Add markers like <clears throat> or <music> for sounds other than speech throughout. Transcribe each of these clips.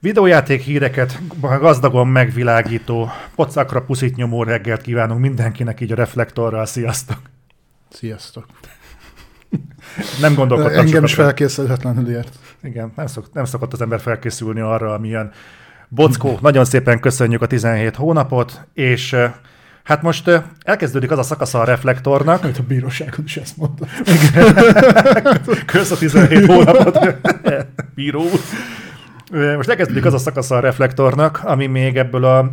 Videójáték híreket gazdagon megvilágító, pocakra puszit nyomó reggelt kívánunk mindenkinek így a reflektorral. Sziasztok! Sziasztok! Nem gondolkodtam Engem is felkészülhetetlenül ért. Igen, nem, szok, nem szokott az ember felkészülni arra, amilyen Bockó, nagyon szépen köszönjük a 17 hónapot, és hát most elkezdődik az a szakasza a reflektornak, Majd a bíróságon is ezt mondta. <laughs> Kösz a 17 hónapot, <laughs> bíró. Most elkezdődik az a szakasza a reflektornak, ami még ebből a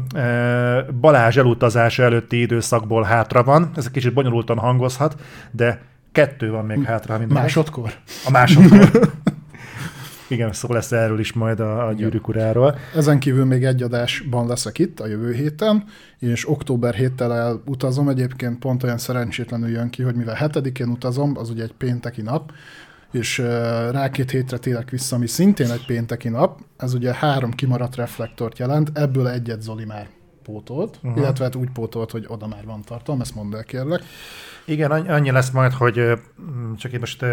Balázs elutazása előtti időszakból hátra van. Ez egy kicsit bonyolultan hangozhat, de kettő van még hátra. Minden Másodkor? A másodkor. <laughs> Igen, szó lesz erről is majd a, a gyűrűk uráról. Ezen kívül még egy adásban leszek itt a jövő héten, és október héttel elutazom. Egyébként pont olyan szerencsétlenül jön ki, hogy mivel hetedikén utazom, az ugye egy pénteki nap, és rá két hétre térek vissza, ami szintén egy pénteki nap, ez ugye három kimaradt reflektort jelent, ebből egyet Zoli már pótolt, uh-huh. illetve hát úgy pótolt, hogy oda már van tartalom, ezt mondd el kérlek. Igen, annyi- lesz majd, hogy csak én most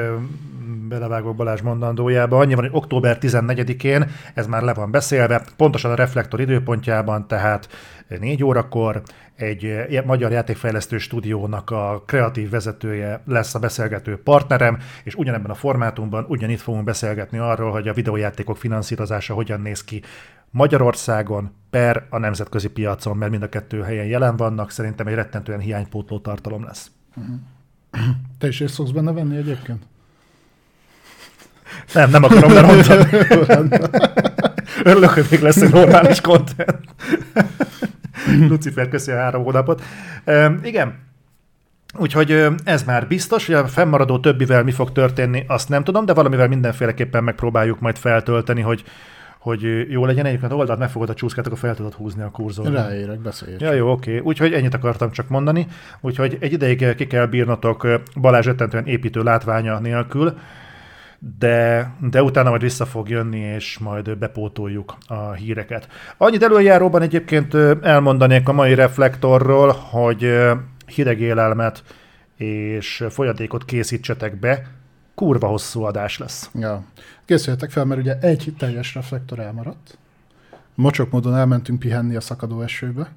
belevágok Balázs mondandójába, annyi van, hogy október 14-én, ez már le van beszélve, pontosan a reflektor időpontjában, tehát 4 órakor egy magyar játékfejlesztő stúdiónak a kreatív vezetője lesz a beszélgető partnerem, és ugyanebben a formátumban ugyanitt fogunk beszélgetni arról, hogy a videójátékok finanszírozása hogyan néz ki Magyarországon per a nemzetközi piacon, mert mind a kettő helyen jelen vannak, szerintem egy rettentően hiánypótló tartalom lesz. Te is részt fogsz benne venni egyébként? Nem, nem akarom lerontani. <laughs> Örülök, hogy még lesz egy normális content. Lucifer, köszi a három hónapot. Igen, Úgyhogy ez már biztos, hogy a fennmaradó többivel mi fog történni, azt nem tudom, de valamivel mindenféleképpen megpróbáljuk majd feltölteni, hogy, hogy jó legyen. Egyébként oldalt megfogod a csúszkát, akkor fel tudod húzni a kurzort. Ráérek, beszélj. Ja, jó, oké. Úgyhogy ennyit akartam csak mondani. Úgyhogy egy ideig ki kell bírnotok ö, Balázs rettentően építő látványa nélkül, de, de utána majd vissza fog jönni, és majd bepótoljuk a híreket. Annyit előjáróban egyébként ö, elmondanék a mai reflektorról, hogy hideg élelmet és folyadékot készítsetek be, kurva hosszú adás lesz. Ja. Készüljetek fel, mert ugye egy teljes reflektor elmaradt. Mocsok módon elmentünk pihenni a szakadó esőbe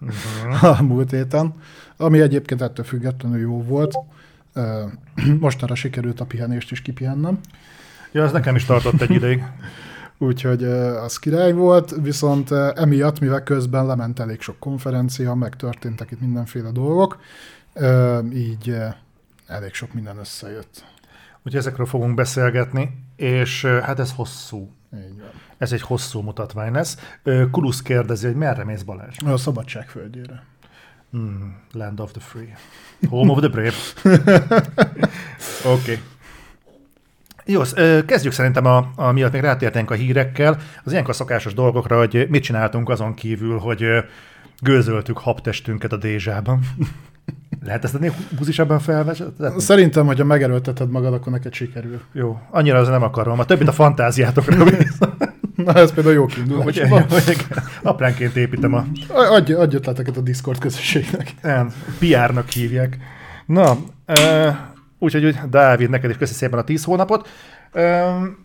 <laughs> a múlt héten, ami egyébként ettől függetlenül jó volt. <clears throat> Mostanra sikerült a pihenést is kipihennem, Ja, ez nekem is tartott egy ideig. <laughs> úgyhogy az király volt, viszont emiatt, mivel közben lement elég sok konferencia, meg történtek itt mindenféle dolgok, így elég sok minden összejött. Úgyhogy ezekről fogunk beszélgetni, és hát ez hosszú. Így van. Ez egy hosszú mutatvány lesz. Kulusz kérdezi, hogy merre mész Balázs? A szabadság földjére. Hmm, land of the free. Home of the brave. <laughs> Oké. Okay. Jó, kezdjük szerintem, a, a miatt még rátértünk a hírekkel, az ilyenkor szokásos dolgokra, hogy mit csináltunk azon kívül, hogy gőzöltük habtestünket a dézsában. Lehet ezt ennél buzisabban felvezetni? Szerintem, hogyha megerőlteted magad, akkor neked sikerül. Jó, annyira az nem akarom. A többit a fantáziátokra <laughs> bízom. Na, ez például jó kiindulás. Hogy hogy apránként építem a Adj, adj ötleteket a Discord közösségnek. Nem, PR-nak hívják. Na, uh, úgyhogy úgy, Dávid, neked is köszi szépen a 10 hónapot. Uh,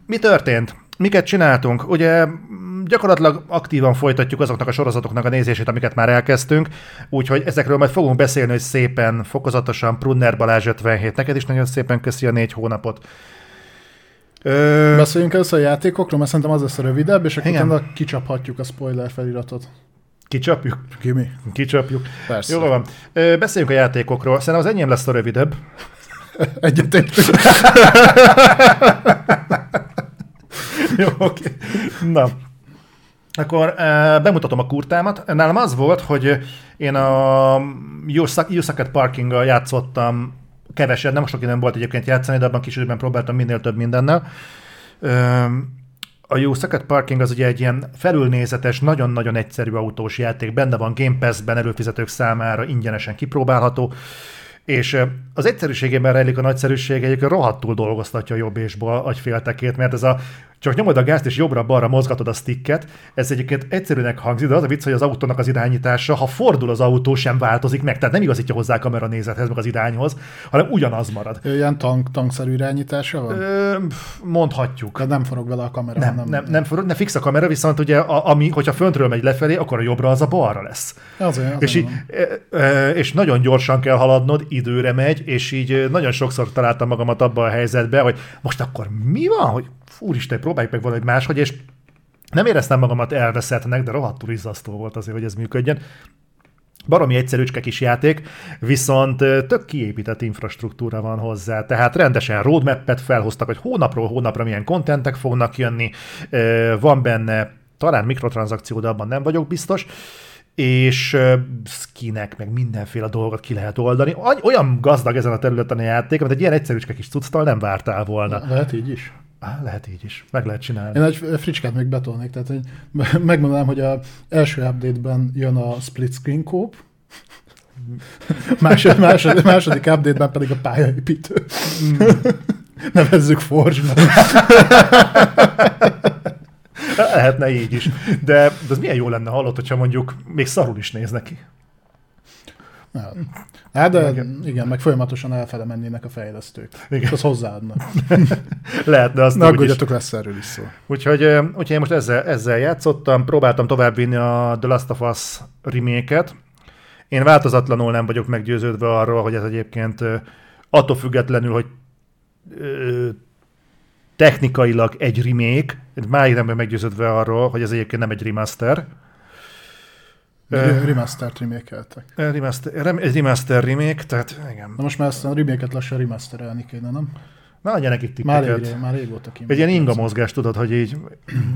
mi történt? Miket csináltunk? Ugye mm, gyakorlatilag aktívan folytatjuk azoknak a sorozatoknak a nézését, amiket már elkezdtünk, úgyhogy ezekről majd fogunk beszélni, hogy szépen, fokozatosan, Prunner Balázs 57, neked is nagyon szépen köszi a négy hónapot. Ö, Beszéljünk először a játékokról, mert szerintem az lesz a rövidebb, és akkor utána kicsaphatjuk a spoiler feliratot. kicsapjuk? Kimi? Kicsapjuk. Persze. Jó van. Ö, beszéljünk a játékokról. Szerintem az enyém lesz a rövidebb. <laughs> Egyetértünk. <laughs> Jó, oké. Na. Akkor uh, bemutatom a kurtámat. Nálam az volt, hogy én a You Parking-gal játszottam keveset, nem sok időm volt egyébként játszani, de abban kis próbáltam minél több mindennel. A You Suck Parking az ugye egy ilyen felülnézetes, nagyon-nagyon egyszerű autós játék, benne van Game Pass-ben előfizetők számára ingyenesen kipróbálható, és ö, az egyszerűségében rejlik a nagyszerűség, egyébként rohadtul dolgoztatja a jobb és bal agyféltekét, mert ez a csak nyomod a gázt és jobbra-balra mozgatod a sticket. Ez egyébként egyszerűnek hangzik, de az a vicc, hogy az autónak az irányítása, ha fordul az autó, sem változik meg. Tehát nem igazítja hozzá a kamera nézethez, meg az irányhoz, hanem ugyanaz marad. Ilyen tank, tankszerű irányítása van? Ö, mondhatjuk. Tehát nem forog vele a kamera. Nem, nem, nem, nem, forog, nem fix a kamera, viszont ugye, a, ami, hogyha föntről megy lefelé, akkor a jobbra az a balra lesz. Azért, azért És, így, e, és nagyon gyorsan kell haladnod, időre megy, és így nagyon sokszor találtam magamat abban a helyzetben, hogy most akkor mi van, hogy úristen, próbáljuk meg valahogy máshogy, és nem éreztem magamat elveszettnek, de rohadtul izzasztó volt azért, hogy ez működjön. Baromi egyszerűcske kis játék, viszont tök kiépített infrastruktúra van hozzá, tehát rendesen roadmap-et felhoztak, hogy hónapról hónapra milyen kontentek fognak jönni, van benne talán mikrotranszakció, de abban nem vagyok biztos, és skinek, meg mindenféle dolgot ki lehet oldani. Olyan gazdag ezen a területen a játék, amit egy ilyen egyszerűcske kis cucctal nem vártál volna. Lehet így is. Á, lehet így is, meg lehet csinálni. Én egy fricskát még betolnék, tehát hogy <laughs> megmondanám, hogy a első update-ben jön a split screen kóp, <laughs> második, második, második update-ben pedig a pályaépítő. Mm. Nevezzük Forge-nak. <laughs> Lehetne így is. De, de az milyen jó lenne hallott, hogyha mondjuk még szarul is néz neki. Hát, de igen. igen, meg folyamatosan elfele mennének a fejlesztők. Igen. Az hozzáadnak. <laughs> Lehetne azt. Ne aggódjatok, lesz erről is szó. Úgyhogy, úgyhogy én most ezzel, ezzel játszottam, próbáltam továbbvinni a The Last of Us remake Én változatlanul nem vagyok meggyőződve arról, hogy ez egyébként attól függetlenül, hogy technikailag egy remake, máig nem meggyőződve arról, hogy ez egyébként nem egy remaster. Remaster remake-eltek. Remaster, remaster remake, tehát igen. Na most már ezt a remake-et lassan remasterelni kéne, nem? Na, nekik tippeket. Már, rég, már régóta ki. Egy ilyen inga mozgás, tudod, hogy így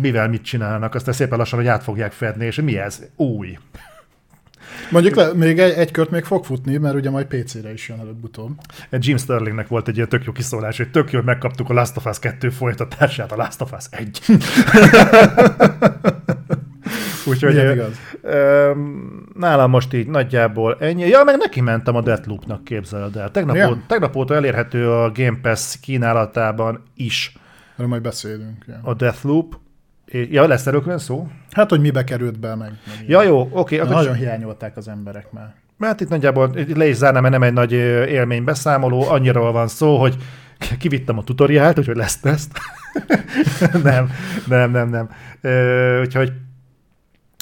mivel mit csinálnak, aztán szépen lassan, hogy át fogják fedni, és mi ez? Új. Mondjuk le, még egy, egy kört még fog futni, mert ugye majd PC-re is jön előbb-utóbb. Jim Sterlingnek volt egy ilyen tök jó kiszólás, hogy tök jó, hogy megkaptuk a Last of Us 2 folytatását, a Last of Us 1. <laughs> Úgyhogy igaz. nálam most így nagyjából ennyi. Ja, meg neki mentem a Deathloop-nak, képzeled el. Tegnap, ja. ó, tegnap óta elérhető a Game Pass kínálatában is. Erről majd beszélünk. Ja. A Deathloop. Ja, lesz erről külön szó? Hát, hogy mibe került be, meg. meg ja, jó, oké. Okay, nagyon hiányolták az emberek már. Mert itt nagyjából le is zárnám, mert nem egy nagy élménybeszámoló, annyira van szó, hogy <laughs> kivittem a tutoriált, úgyhogy lesz teszt. <laughs> nem, nem, nem, nem. Úgyhogy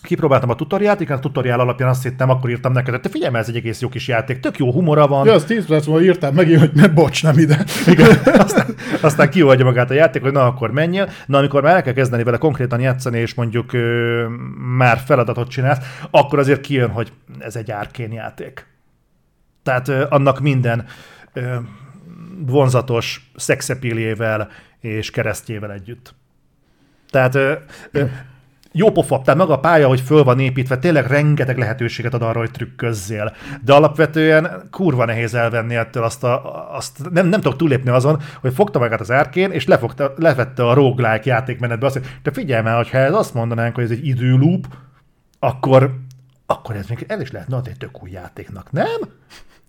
kipróbáltam a tutoriát, igen, a tutoriál alapján azt hittem, akkor írtam neked, hogy te figyelj, ez egy egész jó kis játék, tök jó humora van. Ja, az 10 perc múlva írtam meg, hogy ne bocs, nem ide. Igen, aztán, aztán kioldja magát a játék, hogy na akkor menjél. Na, amikor már el kell kezdeni vele konkrétan játszani, és mondjuk ö, már feladatot csinálsz, akkor azért kijön, hogy ez egy árkén játék. Tehát ö, annak minden ö, vonzatos szexepílével és keresztjével együtt. Tehát ö, ö, jó pofa, tehát maga a pálya, hogy föl van építve, tényleg rengeteg lehetőséget ad arra, hogy trükközzél. De alapvetően kurva nehéz elvenni ettől azt, a, azt nem, nem tudok túlépni azon, hogy fogta magát az árkén, és lefogta, levette a roguelike játékmenetbe azt, hogy te figyelj már, hogyha ez azt mondanánk, hogy ez egy időloop, akkor, akkor ez még el is lehetne adni egy tök új játéknak, nem?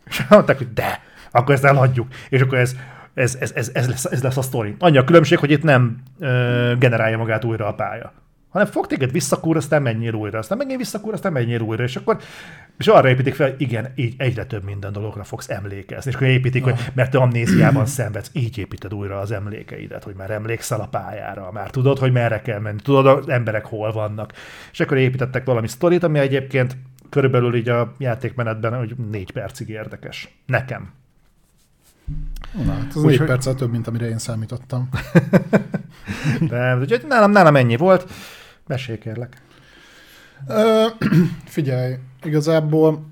És <laughs> mondták, hogy de, akkor ezt elhagyjuk. És akkor ez, ez, ez, ez, ez, lesz, ez lesz a sztori. Annyi a különbség, hogy itt nem ö, generálja magát újra a pálya hanem fog téged visszakúr, aztán menjél újra, aztán megint visszakúr, aztán menjél újra, és akkor és arra építik fel, igen, így egyre több minden dologra fogsz emlékezni. És akkor építik, hogy mert te amnéziában szenvedsz, így építed újra az emlékeidet, hogy már emlékszel a pályára, már tudod, hogy merre kell menni, tudod, az emberek hol vannak. És akkor építettek valami sztorit, ami egyébként körülbelül így a játékmenetben hogy négy percig érdekes. Nekem. Na, hát az négy hogy... perccel több, mint amire én számítottam. <laughs> Nem, úgyhogy nálam, nálam ennyi volt. Mesélj kérlek. Ö, <clears throat> figyelj, igazából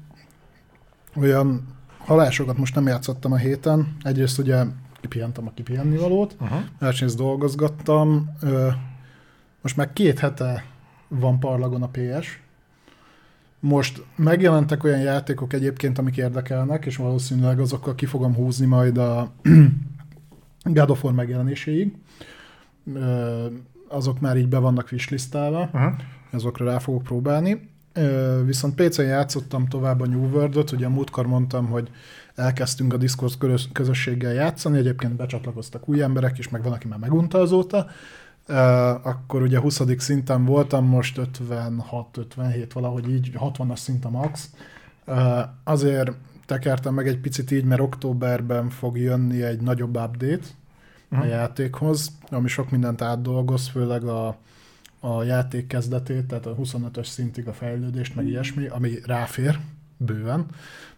olyan halásokat most nem játszottam a héten. Egyrészt ugye kipihentem a kipihenni valót, uh-huh. másrészt dolgozgattam. Ö, most már két hete van parlagon a PS. Most megjelentek olyan játékok egyébként, amik érdekelnek, és valószínűleg azokkal ki fogom húzni majd a <clears throat> God of War megjelenéséig azok már így be vannak wishlistálva, uh-huh. azokra rá fogok próbálni. Viszont PC-n játszottam tovább a New World-ot, ugye múltkor mondtam, hogy elkezdtünk a Discord közösséggel játszani, egyébként becsatlakoztak új emberek is, meg van, aki már megunta azóta. akkor ugye 20. szinten voltam, most 56-57 valahogy így, 60-as szint a max. Azért tekertem meg egy picit így, mert októberben fog jönni egy nagyobb update uh-huh. a játékhoz, ami sok mindent átdolgoz, főleg a, a játék kezdetét, tehát a 25-ös szintig a fejlődést, meg ilyesmi, ami ráfér bőven,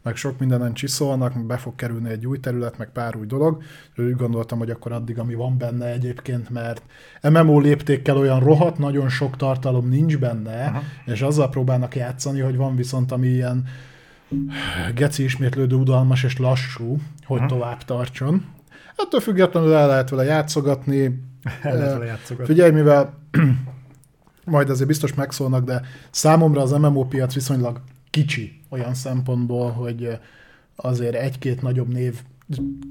meg sok mindenen csiszolnak, be fog kerülni egy új terület, meg pár új dolog. Úgy gondoltam, hogy akkor addig, ami van benne egyébként, mert MMO léptékkel olyan rohadt, nagyon sok tartalom nincs benne, Aha. és azzal próbálnak játszani, hogy van viszont, ami ilyen geci ismétlődő, udalmas és lassú, hogy Aha. tovább tartson. Ettől függetlenül el lehet vele játszogatni. <laughs> El lehet vele játszogatni. Figyelj, mivel <clears throat> majd azért biztos megszólnak, de számomra az MMO piac viszonylag kicsi olyan szempontból, hogy azért egy-két nagyobb név,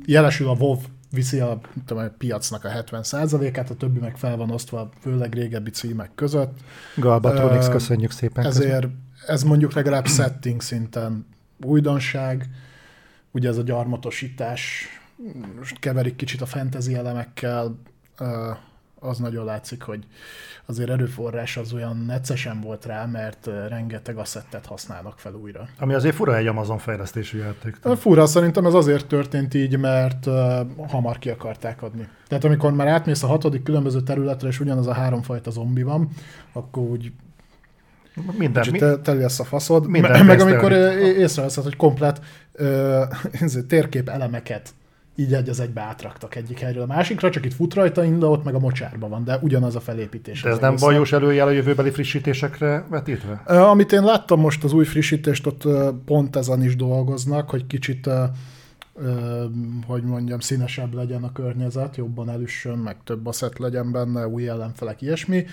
jelesül a WoW viszi a, tudom, a piacnak a 70%-át, a többi meg fel van osztva, főleg régebbi címek között. Galbatronix, uh, köszönjük szépen. Ezért között. ez mondjuk legalább setting szinten újdonság, ugye ez a gyarmatosítás, most keverik kicsit a fantasy elemekkel, az nagyon látszik, hogy azért erőforrás az olyan neccesen volt rá, mert rengeteg asszettet használnak fel újra. Ami azért fura egy Amazon fejlesztésű játék. Fura, szerintem ez azért történt így, mert uh, hamar ki akarták adni. Tehát amikor már átmész a hatodik különböző területre, és ugyanaz a háromfajta zombi van, akkor úgy minden, mi, teli lesz a faszod. Minden meg amikor észreveszed, hogy komplet uh, <laughs> térkép elemeket így egy az egybe átraktak egyik helyről a másikra, csak itt fut rajta, de ott meg a mocsárban van, de ugyanaz a felépítés. De ez nem bajos előjel a jövőbeli frissítésekre vetítve? Amit én láttam most az új frissítést, ott pont ezen is dolgoznak, hogy kicsit hogy mondjam, színesebb legyen a környezet, jobban elüssön, meg több aszet legyen benne, új ellenfelek, ilyesmi.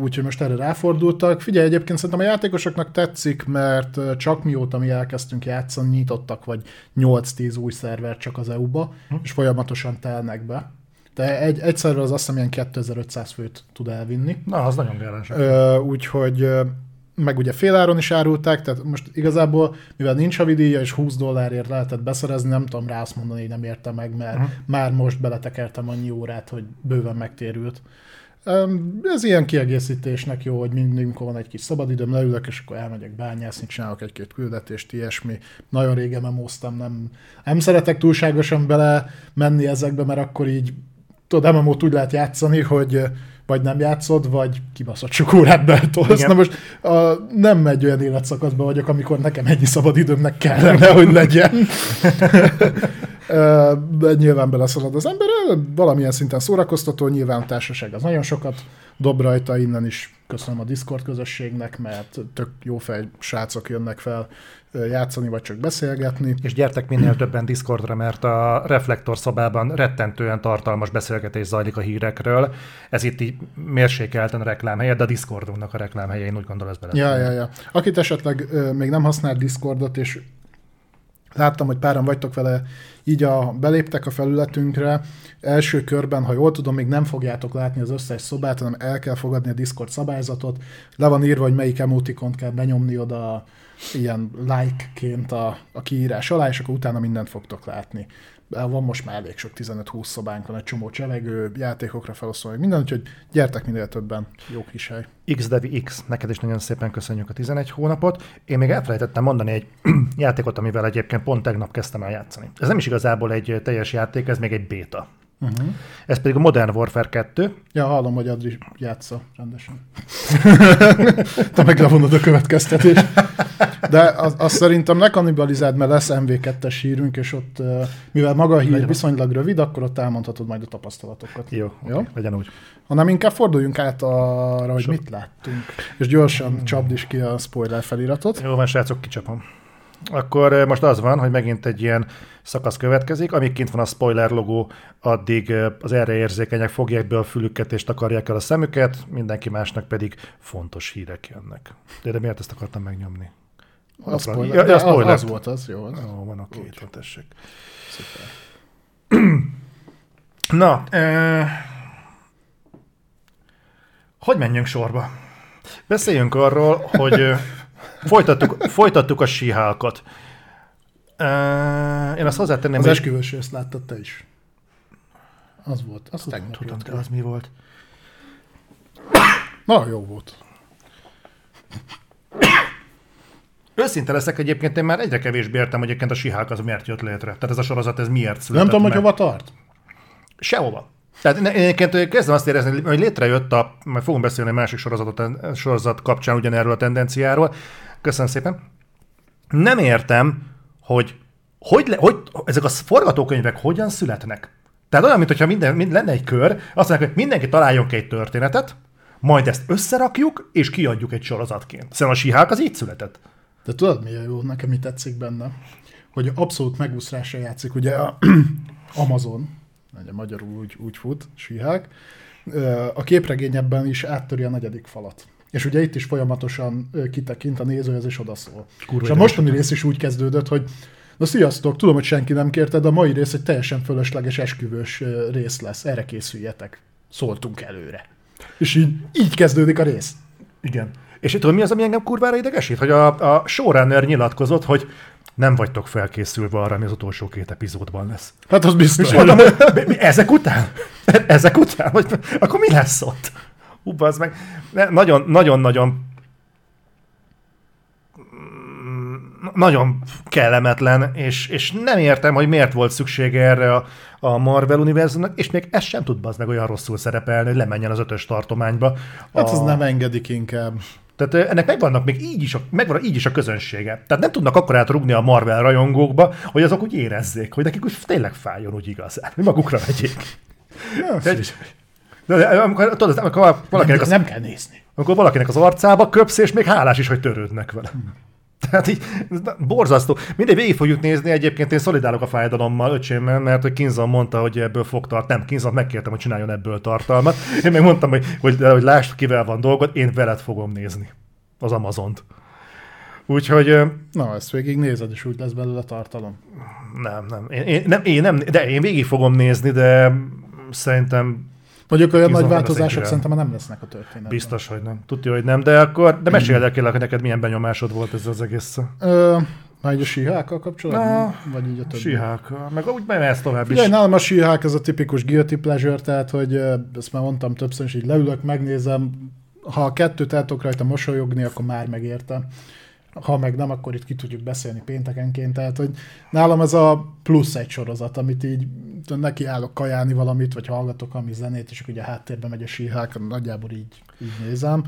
Úgyhogy most erre ráfordultak. Figyelj, egyébként szerintem a játékosoknak tetszik, mert csak mióta mi elkezdtünk játszani, nyitottak vagy 8-10 új szerver csak az EU-ba, hm. és folyamatosan telnek be. De egy, egy szerver az azt hiszem ilyen 2500 főt tud elvinni. Na, az nagyon gálás. Úgyhogy meg ugye féláron is árulták, tehát most igazából, mivel nincs havidíja, és 20 dollárért lehetett beszerezni, nem tudom rá azt mondani, hogy nem érte meg, mert uh-huh. már most beletekertem annyi órát, hogy bőven megtérült. Ez ilyen kiegészítésnek jó, hogy mindig, amikor van egy kis szabadidőm, leülök, és akkor elmegyek bányászni, csinálok egy-két küldetést, ilyesmi. Nagyon régen memóztam, nem, nem szeretek túlságosan bele menni ezekbe, mert akkor így, tudod, MMO-t úgy lehet játszani, hogy vagy nem játszod, vagy kibaszott sok órát beltolsz. Na most a, nem egy olyan életszakaszban vagyok, amikor nekem ennyi szabad időmnek kellene, hogy legyen. <laughs> De nyilván beleszalad az ember, valamilyen szinten szórakoztató, nyilván a társaság az nagyon sokat dob rajta, innen is köszönöm a Discord közösségnek, mert tök jó fej srácok jönnek fel játszani, vagy csak beszélgetni. És gyertek minél többen Discordra, mert a reflektor szobában rettentően tartalmas beszélgetés zajlik a hírekről. Ez itt így mérsékelten reklámhelye, de a Discordunknak a reklámhelye, én úgy gondolom, ez bele. Ja, ja, ja. Akit esetleg még nem használ Discordot, és láttam, hogy páran vagytok vele, így a, beléptek a felületünkre, első körben, ha jól tudom, még nem fogjátok látni az összes szobát, hanem el kell fogadni a Discord szabályzatot, le van írva, hogy melyik emotikont kell benyomni oda ilyen like-ként a, a kiírás alá, és akkor utána mindent fogtok látni. Van most már elég sok 15-20 szobánk, van egy csomó csevegő, játékokra felosztva, meg minden, úgyhogy gyertek minél többen, jó kis hely. XDevi X, neked is nagyon szépen köszönjük a 11 hónapot. Én még elfelejtettem mondani egy <clears throat> játékot, amivel egyébként pont tegnap kezdtem el játszani. Ez nem is igazából egy teljes játék, ez még egy béta. Uh-huh. Ez pedig a Modern Warfare 2. Ja, hallom, hogy Adri játsza rendesen. <laughs> Te meg levonod a következtetést. De azt az szerintem ne kannibalizáld, mert lesz MV2-es hírünk, és ott, mivel maga a hír legyen. viszonylag rövid, akkor ott elmondhatod majd a tapasztalatokat. Jó, Jó? Okay, legyen úgy. Hanem inkább forduljunk át arra, hogy so. mit láttunk. És gyorsan csapd is ki a spoiler feliratot. Jó, van srácok, kicsapom. Akkor eh, most az van, hogy megint egy ilyen szakasz következik, amíg kint van a spoiler logó, addig eh, az erre érzékenyek fogják be a fülüket és takarják el a szemüket, mindenki másnak pedig fontos hírek jönnek. De, de miért ezt akartam megnyomni? A spoiler, ja, a spoiler. Az, az volt az, jó. Az. Ó, van, oké, itt tessék. Szuper. <clears throat> Na, eh, hogy menjünk sorba? Beszéljünk arról, hogy eh, <laughs> Folytattuk, folytattuk a síhálkat. Uh, én azt hozzátenném... Az esküvős ezt láttad te is. Az volt. Az tegnap Tudom, de az mi volt? Na, jó volt. Őszinte leszek egyébként, én már egyre kevésbé értem, hogy egyébként a Sihák az miért jött létre. Tehát ez a sorozat, ez miért született Nem tudom, hogy meg. hova tart. Sehova. Tehát én egyébként kezdem azt érezni, hogy létrejött a, majd fogunk beszélni a másik sorozatot, sorozat kapcsán ugyanerről a tendenciáról. Köszönöm szépen. Nem értem, hogy, hogy, le, hogy ezek a forgatókönyvek hogyan születnek. Tehát olyan, mintha minden, mind, lenne egy kör, azt mondják, hogy mindenki találjon ki egy történetet, majd ezt összerakjuk, és kiadjuk egy sorozatként. Szerintem a Sihák az így született. De tudod, mi jó? Nekem mi tetszik benne? Hogy abszolút megúszrásra játszik, ugye a <clears throat> Amazon, ugye magyarul úgy, úgy fut, síhák, Ö, a képregényebben is áttöri a negyedik falat. És ugye itt is folyamatosan kitekint a nézőhez, és odaszól. Kurva és a mostani rész is úgy kezdődött, hogy Na sziasztok, tudom, hogy senki nem kérte, de a mai rész egy teljesen fölösleges esküvős rész lesz. Erre készüljetek. Szóltunk előre. És így, így kezdődik a rész. Igen. És tudod, mi az, ami engem kurvára idegesít? Hogy a, a showrunner nyilatkozott, hogy nem vagytok felkészülve arra, ami az utolsó két epizódban lesz. Hát az biztos. És mondom, ezek után? Ezek után? Vagy, akkor mi lesz ott? Hú, az meg. Ne, Nagyon, nagyon, kellemetlen, és, és nem értem, hogy miért volt szüksége erre a, a Marvel univerzumnak, és még ez sem tud az meg olyan rosszul szerepelni, hogy lemenjen az ötös tartományba. Hát a... az nem engedik inkább. Tehát ennek megvannak még így is, a, megvan így is a közönsége. Tehát nem tudnak akkor átrugni a Marvel rajongókba, hogy azok úgy érezzék, hogy nekik úgy tényleg fájjon úgy igazán, hogy magukra vegyék. Ja, De, amikor, tudod, amikor valakinek, nem, az, nem kell nézni. amikor valakinek az arcába köpsz, és még hálás is, hogy törődnek vele. Tehát így, borzasztó. Mindegy, végig fogjuk nézni, egyébként én szolidálok a fájdalommal, öcsémmel, mert hogy Kinzon mondta, hogy ebből fog tart. Nem, Kinzon megkértem, hogy csináljon ebből tartalmat. Én meg mondtam, hogy, hogy, hogy lásd, kivel van dolgod, én veled fogom nézni az Amazont. Úgyhogy Na, ezt végig nézed, és úgy lesz belőle tartalom. nem, nem. Én, én, nem, én nem, de én végig fogom nézni, de szerintem Mondjuk olyan nagy változások szerintem nem lesznek a történetben. biztos, hogy nem. Tudja, hogy nem, de akkor, de meséld el kérlek, hogy neked milyen benyomásod volt ez az egész. Ö, már így a síhákkal kapcsolatban? Na, Vagy így a többi? Sihák, meg úgy mehetsz tovább is. Ugye, nálam a síhák ez a tipikus guilty pleasure, tehát hogy ezt már mondtam többször, és így leülök, megnézem, ha a kettőt el tudok rajta mosolyogni, akkor már megérte. Ha meg nem, akkor itt ki tudjuk beszélni péntekenként, tehát hogy nálam ez a plusz egy sorozat, amit így neki állok kajálni valamit, vagy hallgatok valami zenét, és ugye háttérben megy a síhák, nagyjából így, így nézem.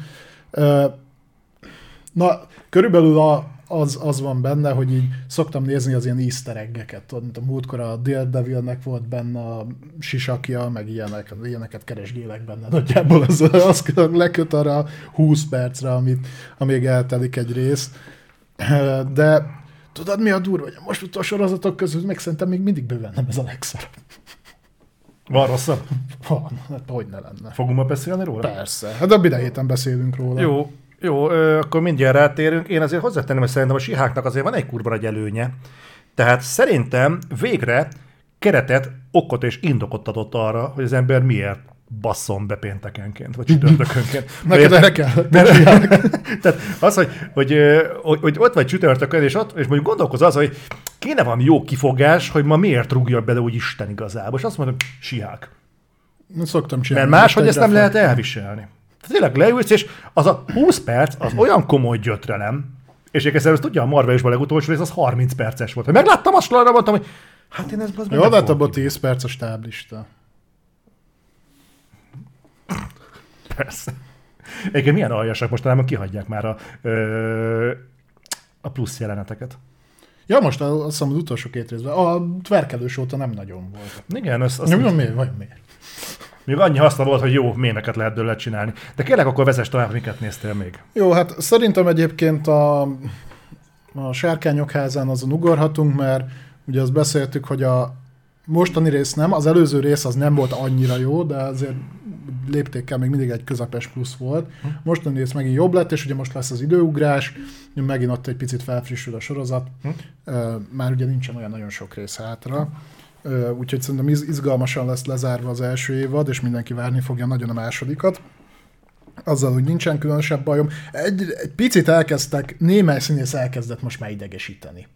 Na, körülbelül a, az, az van benne, hogy így szoktam nézni az ilyen easter egg-eket. Mint a múltkor a Daredevilnek volt benne a sisakja, meg ilyenek, ilyeneket keresgélek benne. Nagyjából az, az leköt arra 20 percre, amit, amíg eltelik egy rész. De tudod, mi a durva? Hogy a most utó sorozatok közül meg szerintem még mindig bőven nem ez a legszarabb. Van rosszabb? Van, hát hogy ne lenne. Fogunk ma beszélni róla? Persze. Hát a héten beszélünk róla. Jó, jó, ö, akkor mindjárt rátérünk. Én azért hozzátenném, hogy szerintem a siháknak azért van egy kurva nagy előnye. Tehát szerintem végre keretet, okot és indokot adott arra, hogy az ember miért basszon be péntekenként, vagy csütörtökönként. <laughs> Neked Mert- erre kell. <laughs> Tehát az, hogy, hogy, hogy, hogy ott vagy csütörtökön, és, ott, és mondjuk gondolkoz az, hogy kéne valami jó kifogás, hogy ma miért rúgja bele úgy Isten igazából. És azt mondom, sihák. Szoktam csinálni. Mert máshogy ezt nem lehet elviselni. Tényleg leülsz, és az a 20 perc, az olyan komoly gyötrelem, és egyébként ezt tudja, a Marvel is a legutolsó rész, az 30 perces volt. Hogy megláttam azt, arra mondtam, hogy hát én ezt Jó, de abban 10 perc a stáblista. Persze. Egyébként milyen aljasak mostanában kihagyják már a, ö, a plusz jeleneteket. Ja, most azt hiszem az utolsó két részben. A tverkelős óta nem nagyon volt. Igen, az, az Nem, miért? Vagy miért? még annyi haszna volt, hogy jó mémeket lehet belőle csinálni. De kérlek, akkor vezess tovább, miket néztél még. Jó, hát szerintem egyébként a, a sárkányok házán azon ugorhatunk, mert ugye azt beszéltük, hogy a mostani rész nem, az előző rész az nem volt annyira jó, de azért léptékkel még mindig egy közepes plusz volt. Mostani rész megint jobb lett, és ugye most lesz az időugrás, megint ott egy picit felfrissül a sorozat. Már ugye nincsen olyan nagyon sok rész hátra. Úgyhogy szerintem iz- izgalmasan lesz lezárva az első évad, és mindenki várni fogja nagyon a másodikat azzal, hogy nincsen különösebb bajom. Egy, egy picit elkezdtek, némely színész elkezdett most már idegesíteni.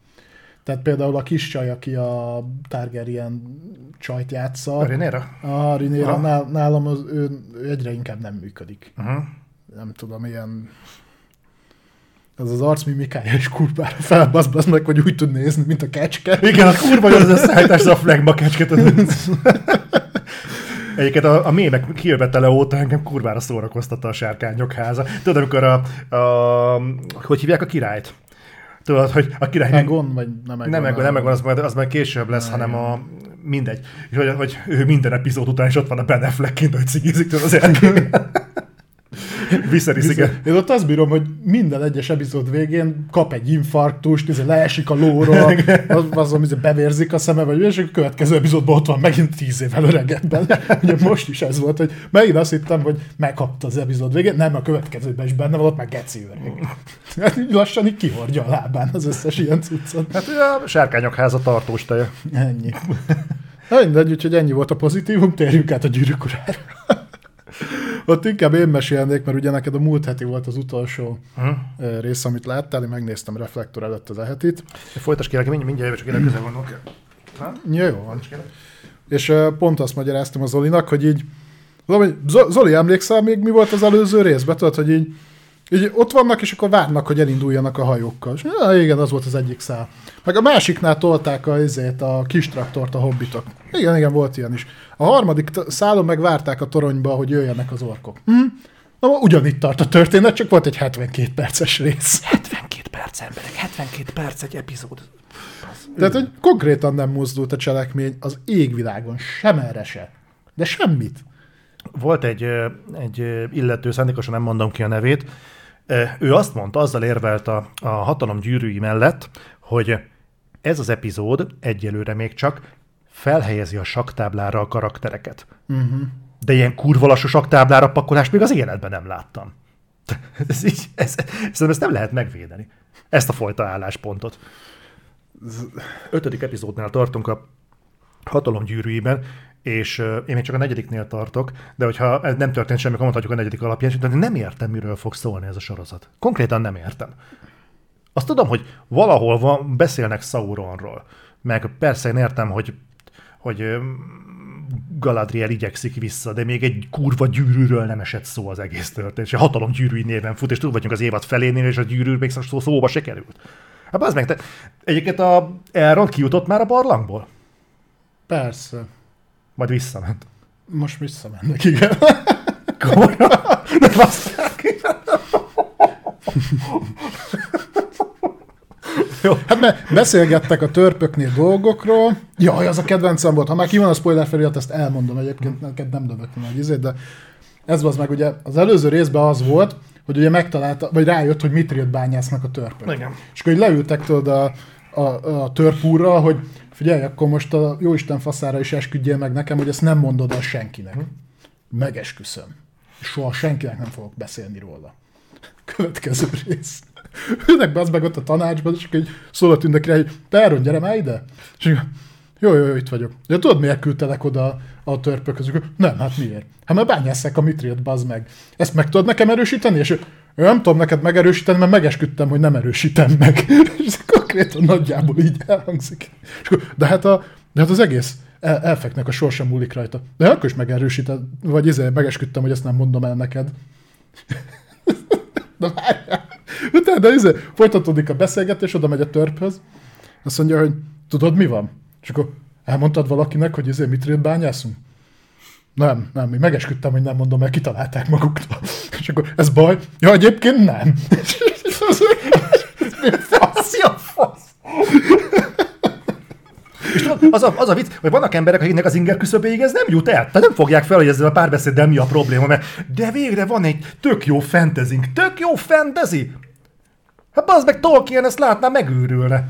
Tehát például a kis csaj, aki a Targaryen csajt játsza. A Rinéra? A nál, nálam az, ő, ő egyre inkább nem működik. Uh-huh. Nem tudom, ilyen... Az az arcmimikája is kurvára felbaszbasz meg, hogy úgy tud nézni, mint a kecske. Igen, a kurva az összeállítás, az a flagma kecske. <laughs> Egyébként a, a mémek kijövetele óta engem kurvára szórakoztatta a sárkányok háza. Tudod, amikor a, a hogy hívják a királyt? Tudod, hogy a király... Egon, vagy nem Egon? nem Egon, nem Egon, az majd, az majd később lesz, Nem. hanem a mindegy. És hogy, hogy ő minden epizód után is ott van a Ben Affleck kint, hogy cigizik tudod az <laughs> <laughs> Viszerys, igen. Én ott azt bírom, hogy minden egyes epizód végén kap egy infarktust, izé leesik a lóról, <laughs> az, azon izé bevérzik a szeme, vagy és a következő epizódban ott van megint tíz évvel öregebben. <laughs> Ugye most is ez volt, hogy megint azt hittem, hogy megkapta az epizód végén, nem, a következőben is benne van, ott már geci öreg. Hát így lassan így kihordja a lábán az összes ilyen cuccot. Hát a sárkányok háza tartós teje. Ennyi. Na mindegy, úgyhogy ennyi volt a pozitívum, térjünk át a gyűrűk urára. Ott inkább én mesélnék, mert ugye neked a múlt heti volt az utolsó ö, rész, amit láttál, én megnéztem reflektor előtt az ehetit. Folytasd kérlek, mindjárt, mindjárt csak ide közel. Ha? Ja, jó van. És pont azt magyaráztam a Zolinak, hogy így, Zoli, emlékszel még mi volt az előző részben? Tudod, hogy így, így ott vannak, és akkor várnak, hogy elinduljanak a hajókkal. És, ja, igen, az volt az egyik szál. Meg a másiknál tolták a, izét, a kis traktort a hobbitok. Igen, igen, volt ilyen is. A harmadik szálon meg várták a toronyba, hogy jöjjenek az orkok. Hm? Na, ugyanitt tart a történet, csak volt egy 72 perces rész. 72 perc, emberek, 72 perc egy epizód. Tehát, hogy konkrétan nem mozdult a cselekmény az égvilágon, sem erre se. De semmit. Volt egy, egy illető, szándékosan nem mondom ki a nevét, ő azt mondta, azzal érvelt a, a hatalom gyűrűi mellett, hogy ez az epizód egyelőre még csak felhelyezi a saktáblára a karaktereket. Uh-huh. De ilyen kurva lassú saktáblára pakolást még az életben nem láttam. <laughs> Ez így, ez, szerintem ezt nem lehet megvédeni. Ezt a fajta álláspontot. Ötödik epizódnál tartunk a hatalom gyűrűiben, és én még csak a negyediknél tartok, de hogyha ez nem történt semmi, akkor mondhatjuk a negyedik alapján, de nem értem, miről fog szólni ez a sorozat. Konkrétan nem értem. Azt tudom, hogy valahol van, beszélnek Sauronról, meg persze én értem, hogy, hogy Galadriel igyekszik vissza, de még egy kurva gyűrűről nem esett szó az egész történet. És a hatalom gyűrűi néven fut, és túl vagyunk az évad felénél, és a gyűrű még szó szóba se került. Hát az meg, te, egyébként a Elrond kijutott már a barlangból? Persze. Majd visszament. Most visszamennek, igen. <laughs> Komolyan? De baszták. Jó. Hát mert beszélgettek a törpöknél dolgokról. Jaj, az a kedvencem volt. Ha már ki van a spoiler felirat, ezt elmondom egyébként, neked nem dövök nagy izét, de ez az meg ugye az előző részben az volt, hogy ugye megtalálta, vagy rájött, hogy mitrilt bányásznak a törpök. Igen. És akkor így leültek tudod a, a, a törpúrra, hogy figyelj, akkor most a jóisten faszára is esküdjél meg nekem, hogy ezt nem mondod el senkinek. Megesküszöm. Soha senkinek nem fogok beszélni róla. Következő rész. <laughs> Ülnek be az meg ott a tanácsban, és így szól a tündekre, hogy te Áron, gyere már ide. És jó, jó, jó, itt vagyok. Ja, tudod, miért küldtelek oda a törpök közül? Nem, hát miért? Hát mert bányásszák a mitrilt, bazd meg. Ezt meg tudod nekem erősíteni? És ő, "Én nem tudom neked megerősíteni, mert megesküdtem, hogy nem erősítem meg. <laughs> és konkrétan nagyjából így elhangzik. És akkor, de hát, a, de hát az egész el, elfeknek a sorsa múlik rajta. De akkor is megerősíted, vagy izé, megesküdtem, hogy ezt nem mondom el neked. <laughs> De várjál. Utána izé, folytatódik a beszélgetés, oda megy a törphöz, azt mondja, hogy tudod mi van? És akkor elmondtad valakinek, hogy izé mitrilt bányászunk? Nem, nem, mi megesküdtem, hogy nem mondom, mert kitalálták maguktól. <laughs> És akkor ez baj? Ja, egyébként nem. <laughs> Mi fasz? És tudod, az a, az a vicc, hogy vannak emberek, akiknek az inger küszöbéig ez nem jut el. Tehát nem fogják fel, hogy ezzel a párbeszéddel mi a probléma, mert de végre van egy tök jó fentezink, tök jó fantasy. Hát az meg Tolkien ezt látná, megőrülne.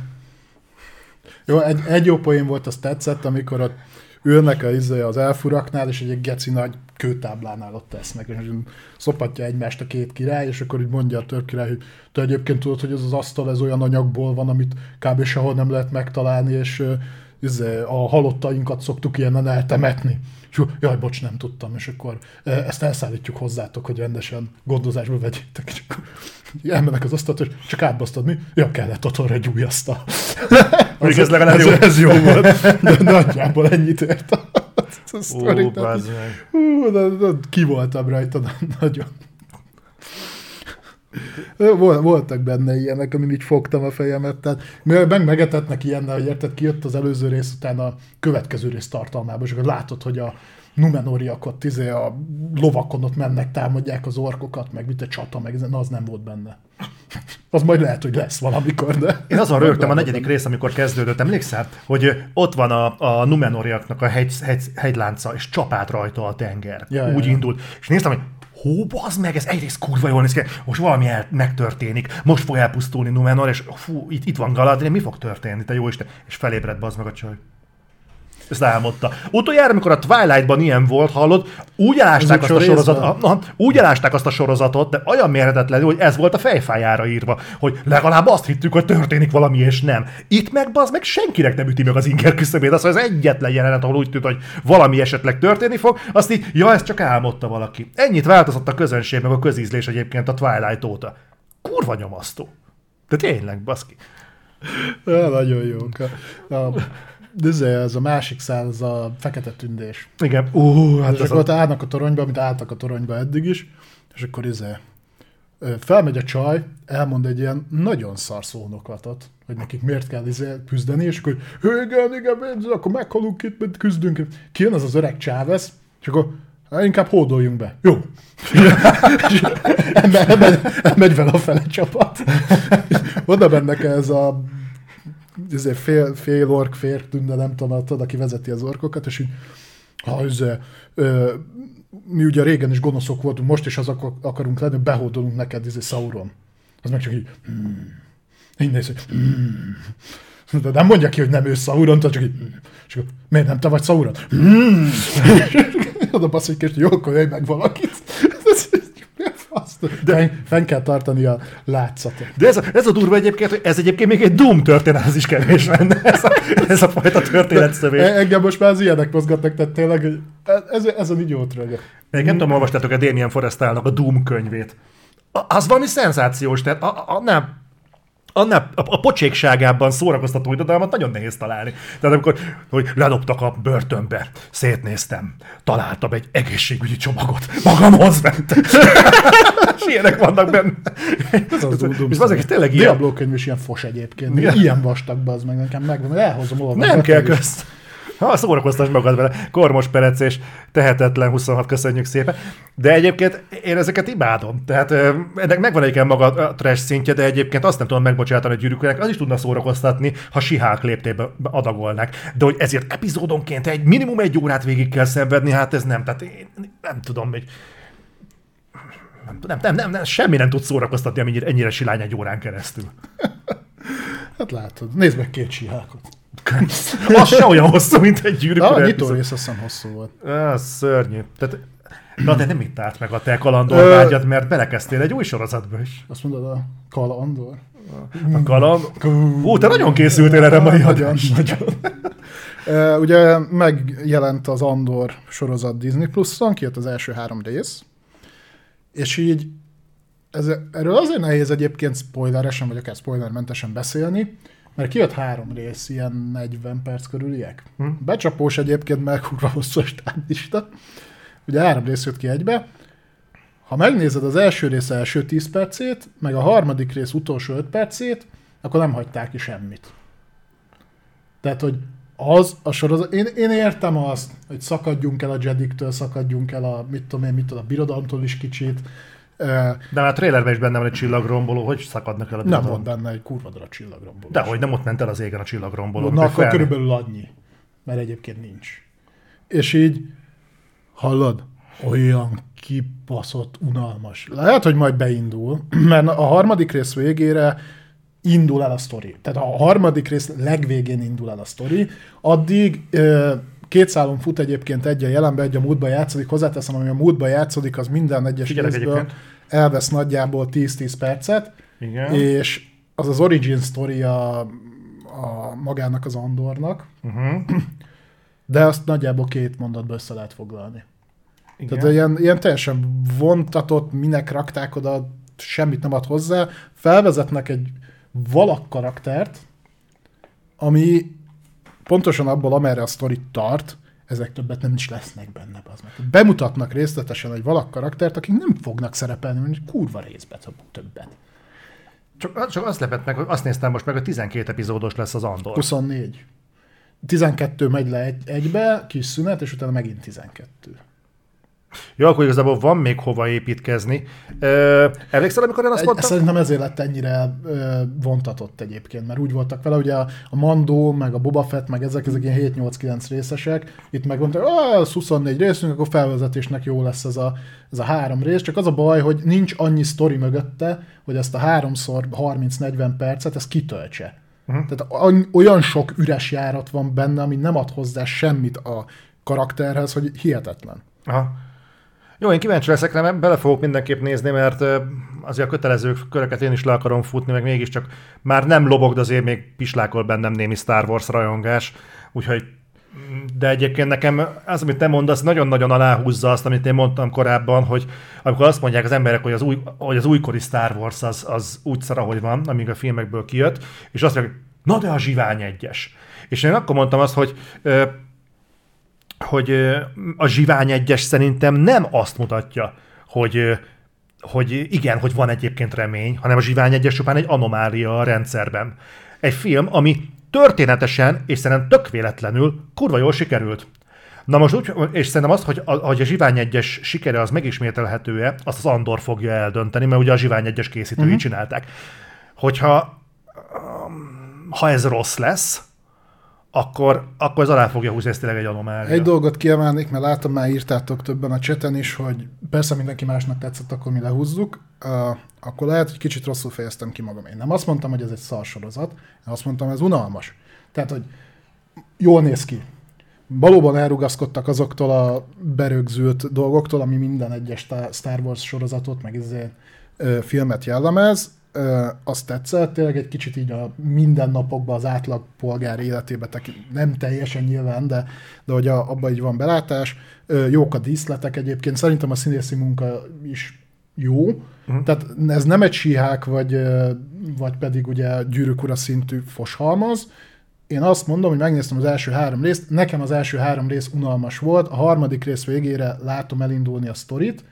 Jó, egy, egy jó poén volt, az tetszett, amikor ott ülnek a, izé, az elfuraknál, és egy geci nagy kőtáblánál ott tesznek, és szopatja egymást a két király, és akkor így mondja a törp király, hogy te egyébként tudod, hogy ez az asztal ez olyan anyagból van, amit kb. sehol nem lehet megtalálni, és izé, a halottainkat szoktuk ilyenen eltemetni. Jaj, bocs, nem tudtam, és akkor e, ezt elszállítjuk hozzátok, hogy rendesen gondozásba vegyétek, és akkor elmennek az asztalt, és csak átbasztad mi? Ja, kellett otthonra egy új asztal. <laughs> Mondjuk ez legalább ez, jó. ez jó <laughs> volt. De nagyjából ennyit ért <laughs> a, a Ó, sztori. Meg. Hú, de, de, ki voltam rajta, de nagyon. Vol- Voltak benne ilyenek, amin így fogtam a fejemet, tehát meg megetetnek ilyennel, hogy érted, kijött az előző rész után a következő rész tartalmába, és akkor látod, hogy a Numenoriak ott izé a lovakon ott mennek, támadják az orkokat, meg mit a csata, meg na, az nem volt benne. <laughs> Az majd lehet, hogy lesz valamikor, de... Én azon rögtem a negyedik rész, amikor kezdődött, emlékszel, hogy ott van a, a Numenoriaknak a hegy, hegy, hegylánca, és csapát rajta a tenger. Ja, Úgy ja. indult. És néztem, hogy hú, bazd meg, ez egyrészt kurva jól néz ki, most valami el, megtörténik, most fog elpusztulni Numenor, és fú, itt, itt van Galadriel, mi fog történni, te jó Isten, és felébredt bazd meg a csaj. Ezt álmodta. Utoljára, amikor a Twilight-ban ilyen volt, hallod, úgy elásták azt a sorozatot, részben? aha, úgy elásták azt a sorozatot, de olyan mérhetetlenül, hogy ez volt a fejfájára írva, hogy legalább azt hittük, hogy történik valami, és nem. Itt meg az meg senkinek nem üti meg az inger küszöbét, az az egyetlen jelenet, ahol úgy tűnt, hogy valami esetleg történni fog, azt így, ja, ezt csak álmodta valaki. Ennyit változott a közönség, meg a közízlés egyébként a Twilight óta. Kurva nyomasztó. De tényleg, baszki. Ja, nagyon jó. A, a, de ez, a másik szál, az a fekete tündés. Igen. Ú, hát és akkor a... ott állnak a toronyba, amit álltak a toronyba eddig is, és akkor izé, felmegy a csaj, elmond egy ilyen nagyon szar szónoklatot, hogy nekik miért kell izé küzdeni, és akkor "Hű, igen, igen, akkor meghalunk itt, mert küzdünk. Kijön az az öreg Chávez, és akkor "Hát inkább hódoljunk be. Jó. Elmegy, elmegy, vele a fele csapat. Oda mennek ez a izé, fél, fél ork, fél tünde, nem tudom, tudod, aki vezeti az orkokat, és így, ha izé, ö, mi ugye régen is gonoszok voltunk, most is azok akarunk lenni, behódolunk neked, izé, Sauron. Az meg csak így, hmm. így néz, hogy hmm. de nem mondja ki, hogy nem ő Sauron, tehát csak így, hmm. és akkor, miért nem te vagy Sauron? Hmm. <laughs> Oda basz egy kést, jó, akkor jöjj meg valakit. <laughs> Fasz? Fenn, fenn kell tartani a látszatot. De ez a, ez a durva egyébként, hogy ez egyébként még egy Doom történet, az is kevés lenne, <laughs> ez a, ez a fajta történetszövés. E- Engem most már az ilyenek mozgatnak, tehát tényleg hogy ez, ez így jót rögök. Én nem tudom, olvastátok a Damien Forrestalnak a Doom könyvét. Az valami szenzációs, tehát a- a- annál, annál a, a pocsékságában szórakoztató irodalmat nagyon nehéz találni. Tehát amikor, hogy ledobtak a börtönbe, szétnéztem, találtam egy egészségügyi csomagot, magamhoz mentem. És ilyenek vannak benne. Ez az És azok is tényleg ilyen. Diablo könyv is ilyen fos egyébként. Igen. Ilyen vastag az meg nekem megvan, elhozom olvasni. Nem kell közt. Ha szórakoztass magad vele. Kormos Perec és tehetetlen 26, köszönjük szépen. De egyébként én ezeket imádom. Tehát ennek megvan egy maga a trash szintje, de egyébként azt nem tudom megbocsátani a gyűrűknek, az is tudna szórakoztatni, ha sihák léptébe adagolnak. De hogy ezért epizódonként egy minimum egy órát végig kell szenvedni, hát ez nem. Tehát én nem tudom, hogy nem, nem, nem, nem, nem, semmi nem tud szórakoztatni, amennyire ennyire silány egy órán keresztül. <laughs> Hát látod, nézd meg két sihákot. Az se olyan hosszú, mint egy gyűrűk. Na, a ura nyitó rész azt hiszem hosszú volt. Ah, szörnyű. Tehát, na de nem itt állt meg a te kalandor vágyad, mert belekezdtél egy új sorozatba is. Azt mondod a Kala Andor? A kaland... Ú, te nagyon készültél erre mai Nagyon, nagyon. Ugye megjelent az Andor sorozat Disney Plus-on, kijött az első három rész, és így ez, erről azért nehéz egyébként spoileresen, vagy akár spoilermentesen beszélni, mert kijött három rész, ilyen 40 perc körüliek. Hm? Becsapós egyébként, mert kurva hosszú a stáblista. Ugye három rész jött ki egybe. Ha megnézed az első rész első 10 percét, meg a harmadik rész utolsó 5 percét, akkor nem hagyták ki semmit. Tehát, hogy az a sorozat, én, én értem azt, hogy szakadjunk el a Jediktől, szakadjunk el a, mit tudom én, mit tudom, a birodalomtól is kicsit. De már a trailerben is benne van egy csillagromboló, hogy szakadnak el a Nem volt benne egy kurva dara csillagromboló. De hogy nem ott ment el az égen a csillagromboló. Na, akkor fel- körülbelül annyi. Mert egyébként nincs. És így, hallod, olyan kibaszott, unalmas. Lehet, hogy majd beindul, <clears throat> mert a harmadik rész végére indul el a sztori. Tehát a harmadik rész legvégén indul el a sztori. Addig ö, két szálon fut egyébként egy a jelenbe, egy a múltba játszódik. Hozzáteszem, ami a múltba játszódik, az minden egyes Figyelek részből egyébként. elvesz nagyjából 10-10 percet, Igen. és az az origin story a, a magának az Andornak, Uh-huh. de azt nagyjából két mondatba össze lehet foglalni. Igen. Tehát ilyen, ilyen teljesen vontatott, minek rakták oda, semmit nem ad hozzá. Felvezetnek egy valak karaktert, ami pontosan abból, amerre a sztori tart, ezek többet nem is lesznek benne. Az meg. Bemutatnak részletesen egy valak karaktert, akik nem fognak szerepelni, mert kurva részbe többet. Csak, csak azt lepett meg, hogy azt néztem most meg, hogy 12 epizódos lesz az Andor. 24. 12 megy le egy, egybe, kis szünet, és utána megint 12. Jó, akkor igazából van még hova építkezni. Ö, emlékszel, amikor én azt Egy, mondtam? szerintem ezért lett ennyire ö, vontatott egyébként, mert úgy voltak vele, ugye a, a Mando, meg a Boba Fett, meg ezek, ezek ilyen 7-8-9 részesek, itt meg mondták, ah, ez 24 részünk, akkor felvezetésnek jó lesz ez a, ez a három rész, csak az a baj, hogy nincs annyi sztori mögötte, hogy ezt a háromszor 30-40 percet, ezt kitöltse. Uh-huh. Tehát olyan sok üres járat van benne, ami nem ad hozzá semmit a karakterhez, hogy hihetetlen. Aha. Jó, én kíváncsi leszek, nem bele fogok mindenképp nézni, mert azért a kötelező köröket én is le akarom futni, meg mégiscsak már nem lobog, de azért még pislákol bennem némi Star Wars rajongás, úgyhogy de egyébként nekem az, amit te mondasz, nagyon-nagyon aláhúzza azt, amit én mondtam korábban, hogy amikor azt mondják az emberek, hogy az, új, hogy az újkori Star Wars az, az úgy szar, ahogy van, amíg a filmekből kijött, és azt mondják, na de a zsivány egyes. És én akkor mondtam azt, hogy hogy a zsivány egyes szerintem nem azt mutatja, hogy hogy igen, hogy van egyébként remény, hanem a zsivány egyes csupán egy anomália a rendszerben. Egy film, ami történetesen, és szerintem tök véletlenül kurva jól sikerült. Na most úgy, és szerintem azt, hogy a, hogy a Zsivány egyes sikere az megismételhető-e, azt az Andor fogja eldönteni, mert ugye a Zsivány egyes készítői uh-huh. csinálták. Hogyha um, ha ez rossz lesz, akkor, akkor ez alá fogja húzni, ez tényleg egy anomália. Egy dolgot kiemelnék, mert látom, már írtátok többen a cseten is, hogy persze mindenki másnak tetszett, akkor mi lehúzzuk. Uh, akkor lehet, hogy kicsit rosszul fejeztem ki magam. Én nem azt mondtam, hogy ez egy szarsorozat, én azt mondtam, ez unalmas. Tehát, hogy jól néz ki. Valóban elrugaszkodtak azoktól a berögzült dolgoktól, ami minden egyes Star Wars sorozatot, meg ezért filmet jellemez, ö, azt tetszett, tényleg egy kicsit így a mindennapokban az átlag polgár életébe, tekint, nem teljesen nyilván, de, de hogy a, abban így van belátás. Ö, jók a díszletek egyébként, szerintem a színészi munka is jó, uh-huh. tehát ez nem egy síhák, vagy, vagy pedig ugye gyűrűk ura szintű foshalmaz, én azt mondom, hogy megnéztem az első három részt, nekem az első három rész unalmas volt, a harmadik rész végére látom elindulni a sztorit,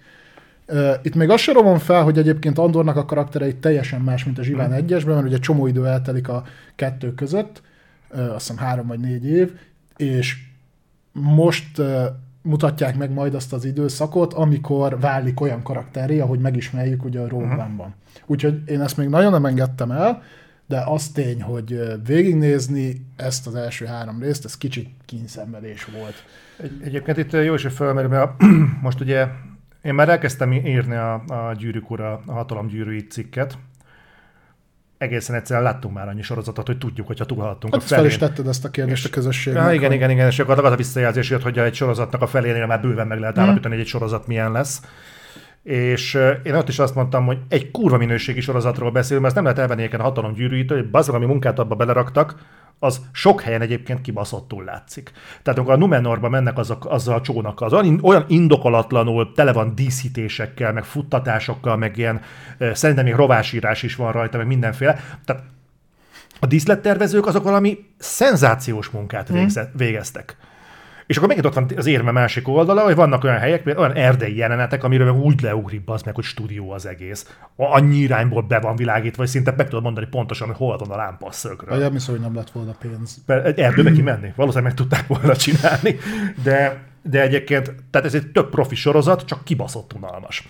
itt még azt sem rovom fel, hogy egyébként Andornak a karakterei teljesen más, mint a Zsivány egyesben, mert ugye csomó idő eltelik a kettő között, azt hiszem három vagy négy év, és most mutatják meg majd azt az időszakot, amikor válik olyan karakteré, ahogy megismerjük ugye a Rogue One-ban. Úgyhogy én ezt még nagyon nem engedtem el, de az tény, hogy végignézni ezt az első három részt, ez kicsit kínszenvedés volt. Egy, egyébként itt jó is, hogy fölmerül, mert <clears throat> most ugye én már elkezdtem írni a, a Gyűrűk Ura, a Hatalom Gyűrűi cikket. Egészen egyszerűen láttunk már annyi sorozatot, hogy tudjuk, hogyha túlhaladtunk hát a felén. fel is tetted ezt a kérdést a közösségnek. Ja, igen, igen, igen, és akkor az a visszajelzés jött, hogy egy sorozatnak a felénél már bőven meg lehet állapítani, hogy egy sorozat milyen lesz. És én ott is azt mondtam, hogy egy kurva minőségi sorozatról beszélünk, mert ezt nem lehet elvenni a hatalom gyűrűitől, hogy bazdmeg, ami munkát abba beleraktak, az sok helyen egyébként kibaszottul látszik. Tehát amikor a Numenorba mennek azok, azzal a csónakkal, az olyan, olyan indokolatlanul tele van díszítésekkel, meg futtatásokkal, meg ilyen, szerintem még rovásírás is van rajta, meg mindenféle. Tehát a díszlettervezők azok valami szenzációs munkát végzett, végeztek. És akkor megint ott van az érme másik oldala, hogy vannak olyan helyek, olyan erdei jelenetek, amiről meg úgy leugrik az meg, hogy stúdió az egész. Annyi irányból be van világítva, hogy szinte meg tudod mondani pontosan, hogy hol van a lámpa a szögről. Vagy hiszem, hogy nem lett volna pénz. Egy erdőbe kimenni. Valószínűleg meg tudták volna csinálni. De, de egyébként, tehát ez egy több profi sorozat, csak kibaszott unalmas.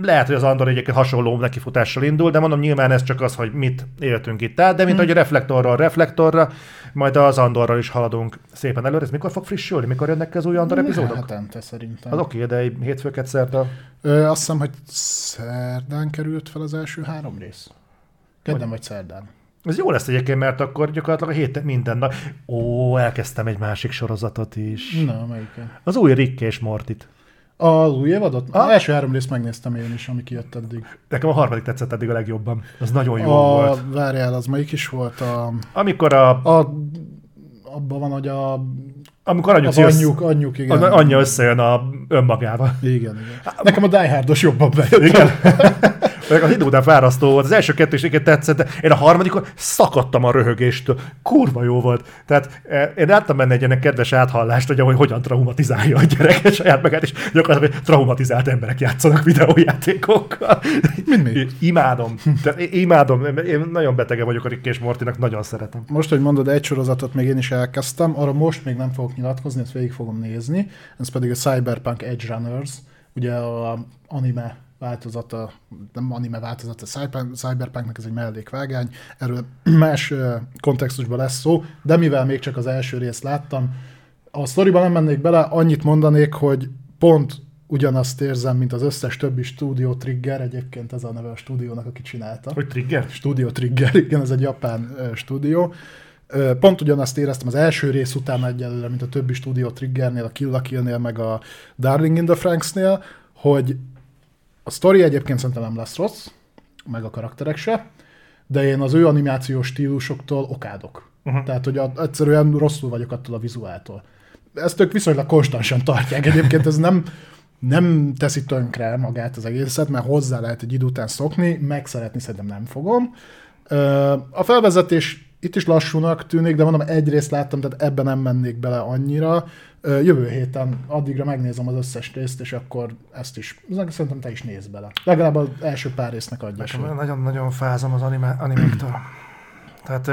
Lehet, hogy az Andor egyébként hasonló nekifutással indul, de mondom, nyilván ez csak az, hogy mit éltünk itt át, de mint hmm. hogy reflektorról reflektorra, majd az Andorral is haladunk szépen előre. Ez mikor fog frissülni? Mikor jönnek az új Andor epizódok? Hetente szerintem. Az oké, de hétfőket szerte. Ö, azt hiszem, hogy szerdán került fel az első három rész. Kedden vagy szerdán. Ez jó lesz egyébként, mert akkor gyakorlatilag a héten minden nap. Ó, elkezdtem egy másik sorozatot is. Na, melyiken? Az új Rick és Mortit. Az új évadot? Az első három részt megnéztem én is, ami kijött eddig. Nekem a harmadik tetszett eddig a legjobban. Az nagyon jó A, volt. várjál, az melyik is volt? A, Amikor a, a abban van, hogy a, amikor anyjuk, az anyjuk, anyjuk, igen. a, anyja összejön a önmagával. Igen, igen. Nekem a Die Hardos jobban bejött. Igen. <laughs> Meg az idő után fárasztó volt. Az első kettő is igen tetszett, de én a harmadikon szakadtam a röhögéstől. Kurva jó volt. Tehát eh, én láttam benne egy ilyen kedves áthallást, hogy, hogy hogyan traumatizálja a gyerek saját magát, és gyakorlatilag hogy traumatizált emberek játszanak videójátékokkal. Mint mi? Imádom. Tehát imádom. Én nagyon betege vagyok a Rick és Mortinak, nagyon szeretem. Most, hogy mondod, egy sorozatot még én is elkezdtem, arra most még nem fogok nyilatkozni, ezt végig fogom nézni, ez pedig a Cyberpunk Edge Runners, ugye a anime változata, nem anime változata, Cyber- Cyberpunknak ez egy mellékvágány, erről <clears throat> más kontextusban lesz szó, de mivel még csak az első részt láttam, a sztoriban nem mennék bele, annyit mondanék, hogy pont ugyanazt érzem, mint az összes többi Studio Trigger, egyébként ez a neve a stúdiónak, aki csinálta. Hogy trigger? Studio Trigger, <laughs> igen, ez egy japán stúdió. Pont ugyanazt éreztem az első rész után egyelőre, mint a többi Studio Triggernél, a Kill la Kill-nél, meg a Darling in the Franksnél, hogy a sztori egyébként szerintem nem lesz rossz, meg a karakterek se, de én az ő animációs stílusoktól okádok. Uh-huh. Tehát, hogy a, egyszerűen rosszul vagyok attól a vizuáltól. Ezt ők viszonylag konstansan tartják. Egyébként ez nem, nem teszi tönkre magát az egészet, mert hozzá lehet egy idő után szokni, meg szeretni szerintem nem fogom. A felvezetés itt is lassúnak tűnik, de mondom, egy részt láttam, tehát ebben nem mennék bele annyira. Jövő héten addigra megnézem az összes részt, és akkor ezt is, szerintem te is nézz bele. Legalább az első pár résznek adja esélyt. nagyon-nagyon fázom az anime, animéktől. Tehát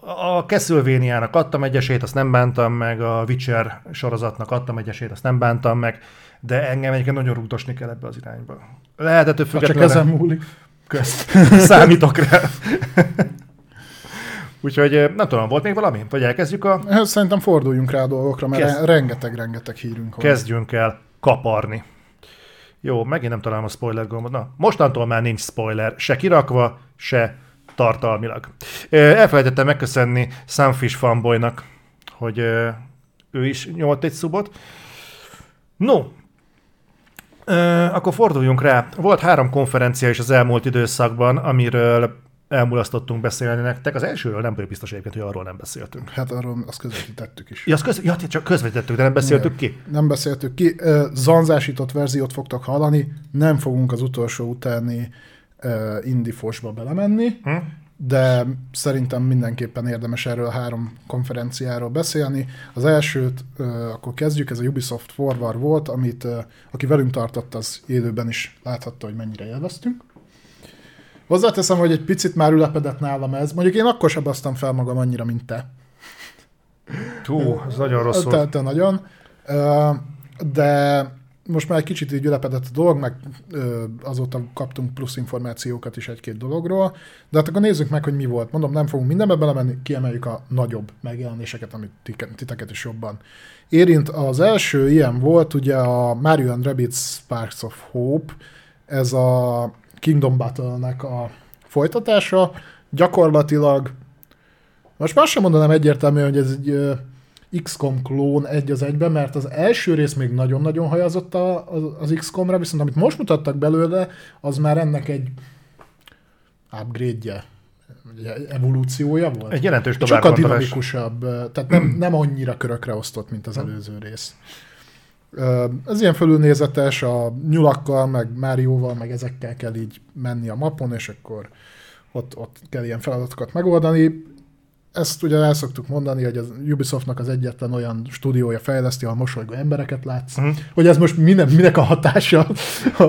a- Castlevania-nak adtam egy esélyt, azt nem bántam meg, a Witcher sorozatnak adtam egy esélyt, azt nem bántam meg, de engem egyébként nagyon rúgdosni kell ebbe az irányba. Lehet ettől Ha csak függetlenül ezen múlik. Közt. <laughs> Számítok rá. Úgyhogy ö, nem tudom, volt még valami? Vagy elkezdjük a... Ehhez Szerintem forduljunk rá a dolgokra, mert rengeteg-rengeteg hírünk van. Kezdjünk el kaparni. Jó, megint nem találom a spoiler gombot. Na, mostantól már nincs spoiler, se kirakva, se tartalmilag. Ö, Elfelejtettem megköszönni Sunfish fanboynak, hogy ö, ő is nyolt egy szubot. No, Ö, akkor forduljunk rá. Volt három konferencia is az elmúlt időszakban, amiről elmulasztottunk beszélni nektek. Az elsőről nem vagyok biztos egyébként, hogy arról nem beszéltünk. Hát arról azt közvetítettük is. Ja, azt köz... ja csak közvetítettük, de nem beszéltük ki. Nem beszéltük ki. Zanzásított verziót fogtok hallani, nem fogunk az utolsó utáni indifosba belemenni, Hm? De szerintem mindenképpen érdemes erről három konferenciáról beszélni. Az elsőt akkor kezdjük, ez a Ubisoft Forward volt, amit aki velünk tartott, az élőben is láthatta, hogy mennyire élveztünk. Hozzáteszem, hogy egy picit már ülepedett nálam ez. Mondjuk én akkor sem basztam fel magam annyira, mint te. Hú, ez nagyon rossz Te, volt. te nagyon. Ö, De most már egy kicsit így ülepedett a dolog, meg ö, azóta kaptunk plusz információkat is egy-két dologról, de hát akkor nézzük meg, hogy mi volt. Mondom, nem fogunk mindenbe belemenni, kiemeljük a nagyobb megjelenéseket, amit titeket is jobban érint. Az első ilyen volt ugye a Mario and Rabbids Sparks of Hope, ez a Kingdom Battle-nek a folytatása. Gyakorlatilag, most már sem mondanám egyértelműen, hogy ez egy XCOM klón egy az egyben, mert az első rész még nagyon-nagyon hajazott a, az, az XCOM-ra, viszont amit most mutattak belőle, az már ennek egy upgrade-je, evolúciója volt. Egy jelentős Sokkal dinamikusabb, tehát nem, nem annyira körökre osztott, mint az előző rész. Ez ilyen fölülnézetes, a nyulakkal, meg Márióval, meg ezekkel kell így menni a mapon, és akkor ott, ott kell ilyen feladatokat megoldani. Ezt ugye el szoktuk mondani, hogy az Ubisoftnak az egyetlen olyan stúdiója fejleszti, ahol mosolygó embereket látsz. Mhm. Hogy ez most minden, minek a hatása,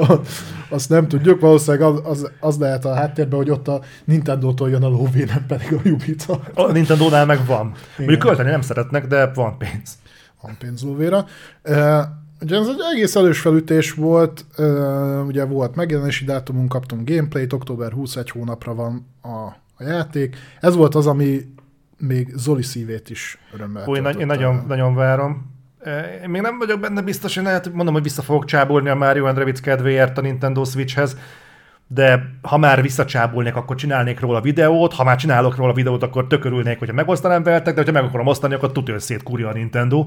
<laughs> azt nem tudjuk. Valószínűleg az, az, az lehet a háttérben, hogy ott a Nintendo-tól jön a lóvé, nem pedig a Ubisoft. A Nintendo-nál meg van. Mondjuk költeni nem szeretnek, de van pénz. van pénz lóvéra. Ugye ez egy egész elős felütés volt, ugye volt megjelenési dátumunk, kaptunk gameplayt, október 21 hónapra van a, a játék. Ez volt az, ami még Zoli szívét is örömmel Hú, én, én nagyon, nagyon várom. Eh, Én még nem vagyok benne biztos, hogy lehet, mondom, hogy vissza fogok csábulni a Mario and Rabbids kedvéért a Nintendo Switchhez, de ha már visszacsábulnék, akkor csinálnék róla videót, ha már csinálok róla videót, akkor tökörülnék, hogyha megosztanám veletek, de hogyha meg akarom osztani, akkor hogy kurja a Nintendo.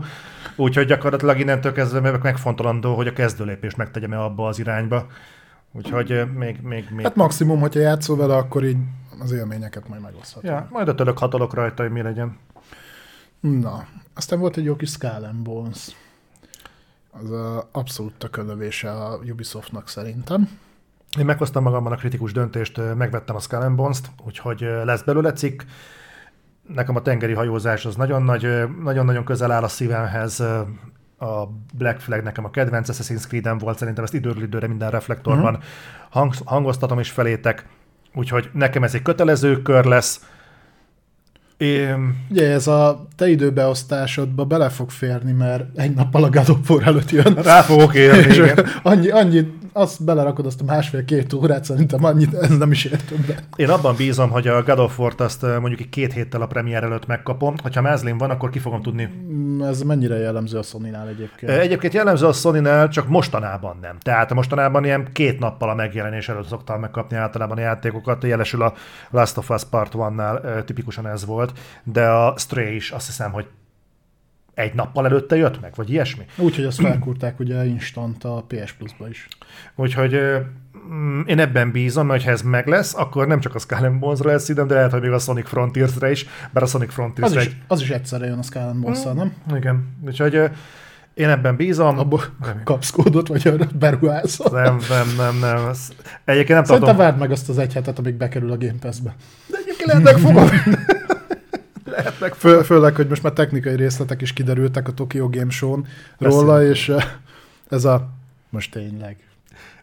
Úgyhogy gyakorlatilag innentől kezdve megfontolandó, hogy a kezdőlépést megtegyem-e abba az irányba. Úgyhogy még, még, még... Hát maximum, hogyha játszol vele, akkor így az élményeket majd megoszthatom. Ja, majd a tölök hatolok rajta, hogy mi legyen. Na, aztán volt egy jó kis Skull and Bones. Az a abszolút tökölövése a Ubisoftnak szerintem. Én meghoztam magamban a kritikus döntést, megvettem a Skull and Bones-t, úgyhogy lesz belőle cikk. Nekem a tengeri hajózás az nagyon nagy, nagyon-nagyon közel áll a szívemhez. A Black Flag nekem a kedvenc Assassin's creed volt, szerintem ezt időről időre minden reflektorban uh-huh. hang, hangoztatom is felétek. Úgyhogy nekem ez egy kötelező kör lesz én... Ugye ez a te időbeosztásodba bele fog férni, mert egy nappal a God előtt jön. Rá fogok érni, igen. Annyi, annyi, azt belerakod azt a másfél-két órát, szerintem annyit, ez nem is ér többet. Én abban bízom, hogy a God of War-t azt mondjuk két héttel a premier előtt megkapom. Ha Mázlin van, akkor ki fogom tudni. Mm, ez mennyire jellemző a Sony-nál egyébként? Egyébként jellemző a Sony-nál, csak mostanában nem. Tehát mostanában ilyen két nappal a megjelenés előtt szoktam megkapni általában a játékokat. Jelesül a Last of Us Part 1-nál tipikusan ez volt, de a Stray is azt hiszem, hogy egy nappal előtte jött meg, vagy ilyesmi. Úgyhogy azt felkúrták ugye instant a PS Plus-ba is. Úgyhogy mm, én ebben bízom, hogy ha ez meg lesz, akkor nem csak a Skull Bones-ra lesz idem, de lehet, hogy még a Sonic Frontiers-re is, bár a Sonic frontiers az, is, egy... az is egyszerre jön a Skull bones mm, nem? Igen, úgyhogy én ebben bízom. Abba kapsz kódot, vagy arra beruházol. Nem, nem, nem, nem. Egyébként nem Szerintem várd meg azt az egy hetet, amíg bekerül a Game Pass-be. De egyébként lehet megfogom. <laughs> lehetnek. Fő, főleg, hogy most már technikai részletek is kiderültek a Tokyo Game Show-n róla, és ez a most tényleg.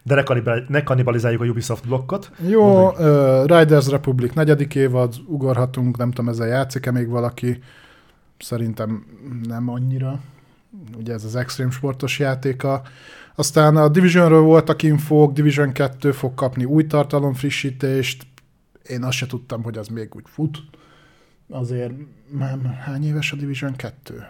De ne, kanibal, ne kanibalizáljuk a Ubisoft blokkot. Jó, uh, Riders Republic negyedik évad, ugorhatunk, nem tudom, ezzel játszik-e még valaki. Szerintem nem annyira. Ugye ez az extrém sportos játéka. Aztán a Divisionről voltak infók, Division 2 fog kapni új tartalom frissítést. Én azt se tudtam, hogy az még úgy fut azért már hány éves a Division 2?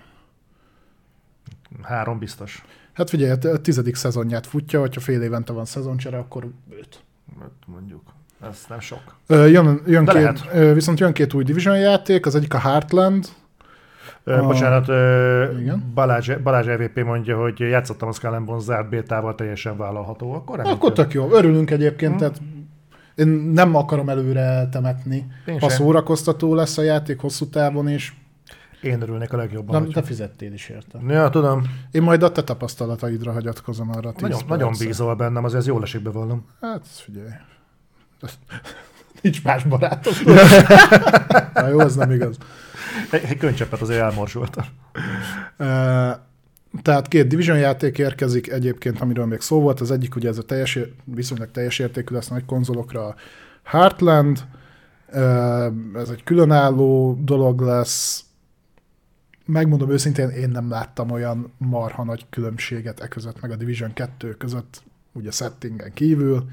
Három biztos. Hát figyelj, a tizedik szezonját futja, hogyha fél évente van szezoncsere, akkor öt. Öt mondjuk. Ez nem sok. Jön, jön két, lehet. viszont jön két új Division játék, az egyik a Heartland, a... Bocsánat, igen? Balázs, Balázs EVP mondja, hogy játszottam a Skull Bones zárt bétával, teljesen vállalható. Akkor, Akkor tök jó. Örülünk egyébként, hmm. tehát én nem akarom előre temetni. Én ha sem. szórakoztató lesz a játék hosszú távon is. Én örülnék a legjobban. Nem, te fizettél is érte. Ja, tudom. Én majd a te tapasztalataidra hagyatkozom arra. Nagyon, nagyon bízol bennem, azért ez jól esik bevallom. Hát, figyelj. <laughs> Nincs más barátom. <laughs> Na jó, ez nem igaz. Egy könycseppet azért elmorzsoltam. Tehát két Division játék érkezik egyébként, amiről még szó volt. Az egyik ugye ez a teljes, viszonylag teljes értékű lesz nagy konzolokra Heartland, ez egy különálló dolog lesz. Megmondom őszintén, én nem láttam olyan marha nagy különbséget e között, meg a Division 2 között, ugye settingen kívül.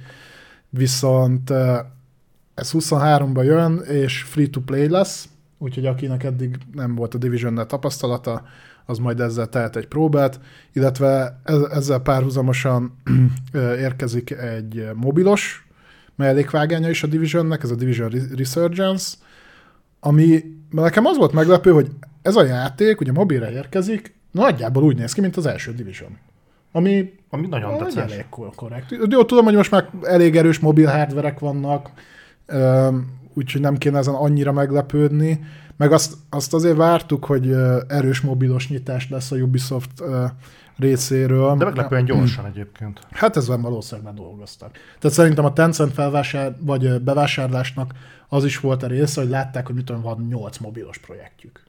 Viszont ez 23-ba jön, és free-to-play lesz, úgyhogy akinek eddig nem volt a division tapasztalata, az majd ezzel tehet egy próbát, illetve ezzel párhuzamosan <clears throat> érkezik egy mobilos mellékvágánya is a Divisionnek, ez a Division Resurgence, ami nekem az volt meglepő, hogy ez a játék ugye mobilra érkezik, nagyjából úgy néz ki, mint az első Division. Ami, ami nagyon tetszett. Elég korrekt. Jó, tudom, hogy most már elég erős mobil hardverek vannak, úgyhogy nem kéne ezen annyira meglepődni, meg azt, azt azért vártuk, hogy erős mobilos nyitás lesz a Ubisoft részéről. De meglepően gyorsan egyébként. Hát ezzel valószínűleg dolgoztak. Tehát szerintem a Tencent felvásár, vagy bevásárlásnak az is volt a része, hogy látták, hogy mit tudom, van 8 mobilos projektjük.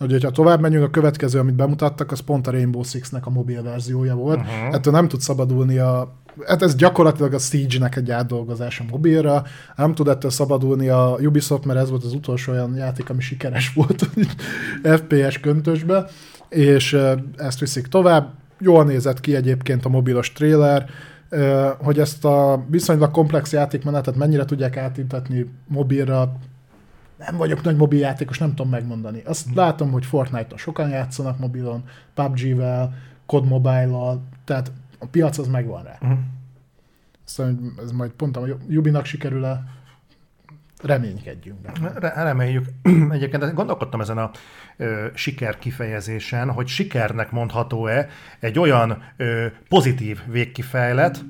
Ugye, ha tovább megyünk, a következő, amit bemutattak, az pont a Rainbow Six-nek a mobil verziója volt. Uh-huh. Ettől nem tud szabadulni a hát ez gyakorlatilag a Siege-nek egy átdolgozása mobilra, nem tud ettől szabadulni a Ubisoft, mert ez volt az utolsó olyan játék, ami sikeres <laughs> volt FPS köntösbe, és ezt viszik tovább. Jól nézett ki egyébként a mobilos trailer, hogy ezt a viszonylag komplex játékmenetet mennyire tudják átintetni mobilra, nem vagyok nagy mobiljátékos, nem tudom megmondani. Azt látom, hogy Fortnite-on sokan játszanak mobilon, PUBG-vel, COD Mobile-al, tehát a piac az megvan rá. Uh-huh. Aztán ez majd pont a Jubinak sikerül-e, reménykedjünk benne. Re- reméljük. <clears throat> Egyébként gondolkodtam ezen a ö, siker kifejezésen, hogy sikernek mondható-e egy olyan ö, pozitív végkifejlet,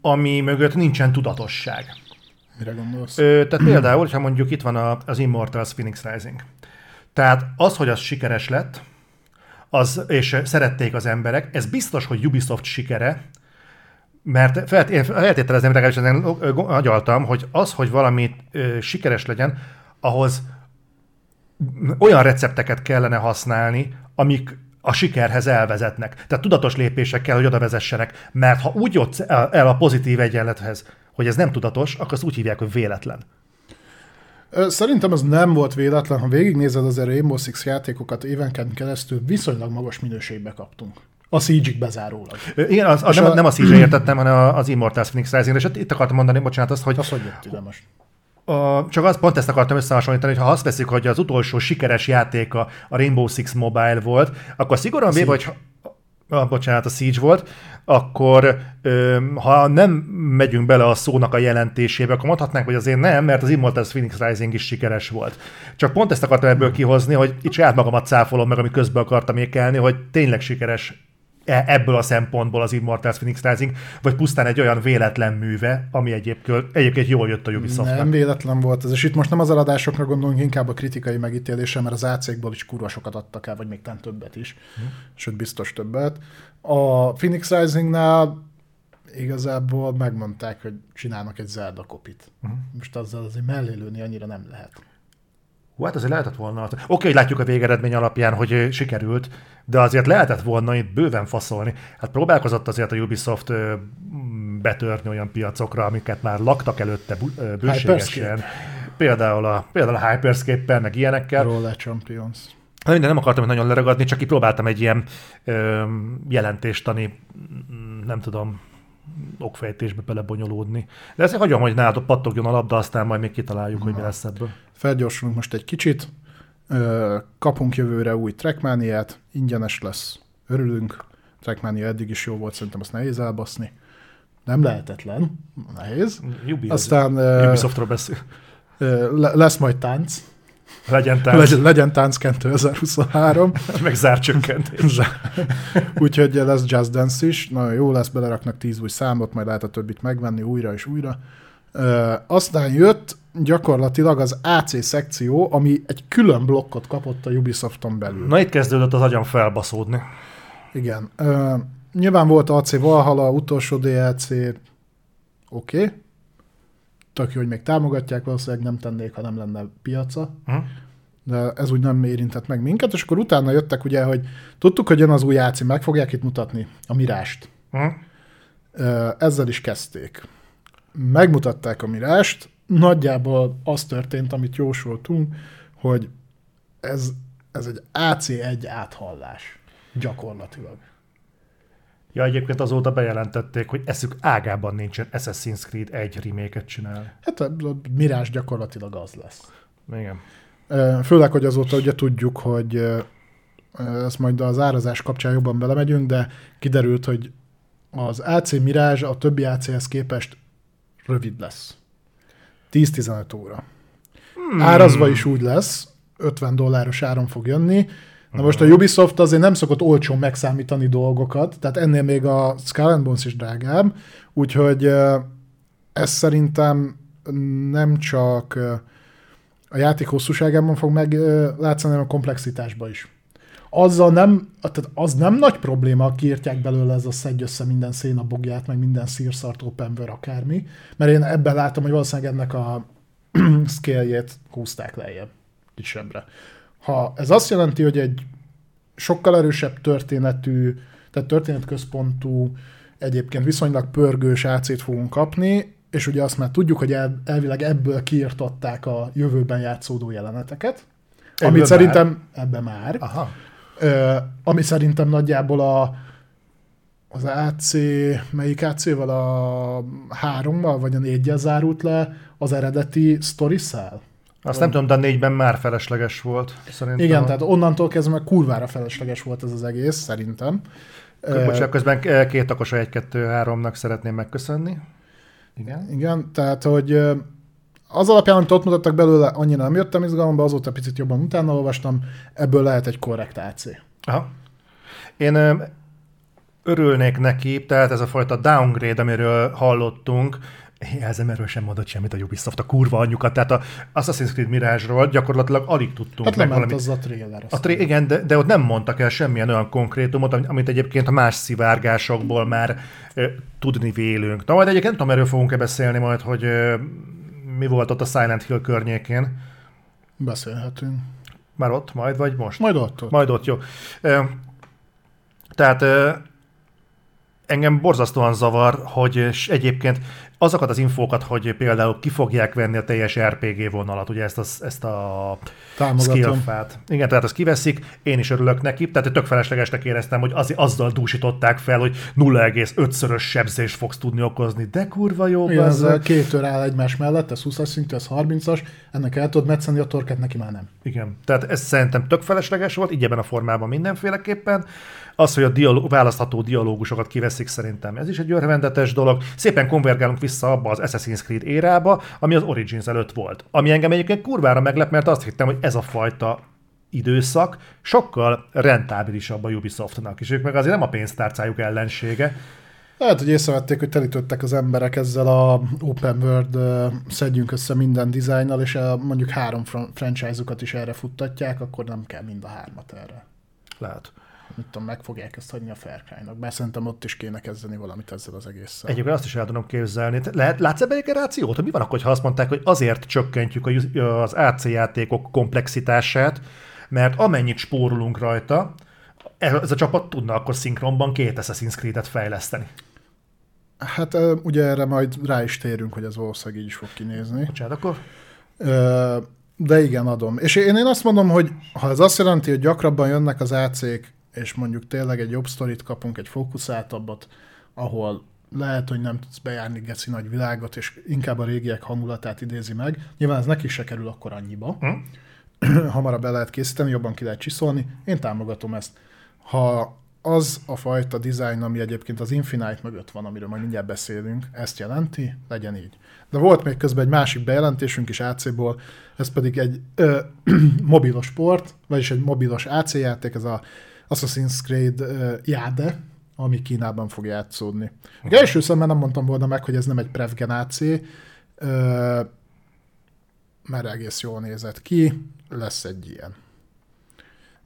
ami mögött nincsen tudatosság. Mire gondolsz? Ö, tehát például, ha mondjuk itt van a, az Immortals Phoenix Rising. Tehát az, hogy az sikeres lett, az, és szerették az emberek, ez biztos, hogy Ubisoft sikere, mert felt, én feltételezem, legalábbis ezen agyaltam, hogy az, hogy valami ö, sikeres legyen, ahhoz olyan recepteket kellene használni, amik a sikerhez elvezetnek. Tehát tudatos lépések kell, hogy oda vezessenek, mert ha úgy jutsz el, a pozitív egyenlethez, hogy ez nem tudatos, akkor azt úgy hívják, hogy véletlen. Szerintem ez nem volt véletlen, ha végignézed az Rainbow Six játékokat évenken keresztül, viszonylag magas minőségbe kaptunk. A Siege-ig bezárólag. Igen, az, az nem, a- nem a siege értettem, hanem az Immortals Phoenix Rising, és itt akartam mondani, bocsánat, azt, hogy Az hogy jött ide most? A, csak az, pont ezt akartam összehasonlítani, hogy ha azt veszik, hogy az utolsó sikeres játék a, a Rainbow Six Mobile volt, akkor szigorúan véve, hogy ah, bocsánat, a Siege volt, akkor ö, ha nem megyünk bele a szónak a jelentésébe, akkor mondhatnánk, hogy azért nem, mert az Immortals Phoenix Rising is sikeres volt. Csak pont ezt akartam ebből kihozni, hogy itt saját magamat cáfolom meg, ami közben akartam ékelni, hogy tényleg sikeres ebből a szempontból az Immortals Phoenix Rising, vagy pusztán egy olyan véletlen műve, ami egyébként, egyébként jól jött a Ubisoftnak. Nem véletlen volt ez, és itt most nem az eladásokra gondolunk, inkább a kritikai megítélésre, mert az AC-kból is kurva sokat adtak el, vagy még talán többet is, Hm. sőt biztos többet. A Phoenix Risingnál igazából megmondták, hogy csinálnak egy Zelda kopit. Hm. Most azzal azért mellé lőni annyira nem lehet. Hú, hát azért lehetett volna. Oké, hogy látjuk a végeredmény alapján, hogy sikerült, de azért lehetett volna itt bőven faszolni. Hát próbálkozott azért a Ubisoft betörni olyan piacokra, amiket már laktak előtte bőségesen. Például a, például a Hyperscape-pel, meg ilyenekkel. Roller Champions. Na minden, nem akartam nagyon leragadni, csak kipróbáltam egy ilyen ö, jelentéstani, nem tudom, okfejtésbe belebonyolódni. De ezt hagyom, hogy nálad pattogjon a labda, aztán majd még kitaláljuk, hogy mi lesz ebből. Felgyorsulunk most egy kicsit. Kapunk jövőre új Trackmaniát, ingyenes lesz. Örülünk. Trackmania eddig is jó volt, szerintem azt nehéz elbaszni. Nem lehetetlen, nehéz. Ubi, Aztán Ubisoftról beszél. lesz majd tánc. Legyen tánc, Legyen, legyen tánc 2023. <laughs> meg zárcsökkentés. <laughs> Úgyhogy lesz Just Dance is. Nagyon jó lesz, beleraknak 10 új számot, majd lehet a többit megvenni újra és újra. Aztán jött gyakorlatilag az AC szekció, ami egy külön blokkot kapott a Ubisofton belül. Na itt kezdődött az agyam felbaszódni. Igen. Ö, nyilván volt AC Valhalla, utolsó DLC, oké. Okay. Tök jó, hogy még támogatják, valószínűleg nem tennék, ha nem lenne piaca. Hm? De ez úgy nem érintett meg minket, és akkor utána jöttek ugye, hogy tudtuk, hogy jön az új AC, meg fogják itt mutatni a Mirást. Hm? Ezzel is kezdték. Megmutatták a Mirást, nagyjából az történt, amit jósoltunk, hogy ez, ez egy AC1 áthallás. Gyakorlatilag. Ja, egyébként azóta bejelentették, hogy eszük ágában nincsen Assassin's Creed egy remake-et csinálni. Hát a Mirás gyakorlatilag az lesz. Igen. Főleg, hogy azóta ugye tudjuk, hogy ezt majd az árazás kapcsán jobban belemegyünk, de kiderült, hogy az AC Mirage a többi AC-hez képest rövid lesz. 10-15 óra. Hmm. Árazva is úgy lesz, 50 dolláros áron fog jönni. Na most a Ubisoft azért nem szokott olcsón megszámítani dolgokat, tehát ennél még a Skull and Bones is drágább, úgyhogy ez szerintem nem csak a játék hosszúságában fog meglátszani, hanem a komplexitásban is. Azzal nem, tehát az nem nagy probléma, kiírtják belőle ez a szedj össze minden szénabogját, meg minden szírszart, open world, akármi, mert én ebben látom, hogy valószínűleg ennek a <clears throat> scale-jét húzták lejjebb kisebbre. Ha ez azt jelenti, hogy egy sokkal erősebb történetű, tehát történetközpontú, egyébként viszonylag pörgős AC-t fogunk kapni, és ugye azt már tudjuk, hogy el, elvileg ebből kiirtották a jövőben játszódó jeleneteket, Ebből amit már? szerintem ebbe már, Aha. Ami szerintem nagyjából a, az AC, melyik AC-val a hárommal, vagy a négyel zárult le az eredeti story szál? Azt nem tudom, de a négyben már felesleges volt. Szerintem. Igen, tehát onnantól kezdve már kurvára felesleges volt ez az egész, szerintem. Bocsánat, közben eh, két takos a 1-2-3-nak szeretném megköszönni. Igen. Igen, tehát, hogy az alapján, amit ott mutattak belőle, annyira nem jöttem izgalomba, azóta picit jobban utána olvastam, ebből lehet egy korrekt AC. Aha. Én ö, örülnék neki, tehát ez a fajta downgrade, amiről hallottunk, jelzem, erről sem mondott semmit a Ubisoft, a kurva anyjukat, tehát a Assassin's Creed Mirage-ról gyakorlatilag alig tudtunk Hát meg valamit. az a trailer. A tré- igen, de, de ott nem mondtak el semmilyen olyan konkrétumot, amit- amit egyébként a más szivárgásokból már ö, tudni vélünk. Na majd egyébként nem tudom, erről fogunk-e beszélni majd, hogy ö, mi volt ott a Silent Hill környékén. Beszélhetünk. Már ott, majd, vagy most? Majd ott. ott. Majd ott, jó. Tehát engem borzasztóan zavar, hogy s egyébként azokat az infókat, hogy például ki fogják venni a teljes RPG vonalat, ugye ezt a, ezt a skillfát. Igen, tehát ezt kiveszik, én is örülök neki, tehát tök feleslegesnek éreztem, hogy az, azzal dúsították fel, hogy 0,5-szörös sebzést fogsz tudni okozni, de kurva jó, Igen, ez a két ör áll egymás mellett, ez 20-as szintű, ez 30-as, ennek el tudod metszeni a torket, neki már nem. Igen, tehát ez szerintem tök felesleges volt, így ebben a formában mindenféleképpen. Az, hogy a dialó- választható dialógusokat kiveszik, szerintem ez is egy örvendetes dolog. Szépen konvergálunk vissza abba az Assassin's Creed érába, ami az Origins előtt volt. Ami engem egyébként kurvára meglep, mert azt hittem, hogy ez a fajta időszak sokkal rentábilisabb a Ubisoftnak, és ők meg azért nem a pénztárcájuk ellensége. Lehet, hogy észrevették, hogy telítődtek az emberek ezzel a open world szedjünk össze minden dizájnnal, és a, mondjuk három fran- franchise-ukat is erre futtatják, akkor nem kell mind a hármat erre. Lehet. Mit tudom, meg fogják ezt hagyni a Fair Cry-nak. Bár szerintem ott is kéne kezdeni valamit ezzel az egésszel. Egyébként azt is el tudom képzelni. Lehet, látsz ebben egy generációt? Mi van akkor, ha azt mondták, hogy azért csökkentjük az AC játékok komplexitását, mert amennyit spórolunk rajta, ez a csapat tudna akkor szinkronban két Assassin's Creed-et fejleszteni. Hát ugye erre majd rá is térünk, hogy ez valószínűleg így is fog kinézni. Bocsánat, akkor? De igen, adom. És én, én azt mondom, hogy ha ez azt jelenti, hogy gyakrabban jönnek az AC-k, és mondjuk tényleg egy jobb sztorit kapunk, egy fókuszáltabbat, ahol lehet, hogy nem tudsz bejárni geci nagy világot, és inkább a régiek hangulatát idézi meg. Nyilván ez neki se kerül akkor annyiba. Hm? <clears throat> Hamarabb el lehet készíteni, jobban ki lehet csiszolni. Én támogatom ezt. Ha az a fajta dizájn, ami egyébként az Infinite mögött van, amiről majd mindjárt beszélünk, ezt jelenti, legyen így. De volt még közben egy másik bejelentésünk is AC-ból, ez pedig egy ö, <clears throat> mobilos sport, vagyis egy mobilos AC játék, ez a Assassin's Creed ö, Jade, ami Kínában fog játszódni. Okay. Első szemmel nem mondtam volna meg, hogy ez nem egy Prevgen AC, ö, mert egész jól nézett ki, lesz egy ilyen.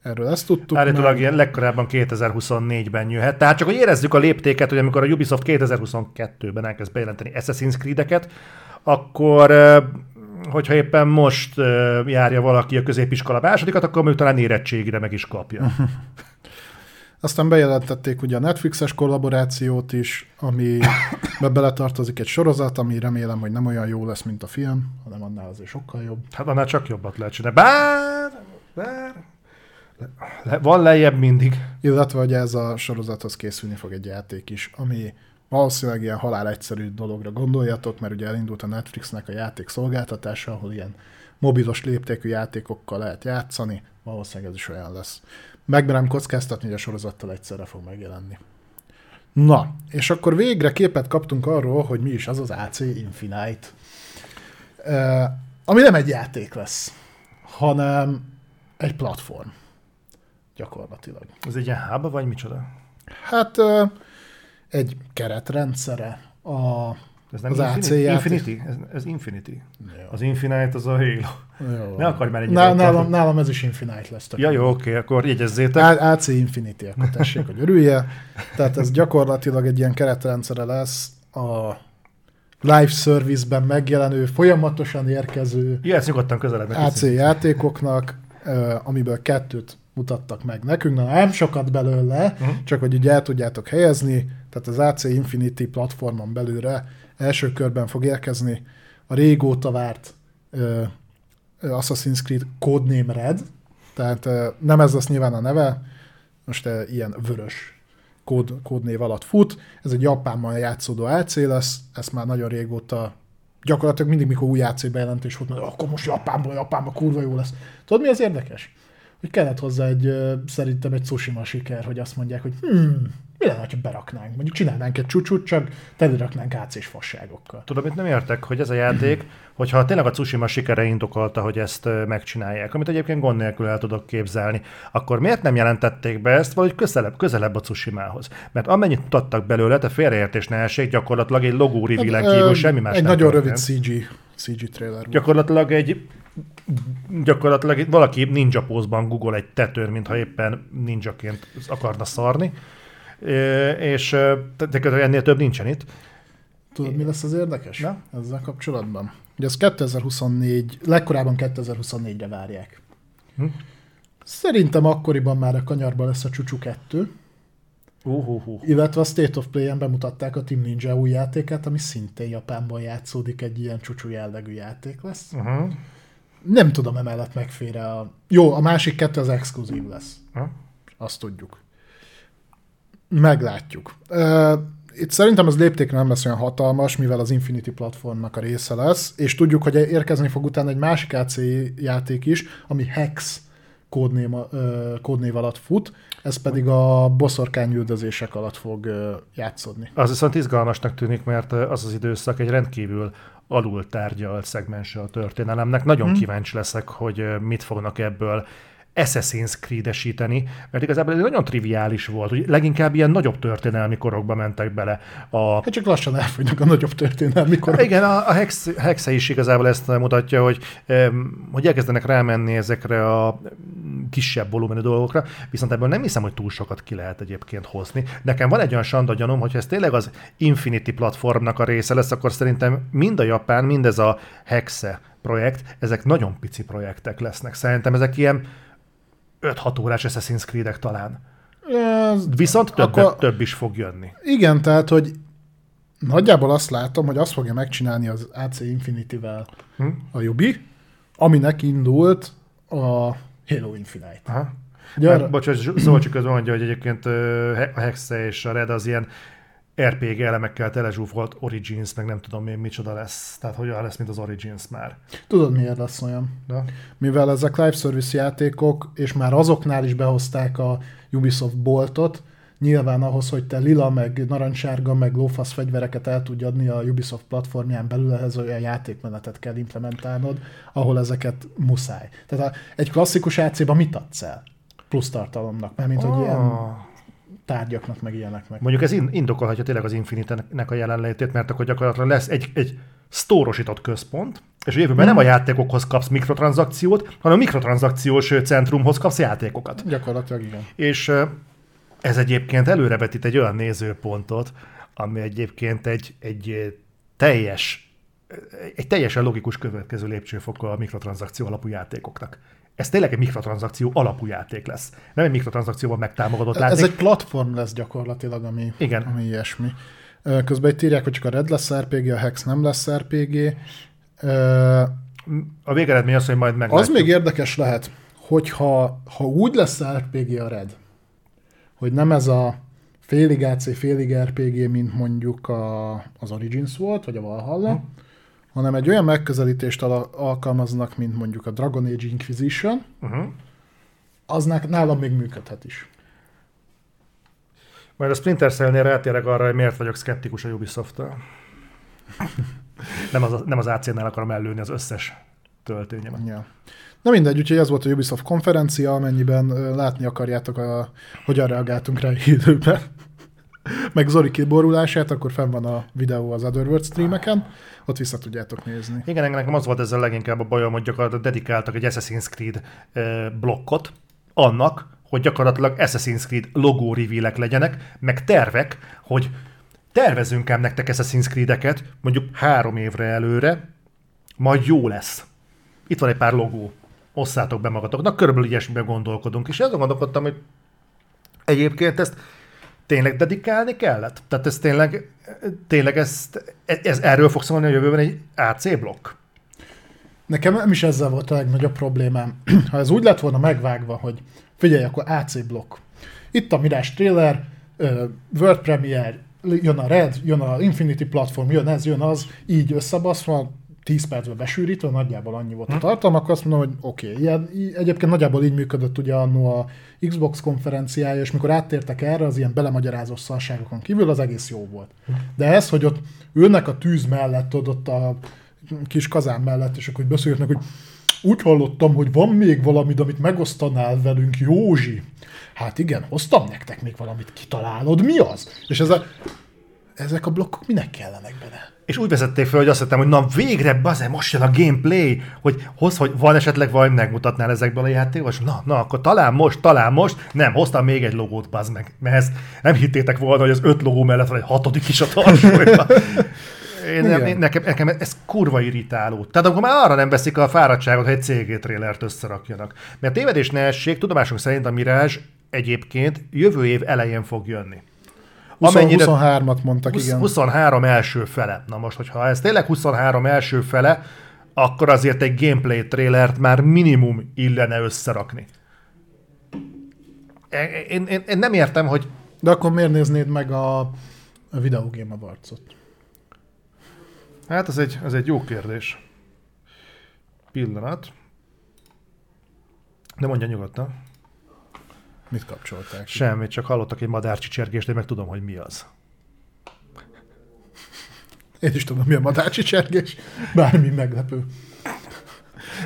Erről ezt tudtuk. Állítólag ilyen legkorábban 2024-ben jöhet. Tehát csak hogy érezzük a léptéket, hogy amikor a Ubisoft 2022-ben elkezd bejelenteni Assassin's Creed-eket, akkor hogyha éppen most járja valaki a középiskola másodikat, akkor még talán érettségire meg is kapja. <laughs> Aztán bejelentették ugye a Netflixes kollaborációt is, ami beletartozik egy sorozat, ami remélem, hogy nem olyan jó lesz, mint a film, hanem annál azért sokkal jobb. Hát annál csak jobbat lehet csinálni. Bár, bár le, van lejjebb mindig. Illetve, hogy ez a sorozathoz készülni fog egy játék is, ami valószínűleg ilyen halál egyszerű dologra gondoljatok, mert ugye elindult a Netflixnek a játék szolgáltatása, ahol ilyen mobilos léptékű játékokkal lehet játszani, valószínűleg ez is olyan lesz. Megmerem kockáztatni, hogy a sorozattal egyszerre fog megjelenni. Na, és akkor végre képet kaptunk arról, hogy mi is az az AC Infinite. Uh, ami nem egy játék lesz, hanem egy platform. Gyakorlatilag. Ez egy ilyen hub, vagy micsoda? Hát ö, egy keretrendszere a, Ez nem az AC játék. Infinity? Ez, ez Infinity. Jó. Az Infinite az a Halo. Jó. Ne akarj már Ná, akarni. nálam, nálam ez is Infinite lesz. tök Ja, jó. oké, akkor jegyezzétek. A- AC Infinity, akkor tessék, hogy örülje. Tehát ez gyakorlatilag egy ilyen keretrendszere lesz a live service-ben megjelenő, folyamatosan érkező Jöhetsz nyugodtan közelebb. AC játékoknak, amiből kettőt mutattak meg nekünk, na nem sokat belőle, Mhm. csak hogy így el tudjátok helyezni, tehát az AC Infinity platformon belülre első körben fog érkezni a régóta várt ö, Assassin's Creed Codename Red, tehát ö, nem ez lesz nyilván a neve, most ö, ilyen vörös kód, kódnév alatt fut, ez egy Japánban játszódó AC lesz, ezt már nagyon régóta gyakorlatilag mindig, mikor új AC bejelentés volt, hogy akkor most Japánból, Japánban kurva jó lesz. Tudod, mi az érdekes? Hogy kellett hozzá egy, szerintem egy Tsushima siker, hogy azt mondják, hogy hmm, mi lenne, ha beraknánk? Mondjuk csinálnánk egy csúcsút, csak teleraknánk AC-s fasságokkal. Tudom, mit nem értek, hogy ez a játék, hogyha tényleg a Tsushima sikere indokolta, hogy ezt megcsinálják, amit egyébként gond nélkül el tudok képzelni, akkor miért nem jelentették be ezt valahogy közelebb, közelebb a Tsushimához? Mert amennyit mutattak belőle, te félreértés ne essék, gyakorlatilag egy logó reveal Ö, kívül semmi más Egy nem nagyon történt. rövid CG, CG trailer volt. Gyakorlatilag egy gyakorlatilag valaki ninja pózban google egy tetőn, mintha éppen ninjaként akarna szarni, és de ennél több nincsen itt. Tudod, mi lesz az érdekes? Na? Ezzel kapcsolatban. Ugye ez 2024, legkorábban 2024-re várják. Hm? Szerintem akkoriban már a kanyarban lesz a Csúcsú 2, Uh, uh, uh. illetve a State of Play-en bemutatták a Team Ninja új játékát, ami szintén Japánban játszódik, egy ilyen csúcsú jellegű játék lesz. Uh-huh. Nem tudom emellett megfér a... Jó, a másik kettő az exkluzív lesz. Ha? Azt tudjuk. Meglátjuk. Itt szerintem az léptékre nem lesz olyan hatalmas, mivel az Infinity platformnak a része lesz, és tudjuk, hogy érkezni fog utána egy másik AC játék is, ami Hex kódnév, kódnév alatt fut, ez pedig a boszorkányüldözések alatt fog játszódni. Az viszont izgalmasnak tűnik, mert az az időszak egy rendkívül alul tárgyalt szegmense a történelemnek. Nagyon hmm. kíváncsi leszek, hogy mit fognak ebből Assassin's Creed-esíteni, mert igazából ez nagyon triviális volt, hogy leginkább ilyen nagyobb történelmi korokba mentek bele. A, Hát csak lassan elfogynak a nagyobb történelmi korok. igen, a, a Hex, Hexe is igazából ezt mutatja, hogy, hogy elkezdenek rámenni ezekre a kisebb volumenű dolgokra, viszont ebből nem hiszem, hogy túl sokat ki lehet egyébként hozni. Nekem van egy olyan sanda gyanúm, hogy ez tényleg az Infinity platformnak a része lesz, akkor szerintem mind a Japán, mind ez a Hexe projekt, ezek nagyon pici projektek lesznek. Szerintem ezek ilyen 5-6 órás Assassin's Creed-ek talán. Ez- Viszont több, Akkor- több is fog jönni. Igen, tehát, hogy nagyjából azt látom, hogy azt fogja megcsinálni az AC Infinity-vel Hm? a Yubi, aminek indult a Halo Infinite. Aha. Arra, bocs, Zolcsi közben mondja, hogy egyébként a Hexe és a Red az ilyen RPG elemekkel telezsúfolt Origins, meg nem tudom én micsoda lesz. Tehát hogy olyan lesz, mint az Origins már. tudod miért lesz olyan? De? Mivel ezek live service játékok, és már azoknál is behozták a Ubisoft boltot, nyilván ahhoz, hogy te lila, meg narancssárga, meg lófasz fegyvereket el tudj adni a Ubisoft platformján belül, ehhez olyan játékmenetet kell implementálnod, ahol ezeket muszáj. Tehát egy klasszikus AC-ban mit adsz el? Plusz tartalomnak, mert mint hogy ilyen Ah. Tárgyaknak, meg ilyeneknek. Mondjuk ez in- indokolhatja tényleg az Infinite-nek a jelenlétét, mert akkor gyakorlatilag lesz egy, egy sztórosított központ, és a jövőben nem a játékokhoz kapsz mikrotranszakciót, hanem a mikrotranszakciós centrumhoz kapsz játékokat. Gyakorlatilag igen. És ez egyébként előrevetít egy olyan nézőpontot, ami egyébként egy, egy teljes, egy teljesen logikus következő lépcsőfoka a mikrotranszakció alapú játékoknak. Ez tényleg egy mikrotranszakció alapú játék lesz. Nem egy mikrotranszakcióban megtámogatott játék. Ez egy platform lesz gyakorlatilag, ami, Igen. ami ilyesmi. Közben itt írják, hogy csak a Red lesz RPG, a Hex nem lesz RPG. A végeredmény az, hogy majd meg. Az még érdekes lehet, hogyha ha úgy lesz RPG a Red, hogy nem ez a félig AC, félig RPG, mint mondjuk a, az Origins volt, vagy a Valhalla, Hm. Hanem egy olyan megközelítést al- alkalmaznak, mint mondjuk a Dragon Age Inquisition, Uh-huh. az ná- nálam még működhet is. Majd a Splinter Cell-nél rátérek arra, hogy miért vagyok szkeptikus a Ubisoft-tal. <laughs> nem, az, nem az AC-nál akarom ellőni az összes töltényemet. Ja. Na mindegy, úgyhogy ez volt a Ubisoft konferencia, amennyiben látni akarjátok, a, hogyan reagáltunk rá időben. <laughs> Meg Zori kiborulását, akkor fenn van a videó az Otherworld streameken, ott vissza tudjátok nézni. Igen, nekem az volt ezzel leginkább a bajom, hogy gyakorlatilag dedikáltak egy Assassin's Creed blokkot annak, hogy gyakorlatilag Assassin's Creed logó reveal legyenek, meg tervek, hogy tervezünk ám nektek Assassin's Creed-eket, mondjuk három évre előre, majd jó lesz. Itt van egy pár logó, osszátok be magatoknak, körülbelül ilyesmiben gondolkodunk, és azon gondolkodtam, hogy egyébként ezt tényleg dedikálni kellett? Tehát ez tényleg, tényleg ezt, ez, erről fog szólni a jövőben egy AC blokk? Nekem nem is ezzel volt a legnagyobb problémám. <clears throat> Ha ez úgy lett volna megvágva, hogy figyelj, akkor AC blokk. Itt a Mirage trailer, World Premiere, jön a Red, jön a Infinity platform, jön ez, jön az, így összebaszva, 10 percbe besűrítve, nagyjából annyi volt a tartalma, akkor azt mondom, hogy oké. Okay. Ilyen, egyébként nagyjából így működött ugye annó a Xbox konferenciája, és mikor áttértek erre, az ilyen belemagyarázó szarságokon kívül, az egész jó volt. De ez, hogy ott ülnek a tűz mellett, ott, a kis kazán mellett, és akkor beszélnek, hogy úgy hallottam, hogy van még valamit, amit megosztanál velünk, Józsi. Hát igen, hoztam nektek még valamit, kitalálod, mi az? És ez a, ezek a blokkok minek kellenek benne? És úgy vezették fel, hogy azt hittem, hogy na végre, baze, most jön a gameplay, hogy hoz, hogy van esetleg valami megmutatnál ezekből a játékos? Na, na, akkor talán most, talán most. Nem, hoztam még egy logót, bazd meg. Mert ezt nem hittétek volna, hogy az öt logó mellett van egy hatodik is a tarsolyban. <laughs> Én, nem, én, nekem, nekem, ez kurva irritáló. Tehát akkor már arra nem veszik a fáradtságot, hogy egy CG trailert összerakjanak. Mert tévedés ne essék, tudomásunk szerint a Mirage egyébként jövő év elején fog jönni. 20, 23-at mondtak, 20, igen. 23 első fele. Na most, hogyha ez tényleg 23 első fele, akkor azért egy gameplay trailert már minimum illene összerakni. Én, én, én nem értem, hogy De akkor miért néznéd meg a, a Video Game Awards-ot? Hát ez egy, ez egy jó kérdés. Pillanat. De mondja nyugodtan. Mit kapcsolták? Semmit, csak hallottak egy madárcsicsergést, de meg tudom, hogy mi az. Én is tudom, mi a madárcsi csergés. Bármi meglepő.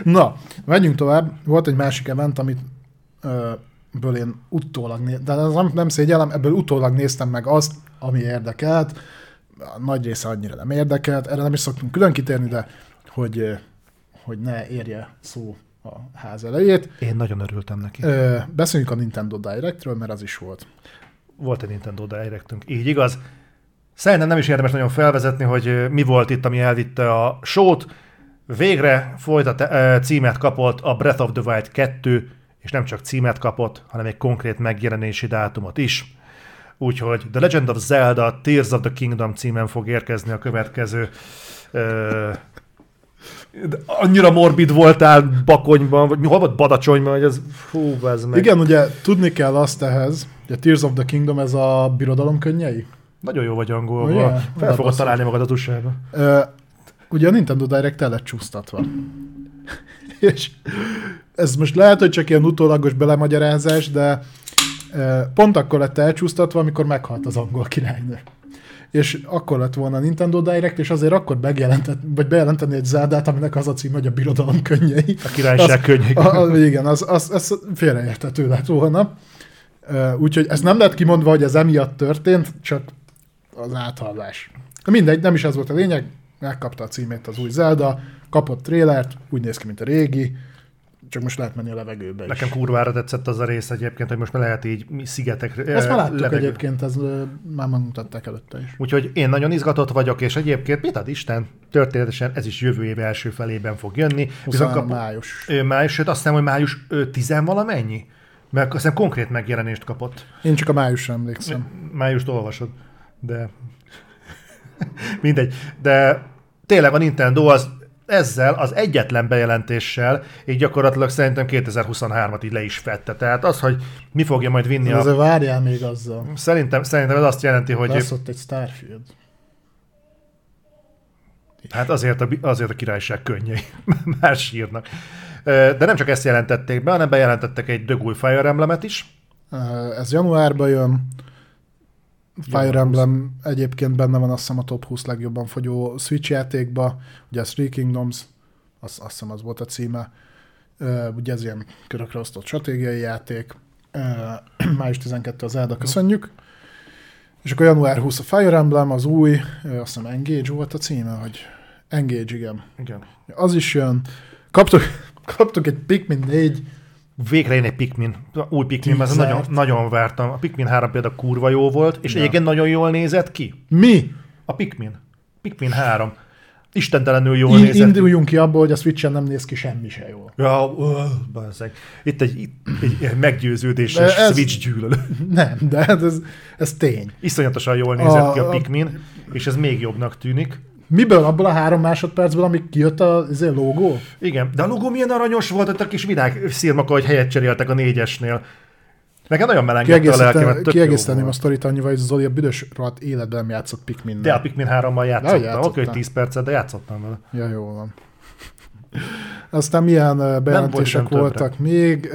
Na, menjünk tovább. Volt egy másik event, amit ö, ből én utólag, né- de ez nem, nem szégyellem, ebből utólag néztem meg azt, ami érdekelt. A nagy része annyira nem érdekelt, erre nem is szoktunk külön kitérni, de hogy, hogy ne érje szó a ház elejét. Én nagyon örültem neki. Ö, beszéljünk a Nintendo Directről, mert az is volt. Volt egy Nintendo Directünk, így igaz. Szerintem nem is érdemes nagyon felvezetni, hogy mi volt itt, ami elvitte a sót. Végre folytat, címet kapott a Breath of the Wild 2, és nem csak címet kapott, hanem egy konkrét megjelenési dátumot is. Úgyhogy The Legend of Zelda Tears of the Kingdom címen fog érkezni a következő ö, annyira morbid voltál Bakonyban, vagy hol volt Badacsonyban, hogy ez fú, ez meg. Igen, ugye tudni kell azt ehhez, hogy a Tears of the Kingdom ez a birodalom könnyei. Nagyon jó vagy angolban. Ugye? Fel Oda fogod basszus. találni magad a Ö, ugye a Nintendo Direct el lett csúsztatva. <laughs> És ez most lehet, hogy csak ilyen utólagos belemagyarázás, de pont akkor lett elcsúsztatva, amikor meghalt az angol királynő. És akkor lett volna a Nintendo Direct, és azért akkor megjelentett, vagy bejelenteni egy Zeldát, aminek az a cím, hogy a birodalom könnyei. A királyság könnyei. Igen, az, az, az félreértető lett volna. Úgyhogy ez nem lett kimondva, hogy ez emiatt történt, csak az áthallás. De mindegy, nem is ez volt a lényeg, megkapta a címét az új Zelda, kapott trélert, úgy néz ki, mint a régi, csak most lehet menni a levegőbe is. Nekem kurvára tetszett az a rész egyébként, hogy most már lehet így szigetekre. Ezt már láttuk levegő. egyébként, ez már megmutatták előtte is. Úgyhogy én nagyon izgatott vagyok, és egyébként mit ad Isten, történetesen ez is jövő év első felében fog jönni. Viszont 23 kap, május. május, sőt azt hiszem, hogy május ö, 10 valamennyi? Mert azt hiszem konkrét megjelenést kapott. Én csak a májusra emlékszem. Májust olvasod, de <laughs> mindegy. De tényleg a Nintendo az ezzel az egyetlen bejelentéssel így gyakorlatilag szerintem 2023-at így le is fette. Tehát az, hogy mi fogja majd vinni a... Azért várjál még azzal. Szerintem, szerintem ez azt jelenti, hogy Lesz ott egy Starfield. hát azért a, azért a királyság könnyei <laughs> már sírnak. De nem csak ezt jelentették be, hanem bejelentettek egy dögúj Fire Emblemet is. Ez januárban jön. Fire Emblem egyébként benne van azt hiszem a top 20 legjobban fogyó Switch játékba, ugye a Three Kingdoms, azt, azt hiszem az volt a címe, ugye ez ilyen körökre osztott stratégiai játék, <clears throat> május 12 az Zelda, köszönjük. És akkor január 20 a Fire Emblem, az új, ö, azt hiszem Engage volt a címe, vagy Engage, igen. Igen. Az is jön. Kaptuk, <laughs> kaptuk egy Pikmin 4 Végre jön egy Pikmin, új Pikmin, Tízert. nagyon, nagyon vártam. A Pikmin 3 például kurva jó volt, és Ja. egyébként nagyon jól nézett ki. Mi? A Pikmin. Pikmin 3. Istentelenül jól In, nézett ki. induljunk ki abból, hogy a Switchen nem néz ki semmi se jól. Ja, bazzeg. Itt egy, itt egy, meggyőződéses ez- Switch gyűlölő. <laughs> Nem, de hát ez, ez tény. Iszonyatosan jól nézett A- ki a- Pikmin, és ez még jobbnak tűnik. Miből? Abból a három másodpercből, amíg kijött a izé, logó? Igen, de a logó milyen aranyos volt, ott a kis virág szírmaka, hogy helyet cseréltek a négyesnél. Nekem nagyon melengedte a lelkemet, Kiegészíteném a sztorit annyival, hogy Zoli a büdös rohadt életben nem játszott Pikmin. De a Pikmin 3-mal játszottam. játszottam. Oké, hogy 10 percet, de játszottam vele. Ja, jó van. Aztán milyen bejelentések többre. voltak még.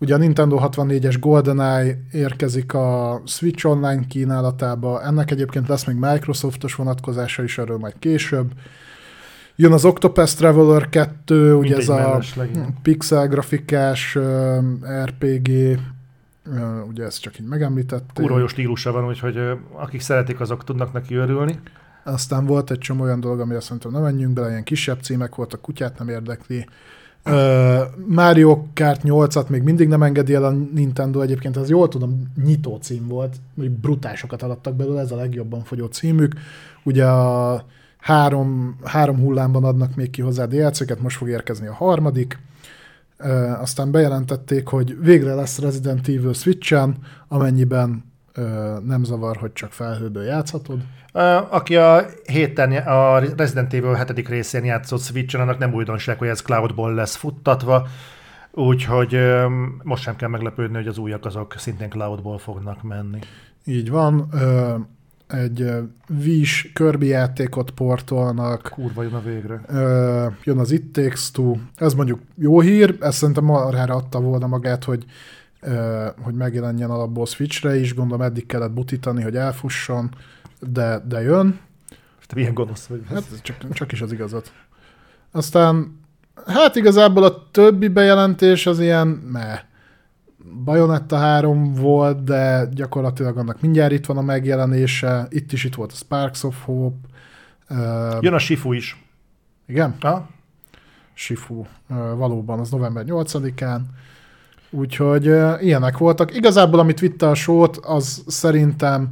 Ugye a Nintendo 64-es GoldenEye érkezik a Switch Online kínálatába, ennek egyébként lesz még Microsoftos vonatkozása is, erről majd később. Jön az Octopath Traveler 2, ugye Mint ez a pixel grafikás RPG, ugye ezt csak így megemlítették. Kurva jó stílusa van, úgyhogy akik szeretik, azok tudnak neki örülni. Aztán volt egy csomó olyan dolog, amire szerintem nem menjünk bele, ilyen kisebb címek voltak, kutyát nem érdekli. Uh, Mario Kart 8-at még mindig nem engedi el a Nintendo, egyébként ez jól tudom, nyitó cím volt, hogy brutásokat alattak belőle, ez a legjobban fogyó címük. Ugye a három, három hullámban adnak még ki hozzá DLC-ket, most fog érkezni a harmadik. Aztán bejelentették, hogy végre lesz Resident Evil Switch-en, amennyiben nem zavar, hogy csak felhőből játszhatod. Aki a héten, a Resident Evil 7. részén játszott Switch-en, annak nem újdonság, hogy ez cloudból lesz futtatva, úgyhogy most sem kell meglepődni, hogy az újak azok szintén cloudból fognak menni. Így van. Egy Wish Kirby játékot portolnak, Kurva jön a végre. ö, jön az It Takes Two. Ez mondjuk jó hír, ezt szerintem marhára adta volna magát, hogy, hogy megjelenjen alapból Switchre is, gondolom eddig kellett butítani, hogy elfusson, de, de jön. Te milyen gonosz vagy. Hát csak, csak is az igazat. Aztán, hát igazából a többi bejelentés az ilyen, meh. Bayonetta 3 volt, de gyakorlatilag annak mindjárt itt van a megjelenése. Itt is itt volt a Sparks of Hope. Jön a Shifu is. igen, Ha? Shifu. Uh, valóban, az november 8-án. Úgyhogy ilyenek voltak. Igazából, amit vitte a sót, az szerintem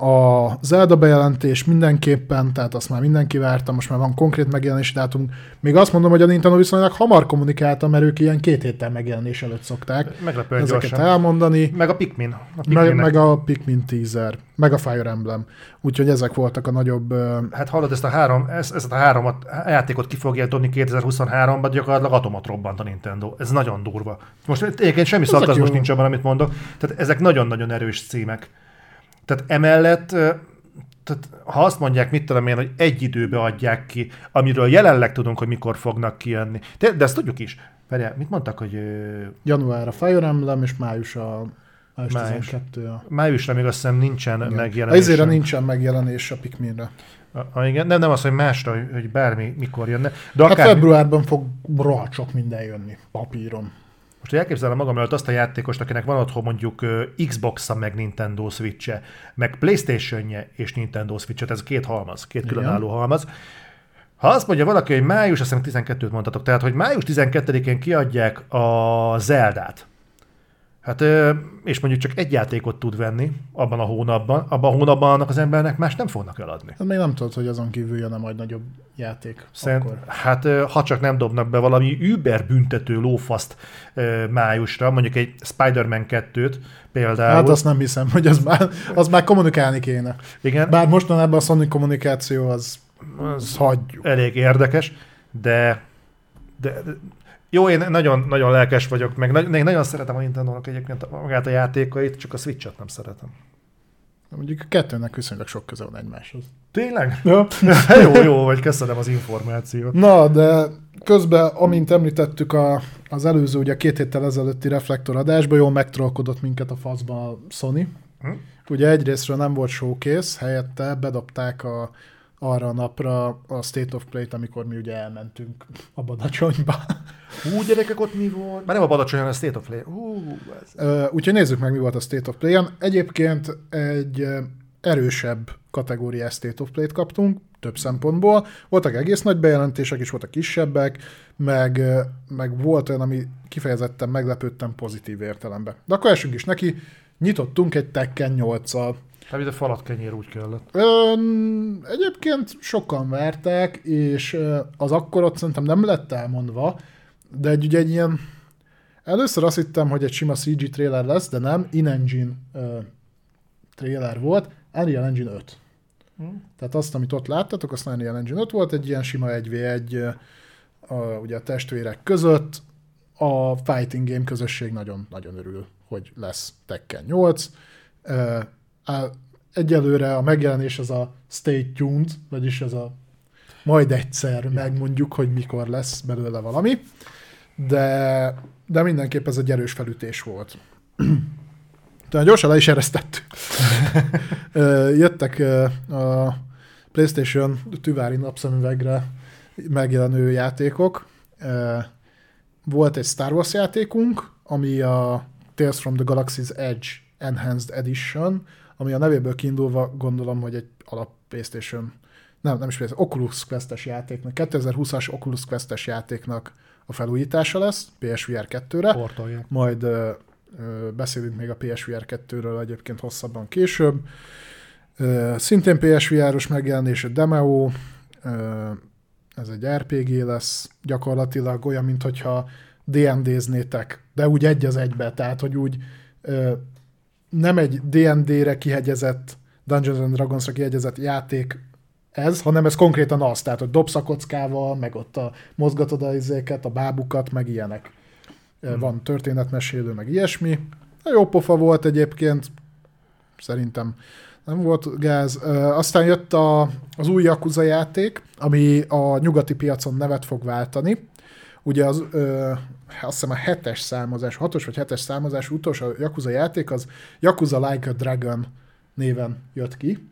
a Zelda bejelentés mindenképpen, tehát azt már mindenki várta, most már van konkrét megjelenési dátum. Még azt mondom, hogy a Nintendo viszonylag hamar kommunikálta, mert ők ilyen két héttel megjelenés előtt szokták Meglepően ezeket gyorsan. elmondani. Meg a Pikmin. A Meg, meg a Pikmin teaser, meg a Fire Emblem. Úgyhogy ezek voltak a nagyobb... Hát hallod, ezt a három, ezt, ezt a háromat, a játékot ki fogja dobni 2023-ban, gyakorlatilag atomat robbant a Nintendo. Ez nagyon durva. Most egyébként semmi szarkazmus nincs abban, amit mondok. Tehát ezek nagyon-nagyon erős címek. Tehát emellett, tehát ha azt mondják, mit tudom én, hogy egy időbe adják ki, amiről jelenleg tudunk, hogy mikor fognak kijönni. De, de ezt tudjuk is. Várjál, mit mondtak, hogy Január a Fire Emblem, és május a május Május. 12 a... májusra még azt hiszem nincsen Igen. megjelenés. Ezért nincsen megjelenés a Pikminre. A, a, igen, nem, nem az, hogy másra, hogy- hogy bármi mikor jönne. De Hát akár, februárban fog rohadt sok minden jönni papíron. Most hogy elképzelem magam előtt azt a játékost, akinek van otthon mondjuk Xbox-a, meg Nintendo Switch-e, meg Playstation-je és Nintendo Switch-e, ez két halmaz, két különálló halmaz. Ha azt mondja valaki, hogy május, azt hiszem 12-t mondtatok, tehát hogy május 12-én kiadják a Zeldát, Hát, és mondjuk csak egy játékot tud venni abban a hónapban, abban a hónapban annak az embernek más nem fognak eladni. Hát még nem tudod, hogy azon kívül jön-e majd nagyobb játék. Szerint, Akkor. hát ha csak nem dobnak be valami über büntető lófaszt májusra, mondjuk egy Spider-Man 2-t például. Hát azt nem hiszem, hogy az már, az már kommunikálni kéne. Igen, Bár mostanában a Sony kommunikáció az, az hagyjuk. elég érdekes, de, de, de jó, én nagyon, nagyon lelkes vagyok, meg na- én nagyon szeretem a Nintendo-nak egyébként magát a játékait, csak a Switch-et nem szeretem. Mondjuk a kettőnek viszonylag sok köze van egymáshoz. Tényleg? Ja. <laughs> jó, jó, vagy köszönöm az információt. Na, de közben, amint említettük a, az előző, ugye két héttel ezelőtti reflektoradásban, jól megtrollkodott minket a faszba a Sony. Hm? Ugye egyrésztről nem volt showcase, helyette bedobták a, arra a napra a State of Play-t, amikor mi ugye elmentünk a Badacsonyba. Hú, gyerekek, ott mi volt? Már nem a Badacsony, hanem a State of Play. Hú, ez... Úgyhogy nézzük meg, mi volt a State of Play-en. Egyébként egy erősebb kategóriás State of Play-t kaptunk, több szempontból. Voltak egész nagy bejelentések is, voltak kisebbek, meg, meg volt olyan, ami kifejezetten meglepődtem pozitív értelemben. De akkor esünk is neki, nyitottunk egy Tekken 8-al. Hát, mint a falat kenyér úgy kellett. Ön, egyébként sokan vertek, és az akkor ott szerintem nem lett elmondva, de egy, ugye egy ilyen... Először azt hittem, hogy egy sima CG trailer lesz, de nem, in-engine ö, trailer volt, Unreal Engine 5. Hm. Tehát azt, amit ott láttatok, azt Unreal Engine 5 volt, egy ilyen sima 1v1 ö, a, ugye a testvérek között, a fighting game közösség nagyon-nagyon örül, hogy lesz Tekken 8. Egyelőre a megjelenés az a stay tuned, vagyis ez a majd egyszer megmondjuk, hogy mikor lesz belőle valami, de, de mindenképp ez egy erős felütés volt. <clears throat> Tehát gyorsan le is eresztettük. <laughs> Jöttek a PlayStation tüvári napszemüvegre megjelenő játékok. Volt egy Star Wars játékunk, ami a Tales from the Galaxy's Edge Enhanced Edition, ami a nevéből kiindulva gondolom, hogy egy alap PlayStation, nem, nem is PlayStation, Oculus Quest-es játéknak, 2020-as Oculus Quest-es játéknak a felújítása lesz PSVR 2-re. Portolják. Majd ö, ö, beszélünk még a PSVR 2-ről egyébként hosszabban később. Ö, szintén PSVR-os megjelenés, a Demeo, ö, ez egy RPG lesz, gyakorlatilag olyan, mintha D&D-znétek, de úgy egy az egybe, tehát hogy úgy ö, nem egy D&D-re kihegyezett, Dungeons and Dragons-ra kihegyezett játék ez, hanem ez konkrétan az, tehát hogy dobsz a kockával, meg ott a, mozgatod a izéket, a bábukat, meg ilyenek. Hmm. Van történetmesélő, meg ilyesmi. Jó pofa volt egyébként, szerintem nem volt gáz. Aztán jött a, az új Yakuza játék, ami a nyugati piacon nevet fog váltani. Ugye az, ö, azt hiszem a hetes számozás, hatos vagy hetes számozás utolsó Yakuza játék, az Yakuza Like a Dragon néven jött ki.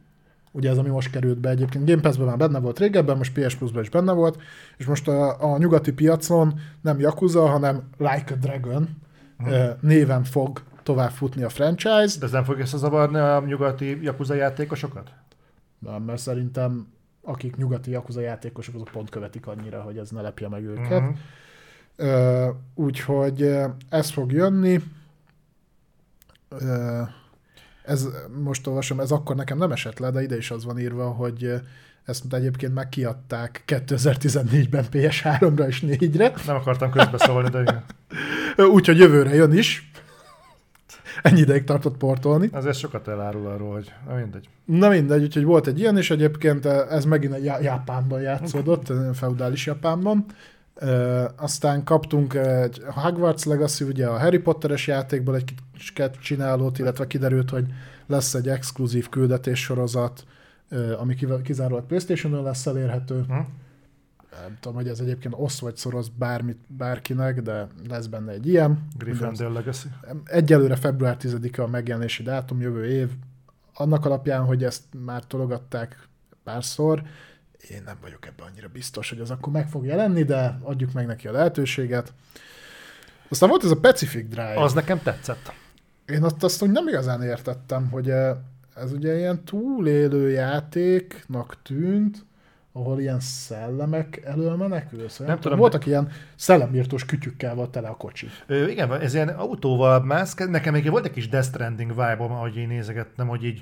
Ugye ez, ami most került be egyébként. Game Pass-ben már benne volt régebben, most PS Plus-ban is benne volt, és most a, a nyugati piacon nem Yakuza, hanem Like a Dragon hmm. néven fog tovább futni a franchise. De ez nem fog összezavarni a nyugati Yakuza játékosokat? Nem, mert szerintem akik nyugati Yakuza játékosok, azok pont követik annyira, hogy ez ne lepje meg őket. Uh-huh. Úgyhogy ez fog jönni. Ez, most olvasom, ez akkor nekem nem esett le, de ide is az van írva, hogy ezt egyébként már kiadták 2014-ben PS3-ra és 4-re. Nem akartam közbeszólni, de igen. Úgyhogy jövőre jön is. Ennyi ideig tartott portolni. Azért sokat elárul arról, hogy na mindegy. Na mindegy, úgyhogy volt egy ilyen, és egyébként ez megint egy Japánban játszódott, <laughs> feudális Japánban. Aztán kaptunk egy Hogwarts Legacy, ugye a Harry Potteres játékból egy kicsit csinálót, illetve kiderült, hogy lesz egy exkluzív küldetés sorozat, uh, ami kizárólag Playstation-on lesz elérhető. Hm? Nem tudom, hogy ez egyébként osz vagy szoroz bármit, bárkinek, de lesz benne egy ilyen. Gryffindor Legacy. Egyelőre február 10-a a megjelenési dátum, jövő év. Annak alapján, hogy ezt már tologatták párszor, én nem vagyok ebben annyira biztos, hogy az akkor meg fog jelenni, de adjuk meg neki a lehetőséget. Aztán volt ez a Pacific Drive. Az nekem tetszett. Én azt, azt hogy nem igazán értettem, hogy eh, ez ugye ilyen túlélő játéknak tűnt, ahol ilyen szellemek elől menekülsz? Nem, nem tudom. Voltak de... ilyen szellemírtós kütyükkel tele a kocsi. Ö, igen, ez ilyen autóval mász, nekem még volt egy kis Death Stranding vibe ahogy én nézegettem, hogy így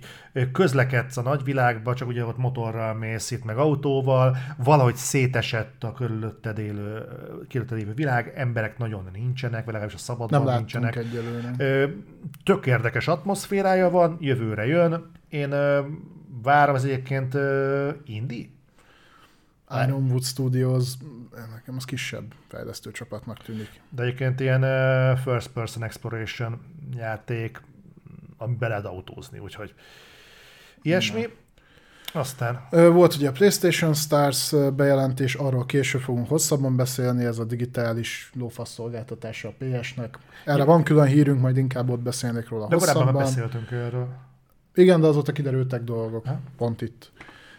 közlekedsz a nagyvilágba, csak ugye ott motorral mész itt, meg autóval, valahogy szétesett a körülötted élő, körülötted élő világ, emberek nagyon nincsenek, vagy legalábbis a szabadban Nem nincsenek. egyelőre. Tök érdekes atmoszférája van, jövőre jön. Én várom, ez egyébként indie? Iron Wood Studios, nekem az kisebb fejlesztő csapatnak tűnik. De egyébként ilyen uh, first person exploration játék, ami lehet autózni, úgyhogy ilyesmi. Nem. Aztán. Volt ugye a PlayStation Stars bejelentés, arról később fogunk hosszabban beszélni, ez a digitális lófasz szolgáltatása a PS-nek. Erre van külön hírünk, majd inkább ott beszélnék róla de hosszabban. De korábban beszéltünk erről. Igen, de azóta kiderültek dolgok, ha? pont itt.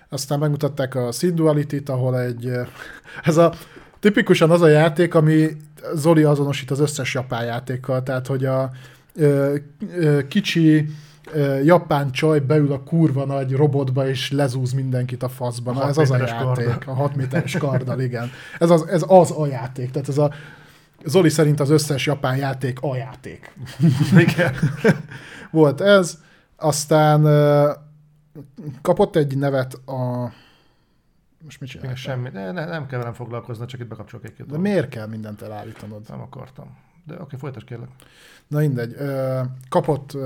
Aztán megmutatták a Seed Duality-t, ahol egy, <laughs> ez a tipikusan az a játék, ami Zoli azonosít az összes japán játékkal, tehát hogy a ö, ö, kicsi ö, japán csaj beül a kurva nagy robotba, és lezúz mindenkit a faszba. Na, ez az a játék. Karddal. A 6 méteres karddal, igen. Ez az, ez az a játék. Tehát ez a Zoli szerint az összes japán játék a játék. Igen. <laughs> Volt ez. Aztán kapott egy nevet a... Most mit csináltam? Semmi, de ne, nem kell velem foglalkozni, csak itt bekapcsolok egy-két De miért kell mindent elállítanod? Nem akartam. De oké, okay, folytasd kérlek. Na mindegy. Kapott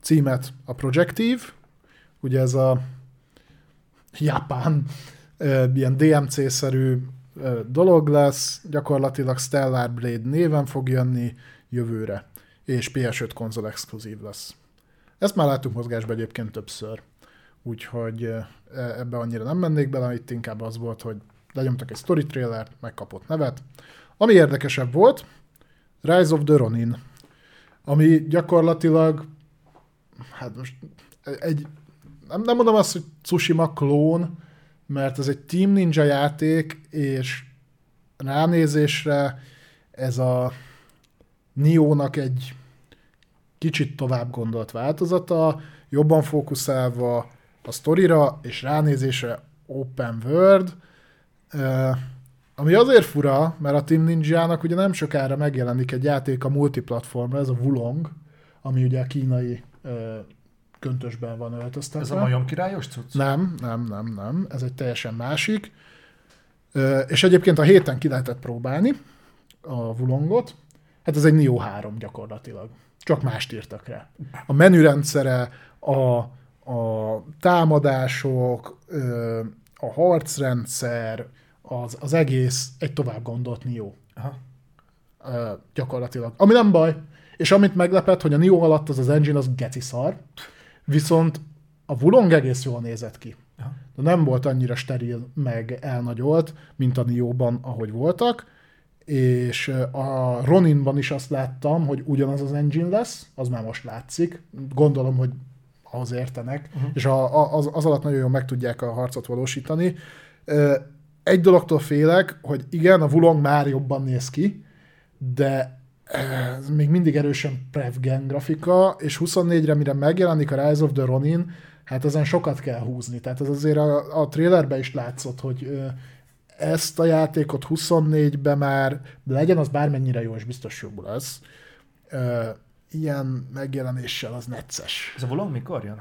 címet a Projective, ugye ez a japán ilyen DMC-szerű dolog lesz, gyakorlatilag Stellar Blade néven fog jönni jövőre, és PS5 konzol exkluzív lesz. Ezt már láttuk mozgásban egyébként többször, úgyhogy e, ebbe annyira nem mennék bele, itt inkább az volt, hogy lenyomtak egy story trailert, megkapott nevet. Ami érdekesebb volt, Rise of the Ronin, ami gyakorlatilag, hát most egy, nem, nem mondom azt, hogy Tsushima klón, mert ez egy Team Ninja játék, és ránézésre ez a Nioh-nak egy kicsit tovább gondolt változata, jobban fókuszálva a sztorira, és ránézésre open world, ami azért fura, mert a Team Ninja-nak ugye nem sokára megjelenik egy játék a multiplatformra, ez a Wulong, ami ugye a kínai köntösben van öltöztetve. Ez a majom királyos cucc? Nem, nem, nem, nem. Ez egy teljesen másik. És egyébként a héten ki lehetett próbálni a Wulongot. Hát ez egy Neo 3 gyakorlatilag. Csak mást írtak rá. A menürendszere, a, a támadások, a harcrendszer, az, az egész egy tovább gondolt Neo. Aha. Gyakorlatilag. Ami nem baj. És amit meglepett, hogy a Neo alatt az az engine az geci szar. Viszont a Wulong egész jól nézett ki. De nem volt annyira steril, meg elnagyolt, mint a Nio-ban, ahogy voltak, és a Roninban is azt láttam, hogy ugyanaz az engine lesz, az már most látszik. Gondolom, hogy ahhoz értenek, uh-huh. és a, a, az, az alatt nagyon jól meg tudják a harcot valósítani. Egy dologtól félek, hogy igen, a Wulong már jobban néz ki, de ez még mindig erősen Prevgen grafika, és 24-re, mire megjelenik a Rise of the Ronin, hát ezen sokat kell húzni. Tehát ez azért a, a trailerben is látszott, hogy ezt a játékot 24-ben már, de legyen az bármennyire jó, és biztos jobb lesz, ilyen megjelenéssel az necces. Ez a Vulong mikor jön?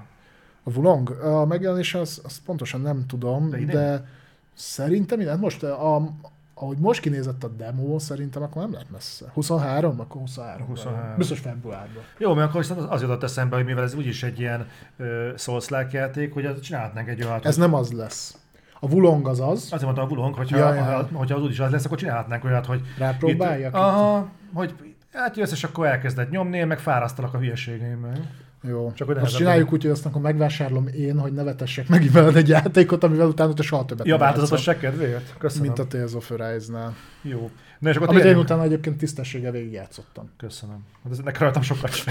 A Vulong? A megjelenés az, az pontosan nem tudom, de, de szerintem, hát most a, ahogy most kinézett a demo, szerintem akkor nem lehet messze. 23? Akkor 23. 23. Biztos februárban. Jó, mert akkor viszont az jutott eszembe, hogy mivel ez úgyis egy ilyen uh, souls játék, hogy csinálhatnánk egy olyat. Ez nem az lesz. A Vulong az az. Azért mondtam a Vulong, hogyha, ja, ja. hogyha az úgyis az lesz, akkor csinálhatnánk olyat, hogy... Rápróbáljak? Itt, aha, hogy hát jössz, és akkor elkezded nyomni, én meg fárasztalak a hülyeségeimmel. Jó. Csak hogy Azt csináljuk úgy, hogy azt akkor megvásárolom én, hogy ne vetessek meg veled egy játékot, amivel utána te soha többet Ja, változatos se kedvéért? Köszönöm. Mint a Tales of Arise-nál. Jó. Na, és akkor Amit én utána egyébként tisztességgel végigjátszottam. Köszönöm. Hát ez nekem rajtam sokat <laughs>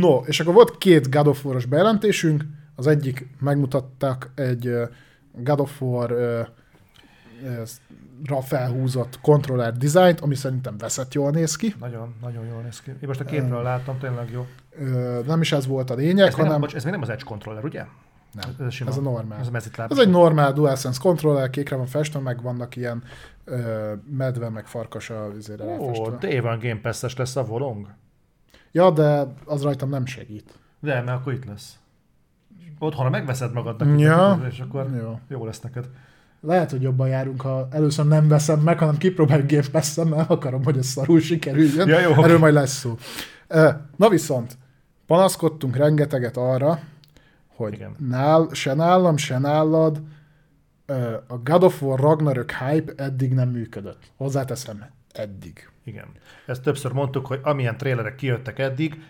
No, és akkor volt két God of War-os bejelentésünk. Az egyik megmutattak egy God of War ra felhúzott controller dizájnt, ami szerintem veszett jól néz ki. Nagyon, nagyon jól néz ki. Én most a képről láttam, tényleg jó. Nem is ez volt a lényeg, ez hanem... Nem, bocs, ez még nem az Edge controller, ugye? Nem, ez, ez a normál. Ez, a ez egy normál DualSense controller, kékre van festve, meg vannak ilyen ö, medve, meg farkas a vizére Ó, de éven Game Pass-es lesz a volong. Ja, de az rajtam nem segít. De, mert akkor itt lesz. Otthonra megveszed magadnak, ja. és akkor jó. jó lesz neked lehet, hogy jobban járunk, ha először nem veszem meg, hanem kipróbáljuk Game pass mert akarom, hogy ez szarul sikerüljön. Ja, jó. Erről majd lesz szó. Na viszont, panaszkodtunk rengeteget arra, hogy nál, se nálam, se nálad a God of War Ragnarök hype eddig nem működött. Hozzáteszem, eddig. Igen. Ezt többször mondtuk, hogy amilyen trélerek kijöttek eddig,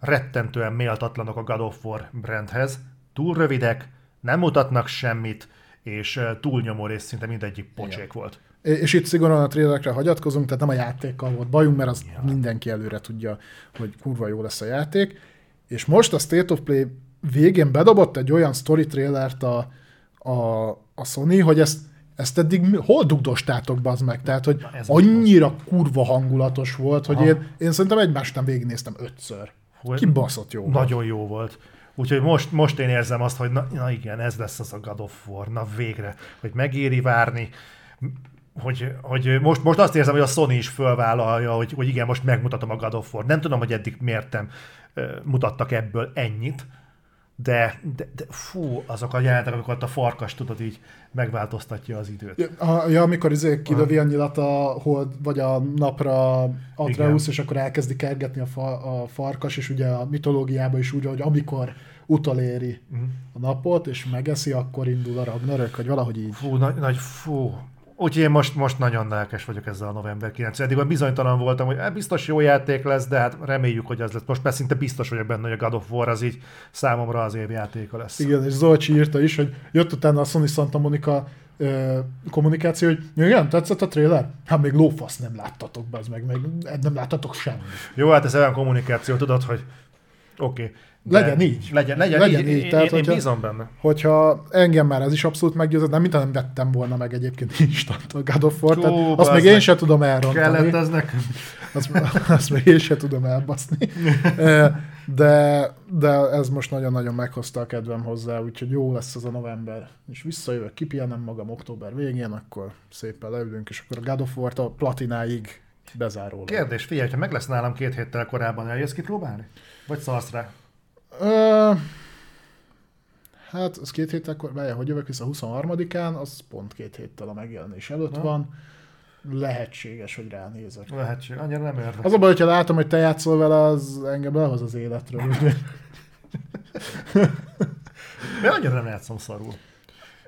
rettentően méltatlanok a God of War brandhez. Túl rövidek, nem mutatnak semmit, és túlnyomó rész szinte mindegyik pocsék Igen. volt. És itt szigorúan a trélerekre hagyatkozunk, tehát nem a játékkal volt bajunk, mert az ja. mindenki előre tudja, hogy kurva jó lesz a játék. És most a State of Play végén bedobott egy olyan story trailert a, a, a Sony, hogy ezt, ezt eddig hol dugdostátok, bazd meg? Tehát, hogy annyira kurva hangulatos volt, hogy én, én szerintem egymást után végignéztem ötször. Kibaszott jó Nagyon volt. jó volt. Úgyhogy most, most én érzem azt, hogy na, na igen, ez lesz az a God of War, na végre, hogy megéri várni, hogy, hogy most, most azt érzem, hogy a Sony is fölvállalja, hogy, hogy igen, most megmutatom a God of War. Nem tudom, hogy eddig miért nem mutattak ebből ennyit, de, de, de fú, azok a jelenetek, amikor ott a farkas, tudod, így megváltoztatja az időt. Ja, ja amikor izé kilövi a nyilat a hold, vagy a napra Atreus, és akkor elkezdi kergetni a, fa, a farkas, és ugye a mitológiában is úgy, hogy amikor utoléri uh-huh. a napot, és megeszi, akkor indul a Ragnarök, vagy valahogy így. Fú, nagy, nagy fú, Úgyhogy én most, most nagyon lelkes vagyok ezzel a november 9 Eddig bizonytalan voltam, hogy biztos jó játék lesz, de hát reméljük, hogy az lesz. Most már szinte biztos vagyok benne, hogy a God of War az így számomra az év játéka lesz. Igen, és Zolcsi írta is, hogy jött utána a Sony Santa Monica ö, kommunikáció, hogy igen, tetszett a trailer? Hát még lófasz nem láttatok, be, meg, meg nem láttatok semmit. Jó, hát ez olyan kommunikáció, tudod, hogy oké, okay, legyen így. Legyen, legyen, legyen így. így. Én, Tehát, én, hogyha, bízom benne. Hogyha engem már ez is abszolút meggyőzött, nem mint nem vettem volna meg egyébként <laughs> instant a God of War, tehát azt még én sem tudom elrontani. Kellett ez nekem. <laughs> Azt, azt még én sem tudom elbaszni. <laughs> De, de ez most nagyon-nagyon meghozta a kedvem hozzá, úgyhogy jó lesz ez a november. És visszajövök, kipihenem magam október végén, akkor szépen leülünk, és akkor a God of War-t a platináig bezáról. Kérdés, figyelj, ha meg lesz nálam két héttel korábban, eljössz kipróbálni? Vagy szarsz rá? Uh, hát az két héttel, várja, hogy jövök vissza 23-án, az pont két héttel a megjelenés előtt Na. van. Lehetséges, hogy ránézek. Lehetséges, annyira nem érdekel. Az a baj, hogyha látom, hogy te játszol vele, az engem lehoz az életről. <laughs> De annyira nem játszom szarul.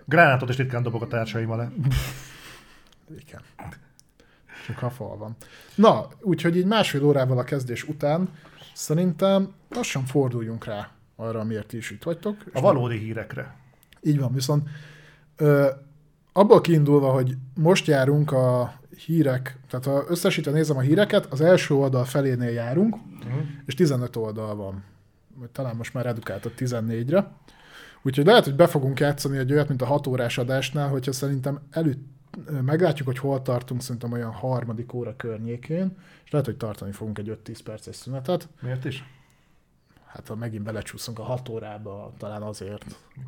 Gránátot is ritkán dobok a társaim le. Igen. Csak ha fal van. Na, úgyhogy így másfél órával a kezdés után Szerintem lassan forduljunk rá arra, miért is itt vagytok. A valódi hírekre. Így van, viszont ö, abból kiindulva, hogy most járunk a hírek, tehát ha összesítve nézem a híreket, az első oldal felénél járunk, uh-huh. és 15 oldal van. Talán most már redukáltott 14-re. Úgyhogy lehet, hogy be fogunk játszani egy olyat, mint a 6 órás adásnál, hogyha szerintem előtt meglátjuk, hogy hol tartunk, szerintem olyan harmadik óra környékén, és lehet, hogy tartani fogunk egy 5-10 perces szünetet. Miért is? Hát ha megint belecsúszunk a 6 órába, talán azért.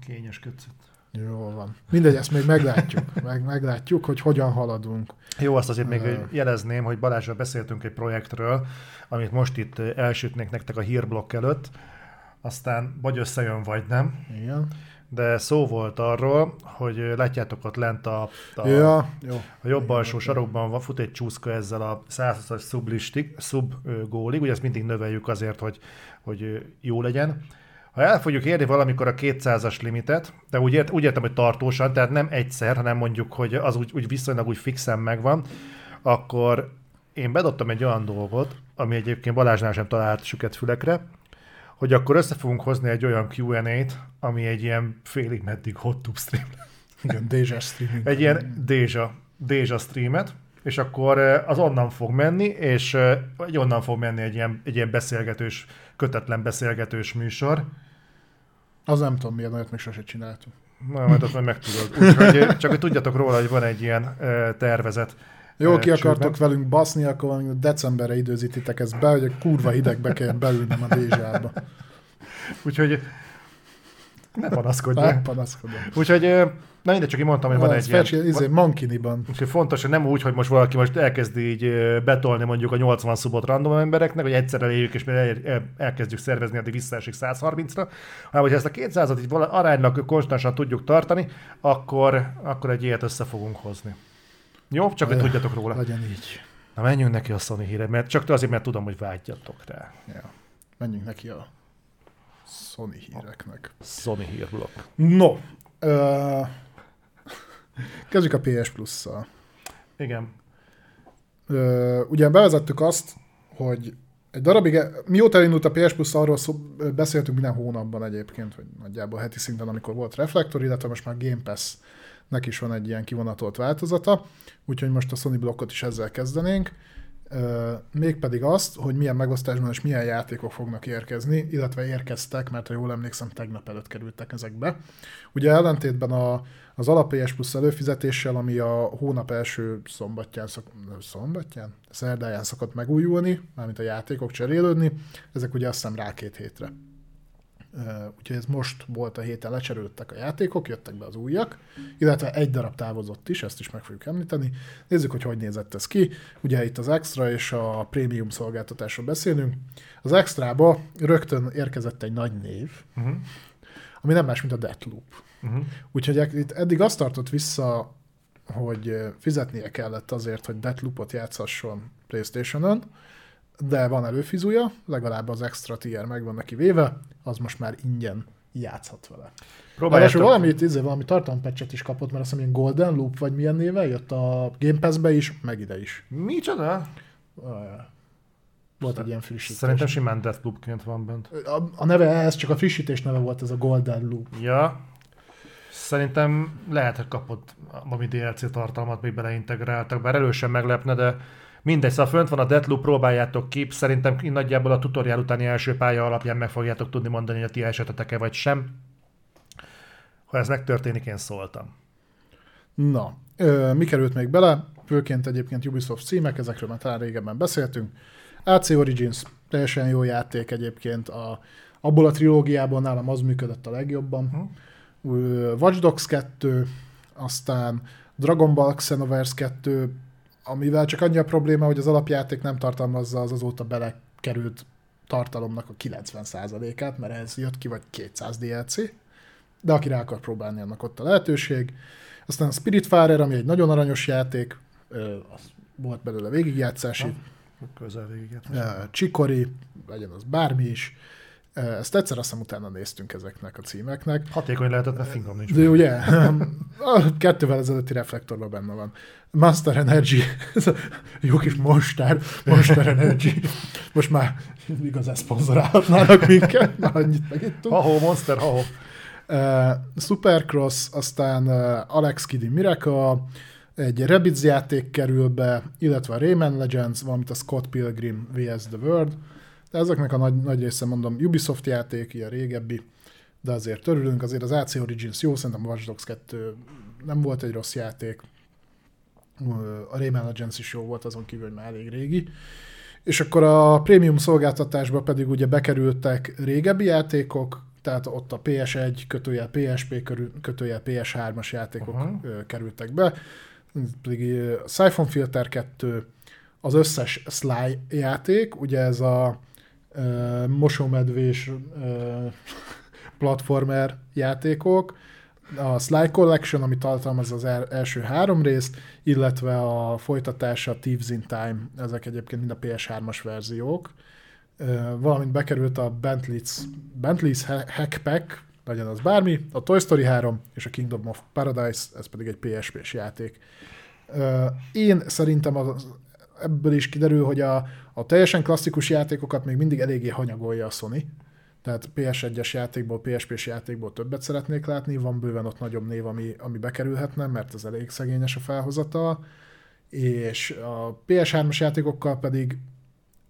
Kényes kötszet. Jó van. Mindegy, ezt még meglátjuk. <laughs> Meg, meglátjuk, hogy hogyan haladunk. Jó, azt azért még jelezném, hogy Balázsra beszéltünk egy projektről, amit most itt elsütnék nektek a hírblokk előtt, aztán vagy összejön, vagy nem. Igen de szó volt arról, hogy látjátok ott lent a, a, ja, jó. a jobb alsó sarokban van, fut egy csúszka ezzel a 120-as szublistig, szub gólig, ugye ezt mindig növeljük azért, hogy, hogy jó legyen. Ha el fogjuk érni valamikor a 200-as limitet, de úgy, ért, úgy értem, hogy tartósan, tehát nem egyszer, hanem mondjuk, hogy az úgy, úgy viszonylag úgy fixen megvan, akkor én bedobtam egy olyan dolgot, ami egyébként Balázsnál sem talált süket fülekre, hogy akkor össze fogunk hozni egy olyan Q&A-t, ami egy ilyen félig meddig hot tube stream. Igen, Deja streaming. Egy ilyen Deja, Deja streamet, és akkor az onnan fog menni, és egy onnan fog menni egy ilyen, egy ilyen beszélgetős, kötetlen beszélgetős műsor. Az nem tudom miért, mert még sose csináltunk. Na, majd azt majd megtudod. Úgyhogy csak hogy tudjatok róla, hogy van egy ilyen tervezet. Jó, ki akartok velünk baszni, akkor decemberre időzítitek ezt be, hogy a kurva hidegbe kell belülnem a Dézsába. Úgyhogy ne panaszkodjál. Nem panaszkodom. Úgyhogy Na mindegy, csak én mondtam, hogy van egy felső, ilyen... Izé, mankiniban. Úgyhogy fontos, hogy nem úgy, hogy most valaki most elkezdi így betolni mondjuk a 80 szubot random embereknek, hogy egyszer eléjük, és el, elkezdjük szervezni, addig visszaesik 130-ra, hanem hogy ezt a 200-at így aránylag konstantan tudjuk tartani, akkor, akkor egy ilyet össze fogunk hozni. Jó? Csak hogy tudjatok róla. Legyen így. Na menjünk neki a Sony híre, mert csak azért, mert tudom, hogy vágyjatok rá. Ja. Menjünk neki a Sony híreknek. Sony hírblokk. No, uh, kezdjük a PS Plus-szal. Igen. Uh, ugye bevezettük azt, hogy egy darabig, mióta elindult a PS Plus, arról szó, beszéltünk minden hónapban egyébként, vagy nagyjából heti szinten, amikor volt Reflektor, illetve most már Game Pass nek is van egy ilyen kivonatolt változata, úgyhogy most a Sony blokkot is ezzel kezdenénk. Mégpedig azt, hogy milyen megosztásban és milyen játékok fognak érkezni, illetve érkeztek, mert ha jól emlékszem, tegnap előtt kerültek ezekbe. Ugye ellentétben a, az alap PS Plus előfizetéssel, ami a hónap első szombatján, szok, szombatján? Szerdáján szokott megújulni, mármint a játékok cserélődni, ezek ugye azt hiszem rá két hétre úgyhogy ez most volt a héten, lecserültek a játékok, jöttek be az újak, illetve egy darab távozott is, ezt is meg fogjuk említeni. Nézzük, hogy hogy nézett ez ki. Ugye itt az extra és a prémium szolgáltatásról beszélünk. Az extrába rögtön érkezett egy nagy név, uh-huh. ami nem más, mint a Deathloop. Uh-huh. Úgyhogy itt eddig azt tartott vissza, hogy fizetnie kellett azért, hogy Deathloopot játszhasson Playstation-ön, de van előfizuja, legalább az extra tier meg van neki véve, az most már ingyen játszhat vele. Ráadásul valamit, izé, valami tartalompeccset is kapott, mert azt hiszem, ilyen Golden Loop, vagy milyen néve jött a Game Pass-be is, meg ide is. Micsoda? Volt egy ilyen frissítés. Szerintem simán Deathloop-ként van bent. A, a neve ez, csak a frissítés neve volt, ez a Golden Loop. Ja. Szerintem lehet, hogy kapott valami DLC tartalmat, még beleintegráltak, bár elősen meglepne, de mindegy, szóval fönt van a Deathloop, próbáljátok ki, szerintem nagyjából a tutoriál utáni első pálya alapján meg fogjátok tudni mondani, hogy a ti esetetek-e vagy sem. Ha ez megtörténik, én szóltam. Na, ö, mi került még bele? Főként egyébként Ubisoft címek, ezekről már talán régebben beszéltünk. AC Origins, teljesen jó játék egyébként, a, abból a trilógiából nálam az működött a legjobban. Uh-huh. Watch Dogs 2, aztán Dragon Ball Xenoverse 2, amivel csak annyi a probléma, hogy az alapjáték nem tartalmazza az azóta belekerült tartalomnak a 90%-át, mert ez jött ki vagy 200 DLC, de aki rá akar próbálni, annak ott a lehetőség. Aztán Spiritfarer, ami egy nagyon aranyos játék, az volt belőle végigjátszási. Közel végigjátszási. Csikori, legyen az bármi is. Ezt egyszer azt utána néztünk ezeknek a címeknek. Hatékony lehetett, mert fingom nincs. De ugye, <laughs> a kettővel ezelőtti reflektorban benne van. Monster Energy, <laughs> jó kis Monster, Monster Energy. Most már igaz, szponzorálhatnának minket, már annyit megittunk. Ahó, Monster. Uh, Supercross, aztán uh, Alex Kiddy Miracle, egy Rabbids játék kerül be, illetve a Rayman Legends, valamint a Scott Pilgrim vs. The World. De ezeknek a nagy, nagy része, mondom, Ubisoft játék, ilyen régebbi, de azért örülünk, azért az AC Origins jó, szerintem a Watch Dogs 2 nem volt egy rossz játék, a Rayman Legends is jó volt, azon kívül, hogy már elég régi. És akkor a prémium szolgáltatásba pedig ugye bekerültek régebbi játékok, tehát ott a PS1 kötőjel PSP kötőjel PS3-as játékok uh-huh. kerültek be, pedig a Siphon Filter 2, az összes Sly játék, ugye ez a uh, mosómedvés platformer játékok, a Sly Collection, ami tartalmaz az első három részt, illetve a folytatása Thieves in Time, ezek egyébként mind a PS3-as verziók. Valamint bekerült a Bentley's, Bentley's Hackpack, legyen az bármi, a Toy Story 3 és a Kingdom of Paradise, ez pedig egy PSP-s játék. Én szerintem az, ebből is kiderül, hogy a, a teljesen klasszikus játékokat még mindig eléggé hanyagolja a Sony, tehát PS1-es játékból, PSP-s játékból többet szeretnék látni, van bőven ott nagyobb név, ami, ami bekerülhetne, mert ez elég szegényes a felhozata, és a PS3-as játékokkal pedig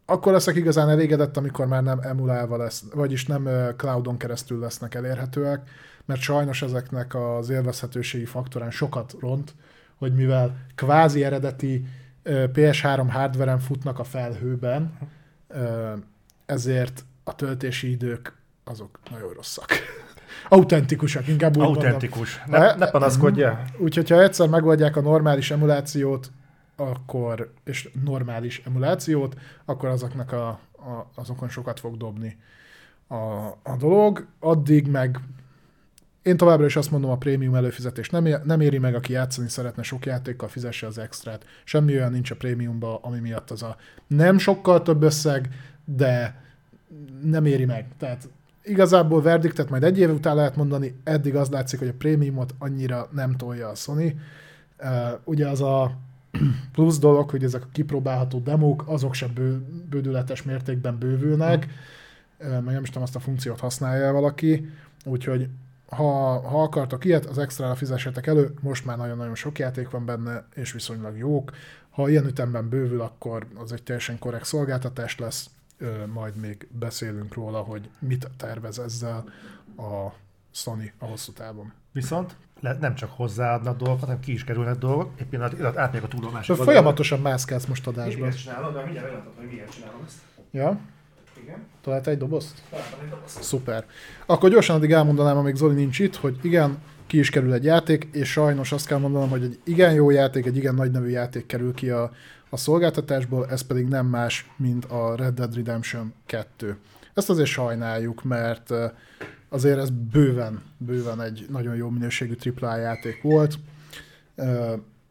akkor leszek igazán elégedett, amikor már nem emulálva lesz, vagyis nem cloudon keresztül lesznek elérhetőek, mert sajnos ezeknek az élvezhetőségi faktorán sokat ront, hogy mivel kvázi eredeti PS3 hardveren futnak a felhőben, ezért a töltési idők azok nagyon rosszak. <laughs> Autentikusak, inkább úgy Autentikus. Mondom. Ne, ne panaszkodja. Úgyhogy ha egyszer megoldják a normális emulációt, akkor, és normális emulációt, akkor azoknak a, a, azokon sokat fog dobni a, a dolog. Addig meg én továbbra is azt mondom, a prémium előfizetés nem, nem éri meg, aki játszani szeretne sok játékkal, fizesse az extrát. Semmi olyan nincs a prémiumban, ami miatt az a nem sokkal több összeg, de nem éri meg. Tehát igazából verdiktet majd egy év után lehet mondani, eddig az látszik, hogy a prémiumot annyira nem tolja a Sony. Uh, ugye az a <clears throat> plusz dolog, hogy ezek a kipróbálható demók, azok sem bő, bődületes mértékben bővülnek, meg nem is tudom, azt a funkciót használja valaki, úgyhogy ha, ha akartok ilyet, az extra fizessetek elő, most már nagyon-nagyon sok játék van benne, és viszonylag jók. Ha ilyen ütemben bővül, akkor az egy teljesen korrekt szolgáltatás lesz, majd még beszélünk róla, hogy mit tervez ezzel a Sony a hosszú távon. Viszont nem csak hozzáadnak dolgokat, hanem ki is kerülnek dolgok. Egy pillanat, átmegyek a túló másik Folyamatosan mászkálsz most adásban. Miért csinálod, de mindjárt meglátom, hogy miért csinálom ezt. Ja? Igen. Talált egy dobozt? Találtam egy dobozt. Szuper. Akkor gyorsan addig elmondanám, amíg Zoli nincs itt, hogy igen, ki is kerül egy játék, és sajnos azt kell mondanom, hogy egy igen jó játék, egy igen nagy nevű játék kerül ki a a szolgáltatásból, ez pedig nem más, mint a Red Dead Redemption 2. Ezt azért sajnáljuk, mert azért ez bőven, bőven egy nagyon jó minőségű AAA játék volt.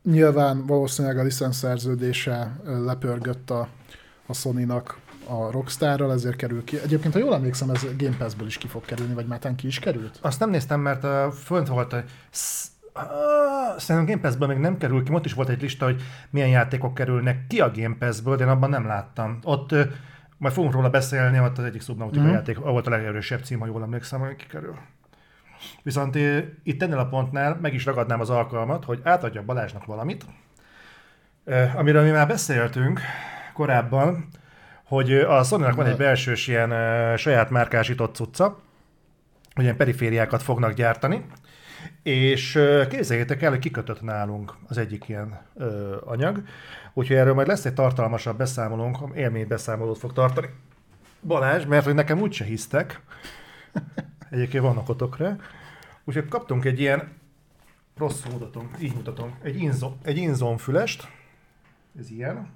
Nyilván valószínűleg a licenszerződése lepörgött a, a Sony-nak a Rockstarral, ezért kerül ki. Egyébként, ha jól emlékszem, ez Game Pass-ből is ki fog kerülni, vagy már ki is került? Azt nem néztem, mert uh, fönt volt a... Szerintem Game Pass-ből még nem kerül ki, ott is volt egy lista, hogy milyen játékok kerülnek ki a Game Pass-ből, de én abban nem láttam. Ott uh, majd fogunk róla beszélni, ott az egyik Subnautica mm. játék, volt a legerősebb cím, ha jól emlékszem, hogy kikerül. Viszont itt ennél a pontnál meg is ragadnám az alkalmat, hogy átadja Balázsnak valamit, amiről mi már beszéltünk korábban, hogy a sony van egy belsős ilyen saját márkásított cucca, hogy ilyen perifériákat fognak gyártani, és képzeljétek el, hogy kikötött nálunk az egyik ilyen ö, anyag, úgyhogy erről majd lesz egy tartalmasabb beszámolónk, élménybeszámolót fog tartani. Balázs, mert hogy nekem úgyse hisztek, <laughs> egyébként vannak otokra, úgyhogy kaptunk egy ilyen, rosszul mutatom, így mutatom, egy, inzo, egy inzon fülest, ez ilyen,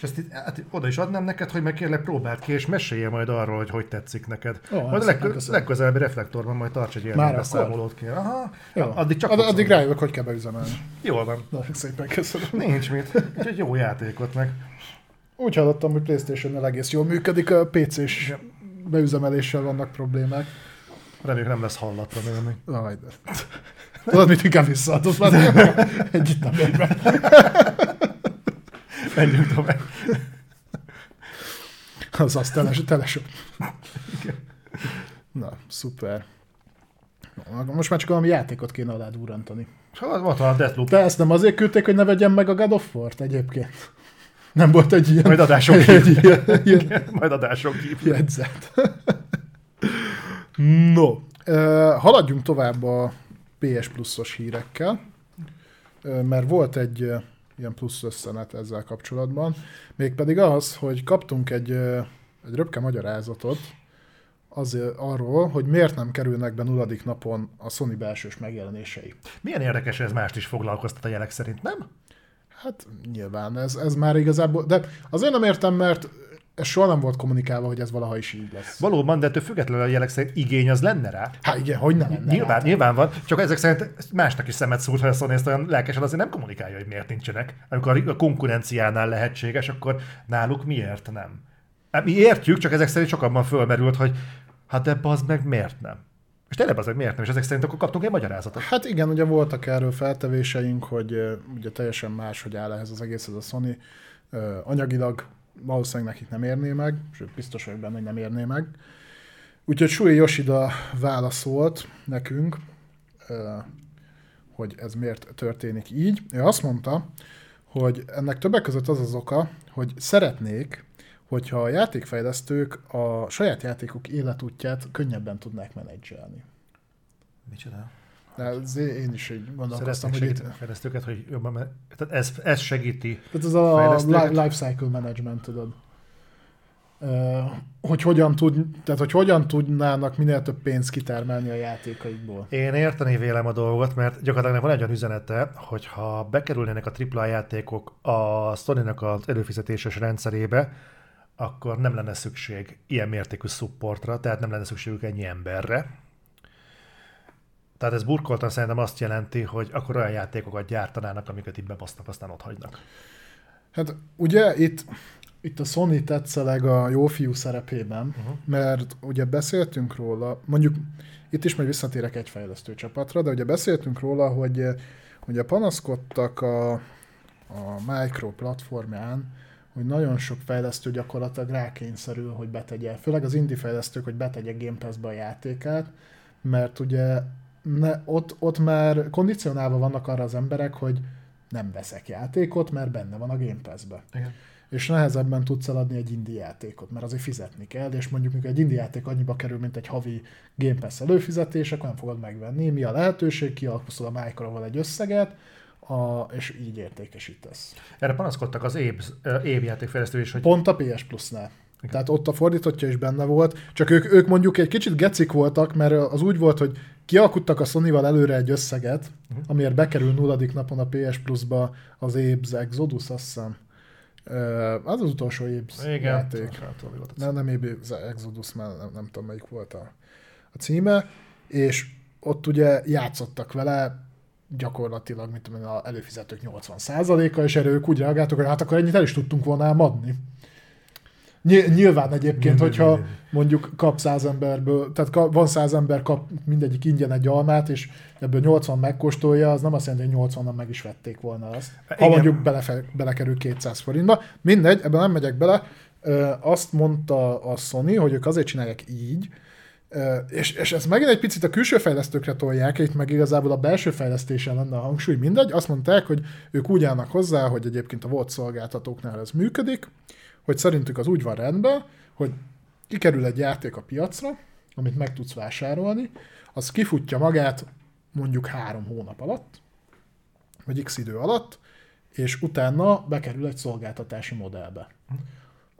és ezt itt, hát oda is adnám neked, hogy meg kérlek próbáld ki, és mesélje majd arról, hogy hogy tetszik neked. Jó, majd a legkö- legközelebbi reflektorban majd tarts egy ilyen beszámolót ki. Aha. Jó. Addig csak Ad, addig rájövök, hogy kell beüzemelni. <laughs> Jól van. Nagyon szépen köszönöm. Nincs mit. Úgyhogy jó játékot meg. Úgy hallottam, hogy Playstation-nel egész jól működik, a PC-s beüzemeléssel vannak problémák. Reméljük nem lesz. Aj, de. Tudod, mit inkább visszaadod már? Együtt nem <laughs> Menjünk tovább. Az az teles, telesok. Na, szuper. Most már csak valami játékot kéne alád úrantani. Hát, ott van a Deathloop. De ezt nem azért küldték, hogy ne vegyem meg a God of War-t egyébként. Nem volt egy ilyen... Majd adások <laughs> kívül. Egy ilyen, ilyen, Majd adások kívül. Jegyzet. no, haladjunk tovább a PS Plus-os hírekkel, mert volt egy ilyen plusz összenet ezzel kapcsolatban. Mégpedig az, hogy kaptunk egy, egy röpke magyarázatot az, arról, hogy miért nem kerülnek be nulladik napon a Sony belsős megjelenései. Milyen érdekes ez mást is foglalkoztat a jelek szerint, nem? Hát nyilván, ez, ez már igazából, de azért nem értem, mert ez soha nem volt kommunikálva, hogy ez valaha is így lesz. Valóban, de ettől függetlenül a jelek szerint igény az lenne rá. Hát igen, hogy ne lenne Nyilván, rá. nyilván van, csak ezek szerint másnak is szemet szúrt, ha a Sony ezt olyan lelkesen azért nem kommunikálja, hogy miért nincsenek. Amikor a konkurenciánál lehetséges, akkor náluk miért nem? Hát mi értjük, csak ezek szerint sokabban fölmerült, hogy hát ebbe az meg miért nem? És tényleg az, miért nem? És ezek szerint akkor kaptunk egy magyarázatot. Hát igen, ugye voltak erről feltevéseink, hogy ugye teljesen más, hogy áll ehhez az egész, ez a Sony anyagilag valószínűleg nekik nem érné meg, sőt biztos vagyok benne, hogy nem érné meg. Úgyhogy Sui Yoshida válaszolt nekünk, hogy ez miért történik így. Ő azt mondta, hogy ennek többek között az az oka, hogy szeretnék, hogyha a játékfejlesztők a saját játékok életútját könnyebben tudnák menedzselni. Micsoda? De ez én is így gondolkoztam, hogy itt... fejlesztőket, hogy jobban, tehát ez, ez segíti Tehát ez a life cycle management, tudod. Hogy hogyan, tud, tehát, hogy hogyan tudnának minél több pénzt kitermelni a játékaikból. Én érteni vélem a dolgot, mert gyakorlatilag van egy olyan üzenete, hogy ha bekerülnének a AAA játékok a sony az előfizetéses rendszerébe, akkor nem lenne szükség ilyen mértékű supportra, tehát nem lenne szükségük ennyi emberre, tehát ez burkoltan szerintem azt jelenti, hogy akkor olyan játékokat gyártanának, amiket itt bebasznak, aztán ott hagynak. Hát ugye itt, itt a Sony tetszeleg a jó fiú szerepében, uh-huh. mert ugye beszéltünk róla, mondjuk itt is majd visszatérek egy fejlesztő csapatra, de ugye beszéltünk róla, hogy ugye panaszkodtak a, a Micro platformján, hogy nagyon sok fejlesztő gyakorlatilag rákényszerül, hogy betegye, főleg az indie fejlesztők, hogy betegye Game Pass-be a játékát, mert ugye ne, ott, ott már kondicionálva vannak arra az emberek, hogy nem veszek játékot, mert benne van a Game Pass-be. Igen. És nehezebben tudsz eladni egy indie játékot, mert azért fizetni kell, és mondjuk mikor egy indie játék annyiba kerül, mint egy havi Game Pass előfizetés, akkor nem fogod megvenni. Mi a lehetőség? Kialkuszol a Microval egy összeget, a, és így értékesítesz. Erre panaszkodtak az év, év játékfejlesztő is, hogy... Pont a PS Plus-nál. Igen. Tehát ott a fordítottja is benne volt, csak ők, ők mondjuk egy kicsit gecik voltak, mert az úgy volt, hogy kialkuttak a Sony-val előre egy összeget, uh-huh. amiért bekerül nulladik napon a PS Plus-ba az Abe's Exodus, azt hiszem. Az az utolsó Abe's Igen. játék. Nem, nem Abe's Exodus, mert nem, nem tudom melyik volt a, a címe, és ott ugye játszottak vele gyakorlatilag, mint tudom, az előfizetők 80%-a, és erről ők úgy reagáltak, hogy hát akkor ennyit el is tudtunk volna ám adni. Nyilván egyébként, mi, hogyha mi, mi. mondjuk kap száz emberből, tehát van száz ember, kap mindegyik ingyen egy almát, és ebből 80 megkóstolja, az nem azt jelenti, hogy 80-an meg is vették volna azt. Ha Igen. mondjuk belefe, belekerül 200 forintba. Mindegy, ebben nem megyek bele. Azt mondta a Sony, hogy ők azért csinálják így, és, és ezt megint egy picit a külső fejlesztőkre tolják, itt meg igazából a belső fejlesztésen lenne a hangsúly, mindegy. Azt mondták, hogy ők úgy állnak hozzá, hogy egyébként a volt szolgáltatóknál ez működik, hogy szerintük az úgy van rendben, hogy kikerül egy játék a piacra, amit meg tudsz vásárolni, az kifutja magát mondjuk három hónap alatt, vagy x idő alatt, és utána bekerül egy szolgáltatási modellbe.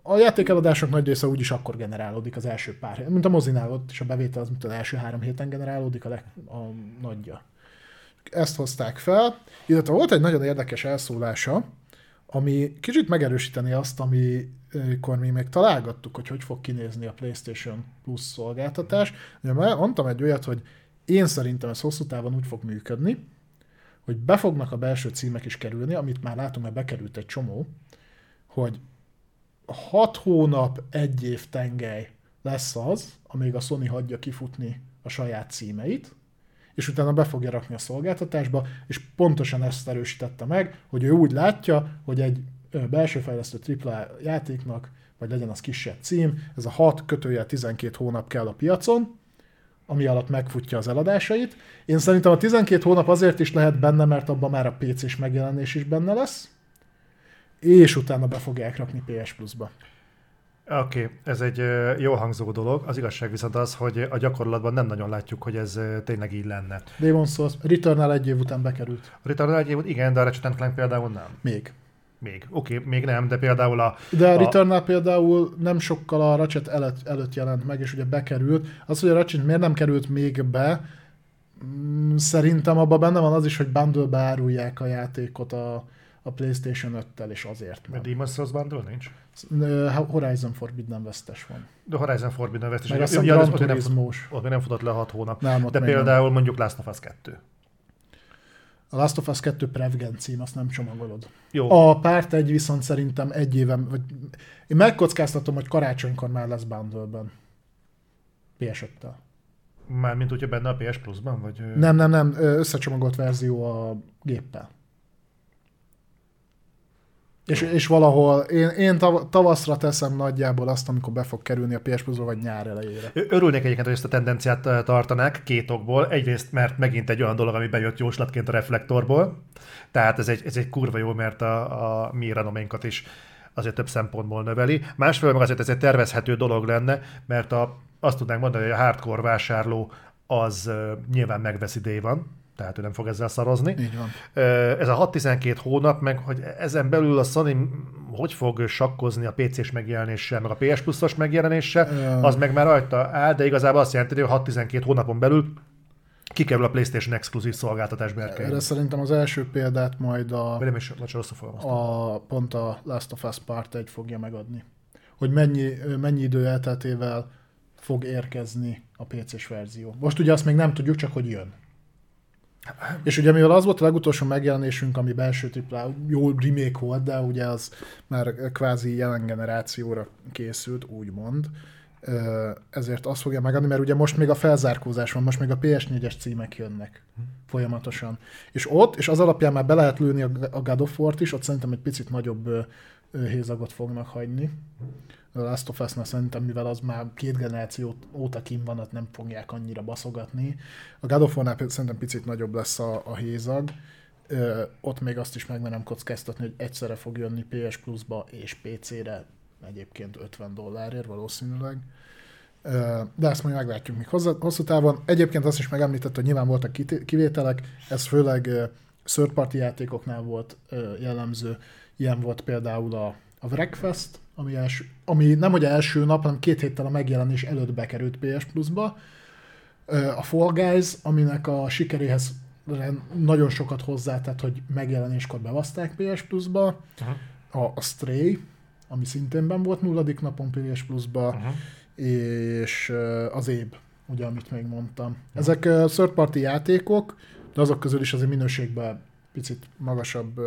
A játékeladások nagy része úgyis akkor generálódik az első pár héten, mint a mozinál ott is a bevétel az, mint az első három héten generálódik a, leg, a nagyja. Ezt hozták fel, illetve volt egy nagyon érdekes elszólása, ami kicsit megerősíteni azt, amikor mi még találgattuk, hogy hogy fog kinézni a PlayStation Plus szolgáltatás. Ugye mondtam egy olyat, hogy én szerintem ez hosszú távon úgy fog működni, hogy be fognak a belső címek is kerülni, amit már látom, mert bekerült egy csomó, hogy hat hónap, egy év tengely lesz az, amíg a Sony hagyja kifutni a saját címeit, és utána be fogja rakni a szolgáltatásba, és pontosan ezt erősítette meg, hogy ő úgy látja, hogy egy belső fejlesztő AAA játéknak, vagy legyen az kisebb cím, ez a 6 kötője 12 hónap kell a piacon, ami alatt megfutja az eladásait. Én szerintem a 12 hónap azért is lehet benne, mert abban már a PC-s megjelenés is benne lesz, és utána be fogják rakni PS Plus-ba. Oké, okay, ez egy jó hangzó dolog. Az igazság viszont az, hogy a gyakorlatban nem nagyon látjuk, hogy ez tényleg így lenne. Demon's Souls Returnal egy év után bekerült. A Returnal egy év után, igen, de a Ratchet Clank például nem. Még. Még. Oké, okay, még nem, de például a... De a, a Returnal például nem sokkal a Ratchet előtt, előtt jelent meg, és ugye bekerült. Az, hogy a Ratchet miért nem került még be, mm, szerintem abban benne van az is, hogy bundle árulják a játékot a, a PlayStation 5-tel, és azért nem. A Demon's Souls bundle nincs? Horizon Forbidden vesztes van. De Horizon Forbidden vesztes. Meg azt ja, Gran nem, ott még nem futott le 6 hónap. Nem, De például nem. mondjuk Last of Us 2. A Last of Us 2 Prevgen cím, azt nem csomagolod. Jó. A párt egy viszont szerintem egy éven, vagy én megkockáztatom, hogy karácsonykor már lesz bundle-ben. PS5-tel. Mármint hogyha benne a PS Plus-ban? Vagy... Nem, nem, nem, összecsomagolt verzió a géppel. És, és valahol én, én tavaszra teszem nagyjából azt, amikor be fog kerülni a PS plus vagy nyár elejére. Örülnék egyébként, hogy ezt a tendenciát tartanák két okból. Egyrészt, mert megint egy olyan dolog, ami bejött jóslatként a reflektorból. Tehát ez egy, ez egy kurva jó, mert a, a mi renoménkat is azért több szempontból növeli. Másfél meg azért ez egy tervezhető dolog lenne, mert a, azt tudnánk mondani, hogy a hardcore vásárló az nyilván megveszi day van, tehát ő nem fog ezzel szarozni. Így van. Ez a 6-12 hónap, meg hogy ezen belül a Sony hogy fog sakkozni a PC-s megjelenéssel, meg a PS Plus-os megjelenéssel, az meg már rajta áll, de igazából azt jelenti, hogy 6-12 hónapon belül kikerül a PlayStation exkluzív szolgáltatás berkein. Erre szerintem az első példát majd a, nem is, a pont a Last of Us Part 1 fogja megadni. Hogy mennyi, mennyi idő elteltével fog érkezni a PC-s verzió. Most ugye azt még nem tudjuk, csak hogy jön. És ugye mivel az volt a legutolsó megjelenésünk, ami belső triplá, jó remake volt, de ugye az már kvázi jelen generációra készült, úgymond, ezért azt fogja megadni, mert ugye most még a felzárkózás van, most még a PS4-es címek jönnek folyamatosan. És ott, és az alapján már be lehet lőni a God of War-t is, ott szerintem egy picit nagyobb hézagot fognak hagyni. A Last of us szerintem, mivel az már két generáció óta kim van, nem fogják annyira baszogatni. A God of War-nál szerintem picit nagyobb lesz a, a hézag. Ö, ott még azt is megmerem kockáztatni, hogy egyszerre fog jönni PS Plus-ba és PC-re egyébként 50 dollárért valószínűleg. Ö, de ezt majd meglátjuk még hozzá, hosszú távon. Egyébként azt is megemlített, hogy nyilván voltak kivételek, ez főleg third party játékoknál volt jellemző. Ilyen volt például a, a Wreckfest, ami, első, ami nem hogy első nap, hanem két héttel a megjelenés előtt bekerült PS Plus-ba. A Fall Guys, aminek a sikeréhez nagyon sokat hozzátett, hogy megjelenéskor bevaszták PS Plus-ba. Uh-huh. A, Stray, ami szintén ben volt nulladik napon PS Plus-ba, uh-huh. és az Éb, ugye, amit még mondtam. Ezek third party játékok, de azok közül is azért minőségben picit magasabb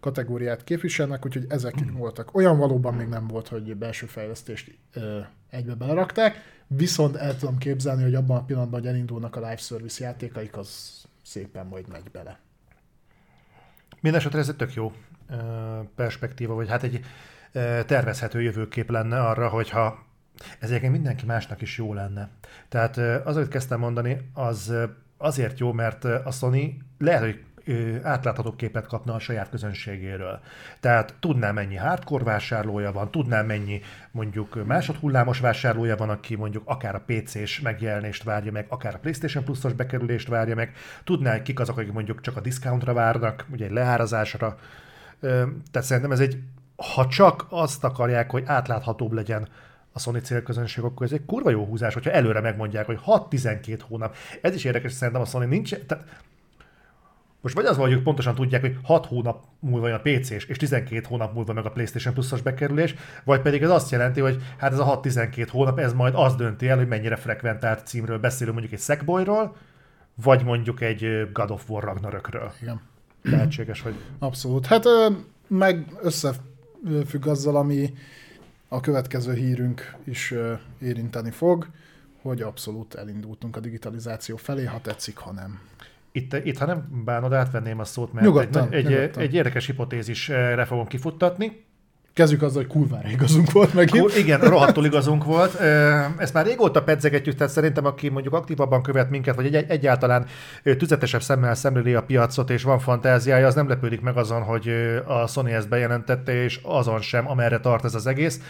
kategóriát képviselnek, úgyhogy ezek voltak. Olyan valóban még nem volt, hogy belső fejlesztést uh, egybe belerakták, viszont el tudom képzelni, hogy abban a pillanatban, hogy elindulnak a live service játékaik, az szépen majd megy bele. Mindenesetre ez egy tök jó perspektíva, vagy hát egy tervezhető jövőkép lenne arra, hogyha ez egyébként mindenki másnak is jó lenne. Tehát az, amit kezdtem mondani, az azért jó, mert a Sony lehet, hogy átlátható képet kapna a saját közönségéről. Tehát tudná, mennyi hardcore vásárlója van, tudná, mennyi mondjuk másodhullámos vásárlója van, aki mondjuk akár a PC-s megjelenést várja meg, akár a PlayStation Plus-os bekerülést várja meg, tudná, kik azok, akik mondjuk csak a discountra várnak, ugye egy leárazásra. Tehát szerintem ez egy, ha csak azt akarják, hogy átláthatóbb legyen a Sony célközönség, akkor ez egy kurva jó húzás, hogyha előre megmondják, hogy 6-12 hónap. Ez is érdekes, szerintem a Sony nincs, tehát most vagy az van, hogy pontosan tudják, hogy 6 hónap múlva jön a PC-s, és 12 hónap múlva meg a PlayStation Plus-os bekerülés, vagy pedig ez azt jelenti, hogy hát ez a 6-12 hónap, ez majd az dönti el, hogy mennyire frekventált címről beszélünk, mondjuk egy Sackboyról, vagy mondjuk egy God of War Ragnarökről. Igen. Lehetséges, hogy... Abszolút. Hát meg összefügg azzal, ami a következő hírünk is érinteni fog, hogy abszolút elindultunk a digitalizáció felé, ha tetszik, ha nem. Itt, itt ha nem bánod, átvenném a szót, mert nyugodtan, egy, nyugodtan. egy, érdekes hipotézisre fogom kifuttatni. Kezdjük azzal, hogy kurvára igazunk volt megint. Kur, igen, rohadtul igazunk volt. Ezt már régóta pedzegetjük, tehát szerintem aki mondjuk aktívabban követ minket, vagy egy, egyáltalán tüzetesebb szemmel szemléli a piacot, és van fantáziája, az nem lepődik meg azon, hogy a Sony ezt bejelentette, és azon sem, amerre tart ez az egész.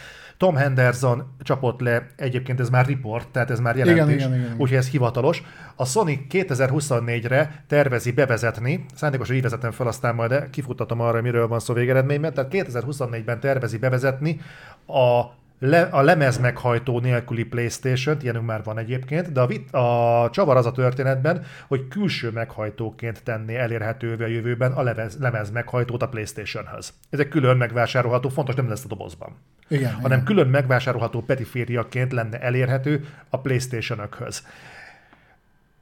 Tom Henderson csapott le, egyébként ez már report, tehát ez már jelentés, igen, igen, igen, úgyhogy ez hivatalos. A Sony 2024-re tervezi bevezetni, szándékosan így vezetem fel, aztán majd kifutatom arra, miről van szó végeredményben, tehát 2024-ben tervezi bevezetni a le, a lemez meghajtó nélküli playstation ilyenünk már van egyébként, de a, vit, a csavar az a történetben, hogy külső meghajtóként tenné elérhetővé a jövőben a lemez, lemez meghajtót a PlayStation-höz. Ez egy külön megvásárolható, fontos nem lesz a dobozban. Igen, hanem igen. külön megvásárolható perifériaként lenne elérhető a PlayStation-ökhöz.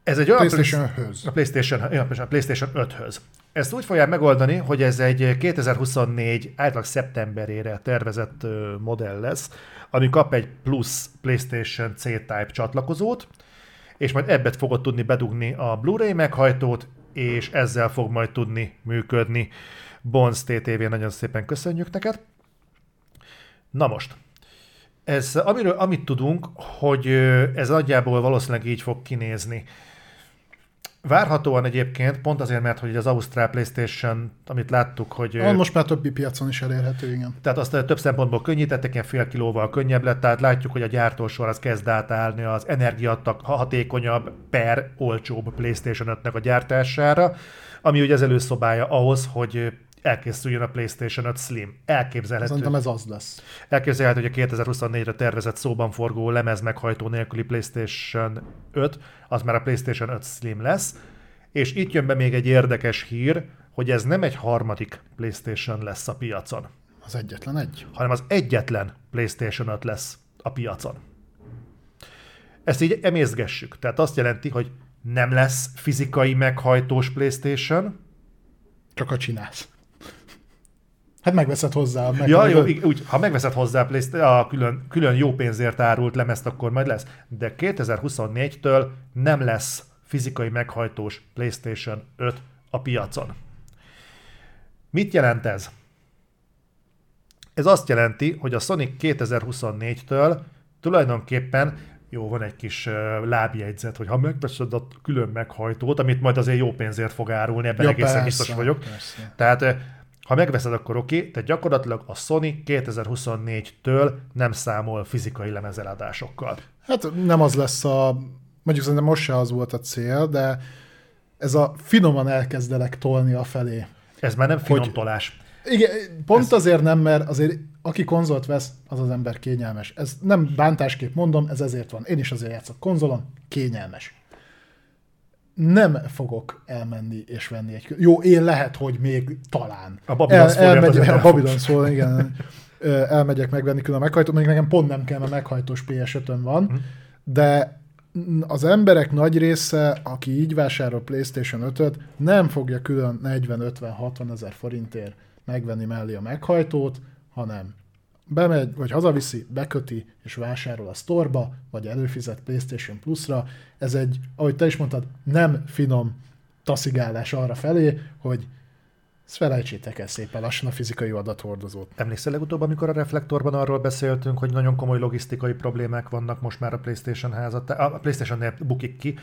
Ez egy olyan PlayStation-höz. A PlayStation, a PlayStation 5-höz. Ezt úgy fogják megoldani, hogy ez egy 2024 átlag szeptemberére tervezett modell lesz, ami kap egy plusz PlayStation C-Type csatlakozót, és majd ebbet fogod tudni bedugni a Blu-ray meghajtót, és ezzel fog majd tudni működni. Bonds TTV, nagyon szépen köszönjük neked. Na most, ez, amiről, amit tudunk, hogy ez nagyjából valószínűleg így fog kinézni. Várhatóan egyébként, pont azért, mert hogy az Ausztrál PlayStation, amit láttuk, hogy... Ah, most már többi piacon is elérhető, igen. Tehát azt több szempontból könnyítettek, ilyen fél kilóval könnyebb lett, tehát látjuk, hogy a gyártósor az kezd átállni az energiatak hatékonyabb per olcsóbb PlayStation 5-nek a gyártására, ami ugye az előszobája ahhoz, hogy elkészüljön a PlayStation 5 Slim. Elképzelhető. Szerintem ez az lesz. Elképzelhető, hogy a 2024-re tervezett szóban forgó lemez meghajtó nélküli PlayStation 5, az már a PlayStation 5 Slim lesz. És itt jön be még egy érdekes hír, hogy ez nem egy harmadik PlayStation lesz a piacon. Az egyetlen egy. Hanem az egyetlen PlayStation 5 lesz a piacon. Ezt így emészgessük. Tehát azt jelenti, hogy nem lesz fizikai meghajtós PlayStation, csak a csinálsz. Hát megveszed hozzá. Meg ja, jó, úgy, ha megveszed hozzá a külön, külön jó pénzért árult lemezt, akkor majd lesz. De 2024-től nem lesz fizikai meghajtós PlayStation 5 a piacon. Mit jelent ez? Ez azt jelenti, hogy a Sonic 2024-től tulajdonképpen jó, van egy kis uh, lábjegyzet, hogy ha megveszed a külön meghajtót, amit majd azért jó pénzért fog árulni, ebben ja, egészen persze, biztos vagyok. Persze. Tehát ha megveszed, akkor oké, okay, tehát gyakorlatilag a Sony 2024-től nem számol fizikai lemezeladásokkal. Hát nem az lesz a, mondjuk szerintem most se az volt a cél, de ez a finoman elkezdelek tolni a felé. Ez már nem finom tolás. Igen, pont ez... azért nem, mert azért aki konzolt vesz, az az ember kényelmes. Ez nem bántásképp mondom, ez ezért van. Én is azért játszok konzolon, kényelmes nem fogok elmenni és venni egy... Jó, én lehet, hogy még talán. A Babylon El, elmegy, A Babylon szól, igen. elmegyek megvenni külön a meghajtót, még nekem pont nem kell, mert meghajtós ps van, hmm. de az emberek nagy része, aki így vásárol PlayStation 5-öt, nem fogja külön 40-50-60 ezer forintért megvenni mellé a meghajtót, hanem bemegy, vagy hazaviszi, beköti, és vásárol a sztorba, vagy előfizet PlayStation Plus-ra. Ez egy, ahogy te is mondtad, nem finom taszigálás arra felé, hogy ezt felejtsétek el szépen lassan a fizikai adathordozót. Emlékszel legutóbb, amikor a reflektorban arról beszéltünk, hogy nagyon komoly logisztikai problémák vannak most már a PlayStation házat, a PlayStation-nél bukik ki,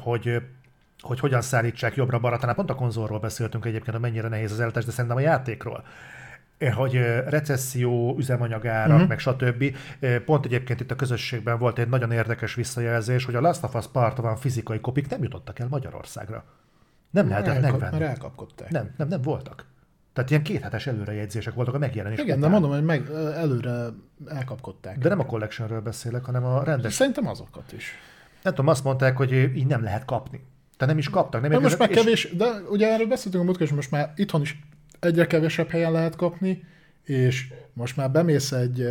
hogy hogy hogyan szállítsák jobbra-balra. Talán pont a konzolról beszéltünk egyébként, hogy mennyire nehéz az eltás, de szerintem a játékról hogy recesszió, üzemanyagárak, uh-huh. meg stb. Pont egyébként itt a közösségben volt egy nagyon érdekes visszajelzés, hogy a Last of Us Part van fizikai kopik nem jutottak el Magyarországra. Nem lehetett Elkap, megvenni. Mert elkapkodták. Nem, nem, nem voltak. Tehát ilyen kéthetes előrejegyzések voltak a megjelenés Igen, után. de mondom, hogy meg, előre elkapkodták. De nem a collectionről beszélek, hanem a rendes. Szerintem azokat is. Nem tudom, azt mondták, hogy így nem lehet kapni. Tehát nem is kaptak. Nem de most már kevés, és... de ugye erről beszéltünk a múltkor, és most már itthon is egyre kevesebb helyen lehet kapni, és most már bemész egy,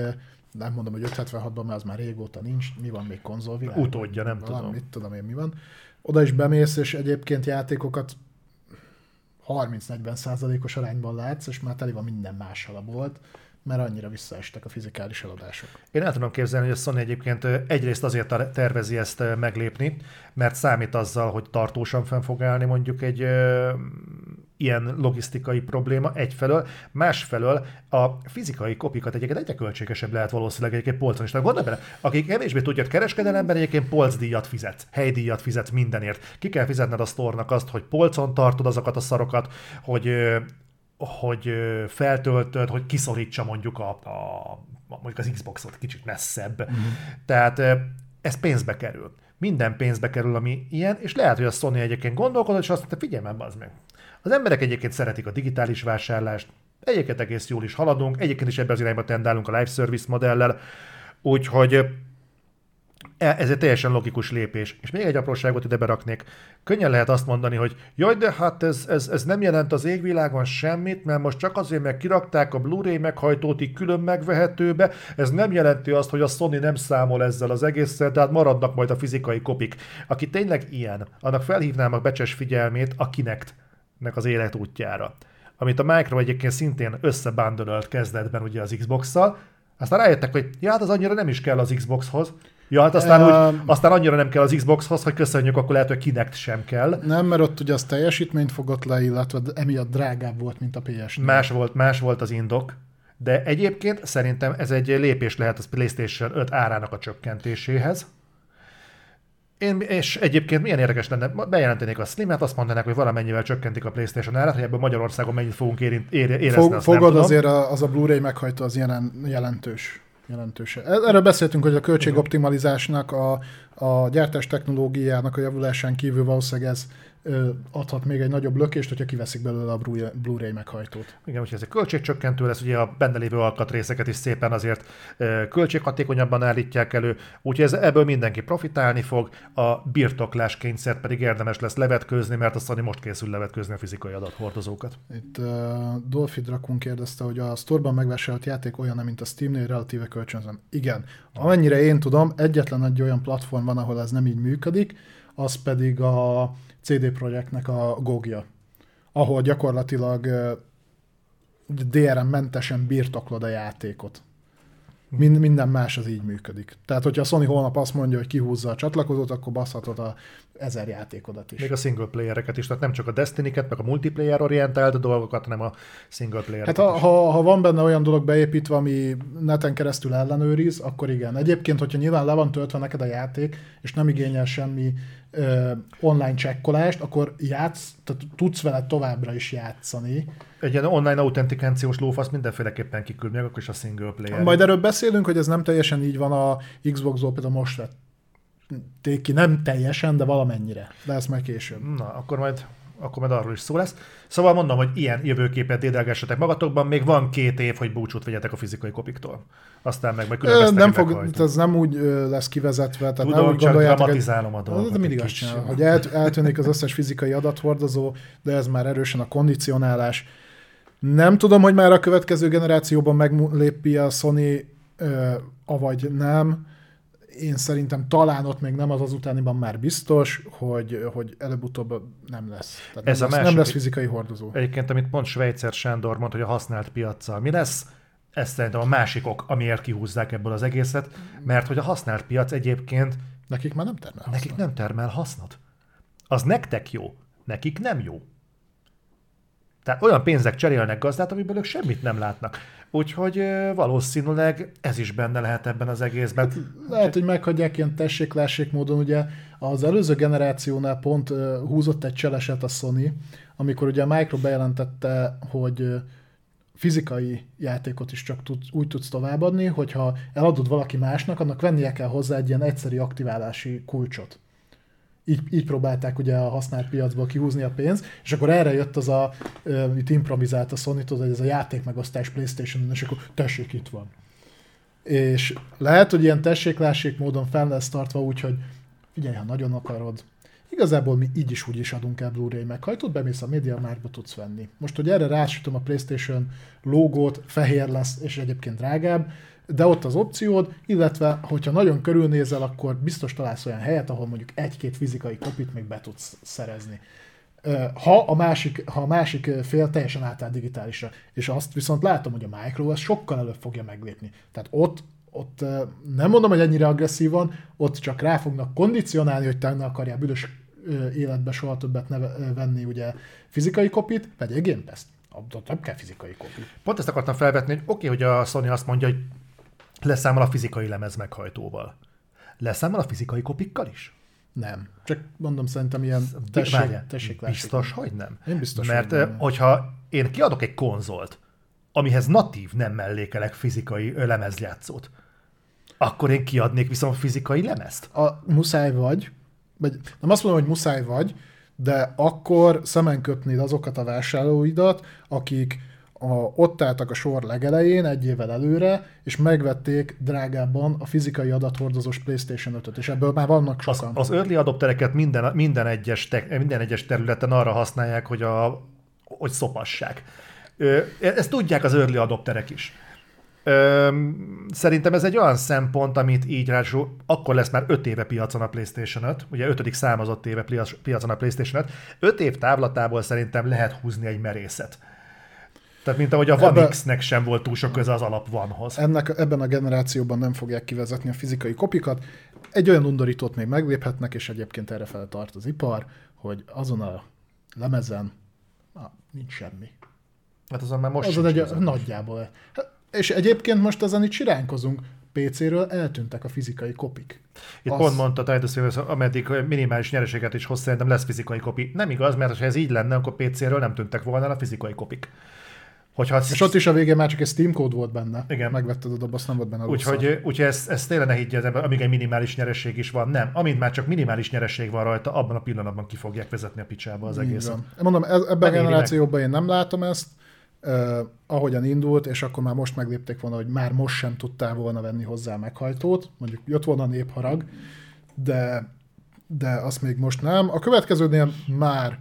nem mondom, hogy 576-ban, mert az már régóta nincs, mi van még konzolvilág? Utódja, nem valami, tudom. Mit tudom én, mi van. Oda is bemész, és egyébként játékokat 30-40 százalékos arányban látsz, és már teli van minden mással a bolt, mert annyira visszaestek a fizikális eladások. Én el tudom képzelni, hogy a Sony egyébként egyrészt azért tervezi ezt meglépni, mert számít azzal, hogy tartósan fenn fog állni mondjuk egy ilyen logisztikai probléma egyfelől, másfelől a fizikai kopikat egyébként egyre költségesebb lehet valószínűleg egyébként polcon is. Gondolj bele, akik kevésbé tudják kereskedelemben, egyébként polcdíjat fizet, helydíjat fizet mindenért. Ki kell fizetned a sztornak azt, hogy polcon tartod azokat a szarokat, hogy hogy feltöltöd, hogy kiszorítsa mondjuk a, a mondjuk az Xboxot kicsit messzebb. Uh-huh. Tehát ez pénzbe kerül. Minden pénzbe kerül, ami ilyen, és lehet, hogy a Sony egyébként gondolkodott, és azt mondta, figyelj már, az meg. Az emberek egyébként szeretik a digitális vásárlást, egyébként egész jól is haladunk, egyébként is ebbe az irányba tendálunk a live service modellel, úgyhogy E, ez egy teljesen logikus lépés. És még egy apróságot ide beraknék. Könnyen lehet azt mondani, hogy jaj, de hát ez, ez, ez nem jelent az égvilágon semmit, mert most csak azért, mert kirakták a Blu-ray meghajtót így külön megvehetőbe, ez nem jelenti azt, hogy a Sony nem számol ezzel az egésszel, tehát maradnak majd a fizikai kopik. Aki tényleg ilyen, annak felhívnám a becses figyelmét a Kinect-nek az életútjára. Amit a Micro egyébként szintén összebándolölt kezdetben ugye az Xbox-szal, aztán rájöttek, hogy ja, hát az annyira nem is kell az Xboxhoz, Ja, hát aztán, uh, úgy, aztán annyira nem kell az Xboxhoz, hogy köszönjük, akkor lehet, hogy kinek sem kell. Nem, mert ott ugye az teljesítményt fogott le, illetve emiatt drágább volt, mint a ps Más volt, más volt az indok. De egyébként szerintem ez egy lépés lehet az PlayStation 5 árának a csökkentéséhez. Én, és egyébként milyen érdekes lenne, bejelentenék a Slim-et, azt mondanák, hogy valamennyivel csökkentik a PlayStation árat, hogy ebből Magyarországon mennyit fogunk érint, érezni. Fog, fogod azért az a Blu-ray meghajtó az jelen, jelentős jelentős. Erről beszéltünk, hogy a költségoptimalizásnak, a, a gyártás technológiának a javulásán kívül valószínűleg ez adhat még egy nagyobb lökést, hogyha kiveszik belőle a Blu-ray meghajtót. Igen, úgyhogy ez egy költségcsökkentő lesz, ugye a benne lévő alkatrészeket is szépen azért költséghatékonyabban állítják elő, úgyhogy ez, ebből mindenki profitálni fog, a birtoklás kényszer pedig érdemes lesz levetkőzni, mert a Sony most készül levetkőzni a fizikai adathordozókat. Itt uh, Dolphy Drakun kérdezte, hogy a sztorban megvásárolt játék olyan, mint a Steamnél relatíve kölcsönzöm. Igen, amennyire én tudom, egyetlen egy olyan platform van, ahol ez nem így működik, az pedig a CD Projektnek a gogja, ahol gyakorlatilag DRM-mentesen birtoklod a játékot. Mind, minden más az így működik. Tehát, hogyha a Sony holnap azt mondja, hogy kihúzza a csatlakozót, akkor baszhatod a ezer játékodat is. Még a single playereket is, tehát nem csak a Destiny-ket, meg a multiplayer orientált dolgokat, hanem a single player Hát ha, ha, ha, van benne olyan dolog beépítve, ami neten keresztül ellenőriz, akkor igen. Egyébként, hogyha nyilván le van töltve neked a játék, és nem igényel semmi ö, online csekkolást, akkor játsz, tehát tudsz vele továbbra is játszani. Egy ilyen online autentikációs lófasz mindenféleképpen kiküld meg, akkor is a single player. Majd erről beszélünk, hogy ez nem teljesen így van a Xbox-ból, például most vették ki, nem teljesen, de valamennyire. De ez majd később. Na, akkor majd akkor majd arról is szó lesz. Szóval mondom, hogy ilyen jövőképet dédelgessetek magatokban, még van két év, hogy búcsút vegyetek a fizikai kopiktól. Aztán meg majd Nem fog, ez nem úgy lesz kivezetve, tehát Tudom, nem úgy csak dramatizálom a dolgot. De mindig azt csinálom, hogy el, eltűnik az összes fizikai adathordozó, de ez már erősen a kondicionálás. Nem tudom, hogy már a következő generációban meglépi a Sony, avagy nem én szerintem talán ott még nem az az utániban már biztos, hogy, hogy előbb-utóbb nem lesz. Tehát Ez nem, a lesz, másik- nem lesz fizikai hordozó. Egyébként, amit pont Svejcer Sándor mondta, hogy a használt piaccal mi lesz, ez szerintem a másik ok, amiért kihúzzák ebből az egészet, mert hogy a használt piac egyébként Nekik már nem termel nekik hasznot. nem termel hasznot. Az nektek jó, nekik nem jó. Tehát olyan pénzek cserélnek gazdát, amiből ők semmit nem látnak. Úgyhogy valószínűleg ez is benne lehet ebben az egészben. Lehet, hogy meghagyják ilyen tessék módon, ugye az előző generációnál pont húzott egy cseleset a Sony, amikor ugye a Micro bejelentette, hogy fizikai játékot is csak tud, úgy tudsz továbbadni, hogyha eladod valaki másnak, annak vennie kell hozzá egy ilyen egyszeri aktiválási kulcsot. Így, így próbálták ugye a használt piacból kihúzni a pénzt, és akkor erre jött az a, itt improvizált a Sony, tudod, hogy ez a játékmegosztás Playstation-on, és akkor tessék, itt van. És lehet, hogy ilyen tessék-lássék módon fel lesz tartva úgy, hogy figyelj, ha nagyon akarod, igazából mi így is úgy is adunk el Blu-ray meghajtót, bemész a Media Marktba tudsz venni. Most, hogy erre rásütöm a PlayStation logót, fehér lesz, és egyébként drágább, de ott az opciód, illetve, hogyha nagyon körülnézel, akkor biztos találsz olyan helyet, ahol mondjuk egy-két fizikai kopit még be tudsz szerezni. Ha a másik, ha a másik fél teljesen átáll digitálisra. És azt viszont látom, hogy a Micro ezt sokkal előbb fogja meglépni. Tehát ott, ott nem mondom, hogy ennyire agresszívan, ott csak rá fognak kondicionálni, hogy te ne akarjál büdös életbe soha többet ne venni ugye fizikai kopit, pedig Game Pass. Ott nem kell fizikai kopi. Pont ezt akartam felvetni, hogy oké, okay, hogy a Sony azt mondja, hogy leszámol a fizikai lemez meghajtóval. Leszámol a fizikai kopikkal is? Nem. Csak mondom, szerintem ilyen Várjál, tessék, tessék lássuk. biztos, hogy nem? Én biztos, Mert hogy nem. hogyha én kiadok egy konzolt, amihez natív nem mellékelek fizikai lemezjátszót, akkor én kiadnék viszont fizikai lemezt? a, muszáj vagy, vagy nem azt mondom, hogy muszáj vagy, de akkor szemen köpnéd azokat a vásárlóidat, akik a, ott álltak a sor legelején, egy évvel előre, és megvették drágábban a fizikai adathordozós PlayStation 5-öt, és ebből már vannak Az, sokan. az early adoptereket minden, minden, egyes te, minden egyes területen arra használják, hogy, a, hogy szopassák. Ö, ezt tudják az early adopterek is. Szerintem ez egy olyan szempont, amit így ráadásul akkor lesz már 5 éve piacon a PlayStation 5, ugye 5. számozott éve piac- piacon a PlayStation 5, 5 év távlatából szerintem lehet húzni egy merészet. Tehát mint ahogy a Ebbe- X-nek sem volt túl sok köze az alap One-hoz. Ennek, ebben a generációban nem fogják kivezetni a fizikai kopikat. Egy olyan undorítót még megléphetnek, és egyébként erre fel tart az ipar, hogy azon a lemezen ah, nincs semmi. Hát azon már most Azon egy, köze. nagyjából. Hát, És egyébként most ezen itt siránkozunk. PC-ről eltűntek a fizikai kopik. Itt Az- pont mondta Titus Williams, ameddig minimális nyereséget is hoz, szerintem lesz fizikai kopi. Nem igaz, mert ha ez így lenne, akkor PC-ről nem tűntek volna a fizikai kopik. Hogyha És ott is a végén már csak egy Steam kód volt benne. Igen. Megvetted a dobozt, nem volt benne a Úgyhogy, úgyhogy ezt, ezt tényleg ne higgye az ember, amíg egy minimális nyereség is van. Nem, amint már csak minimális nyereség van rajta, abban a pillanatban ki fogják vezetni a picsába az Így egészet. van. Mondom, ez, ebben a Megéri meg. generációban én nem látom ezt, uh, ahogyan indult, és akkor már most meglépték volna, hogy már most sem tudtál volna venni hozzá meghajtót, mondjuk jött volna a népharag, de, de azt még most nem. A következőnél már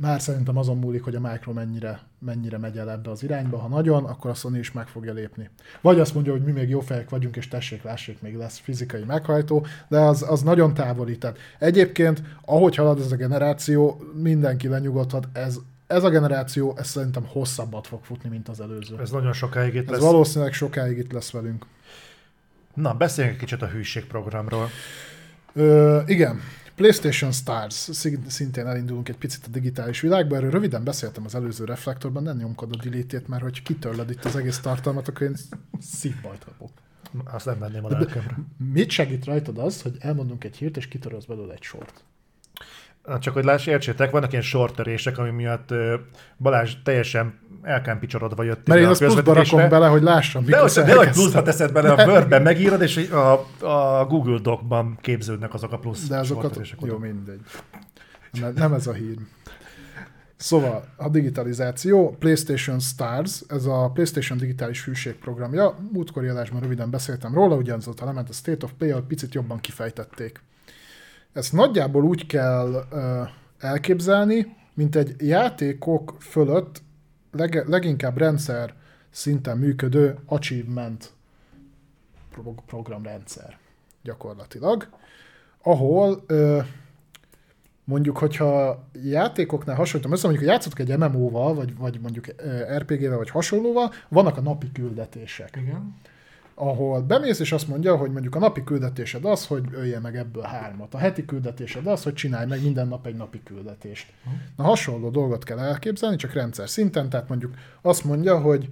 már szerintem azon múlik, hogy a Micro mennyire, mennyire megy el ebbe az irányba. Ha nagyon, akkor a Sony is meg fogja lépni. Vagy azt mondja, hogy mi még jó fejek vagyunk, és tessék, lássék, még lesz fizikai meghajtó, de az, az nagyon távoli. Tehát egyébként, ahogy halad ez a generáció, mindenki lenyugodhat, ez, ez a generáció, ez szerintem hosszabbat fog futni, mint az előző. Ez nagyon sokáig itt Ez lesz. valószínűleg sokáig itt lesz velünk. Na, beszéljünk egy kicsit a hűségprogramról. Ö, igen, PlayStation Stars, szint- szintén elindulunk egy picit a digitális világba, erről röviden beszéltem az előző reflektorban, nem nyomkod a delete mert hogy kitörled itt az egész tartalmat, akkor én szívbajt kapok. Azt nem venném a lelkemre. Mit segít rajtad az, hogy elmondunk egy hírt, és kitörölsz belőle egy sort? Csak hogy láss, értsétek, vannak ilyen sortörések, ami miatt Balázs teljesen elkámpicsorodva jött Mert én azt pluszba rakom bele, hogy lássam, De mikor hogy, de hogy pluszba teszed bele a Wordben, megírod, és a, a Google Docban képződnek azok a plusz De azokat, sortörések oda. jó, mindegy. Nem, nem ez a hír. Szóval a digitalizáció, PlayStation Stars, ez a PlayStation digitális hűségprogramja. Múltkori adásban röviden beszéltem róla, ugyanazóta lement a State of Play, ahol picit jobban kifejtették. Ezt nagyjából úgy kell elképzelni, mint egy játékok fölött leg, leginkább rendszer szinten működő achievement pro- programrendszer. gyakorlatilag, ahol mondjuk, hogyha játékoknál hasonlítom össze, mondjuk, hogy játszottak egy MMO-val, vagy, vagy mondjuk RPG-vel, vagy hasonlóval, vannak a napi küldetések. Igen. Ahol bemész, és azt mondja, hogy mondjuk a napi küldetésed az, hogy ölje meg ebből hármat. A heti küldetésed az, hogy csinálj meg minden nap egy napi küldetést. Na hasonló dolgot kell elképzelni, csak rendszer szinten, tehát mondjuk azt mondja, hogy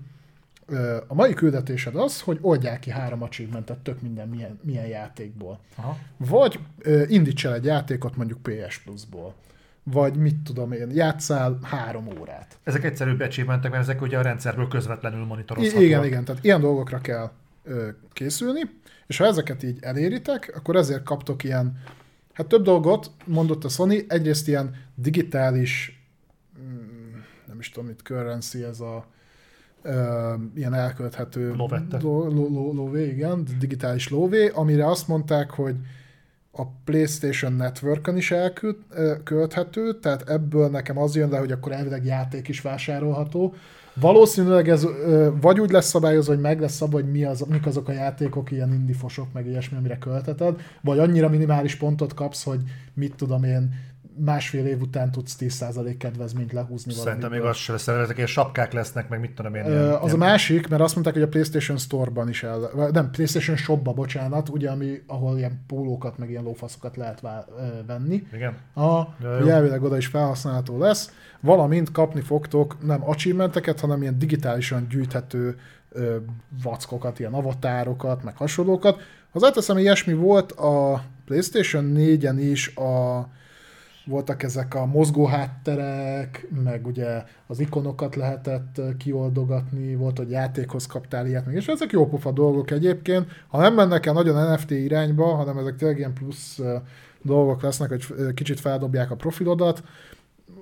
a mai küldetésed az, hogy oldják ki három achievementet tök minden milyen, milyen játékból. Aha. Vagy indíts el egy játékot mondjuk PS Plus-ból. Vagy mit tudom én, játszál három órát. Ezek egyszerűbb achievementek, mert ezek ugye a rendszerből közvetlenül monitorozhatóak. igen, igen, tehát ilyen dolgokra kell készülni, és ha ezeket így eléritek, akkor ezért kaptok ilyen, hát több dolgot mondott a Sony, egyrészt ilyen digitális, mm, nem is tudom, mit currency, ez a ilyen elkölthető Lóvettet. ló, ló, ló, lóvé, igen, digitális lóvé, amire azt mondták, hogy a PlayStation Network-on is elkölthető, tehát ebből nekem az jön le, hogy akkor elvileg játék is vásárolható. Valószínűleg ez vagy úgy lesz szabályozva, hogy meg lesz szabva, hogy mi az, mik azok a játékok, ilyen indifosok, meg ilyesmi, amire költeted, vagy annyira minimális pontot kapsz, hogy mit tudom én, másfél év után tudsz 10% kedvezményt lehúzni Szerintem még valamiből. az se lesz, ezek ilyen sapkák lesznek, meg mit tudom én. Ilyen- Az a ilyen- másik, mert azt mondták, hogy a PlayStation Store-ban is el, nem, PlayStation Shop-ba, bocsánat, ugye, ami, ahol ilyen pólókat, meg ilyen lófaszokat lehet vá- venni. Igen. Jó. hogy elvileg oda is felhasználható lesz, valamint kapni fogtok nem achievementeket, hanem ilyen digitálisan gyűjthető ö, vackokat, ilyen avatárokat, meg hasonlókat. Hozzáteszem, ilyesmi volt a PlayStation 4-en is a voltak ezek a mozgó hátterek, meg ugye az ikonokat lehetett kioldogatni, volt, hogy játékhoz kaptál ilyet, meg, és ezek jó pofa dolgok egyébként. Ha nem mennek el nagyon NFT irányba, hanem ezek tényleg ilyen plusz dolgok lesznek, hogy kicsit feldobják a profilodat,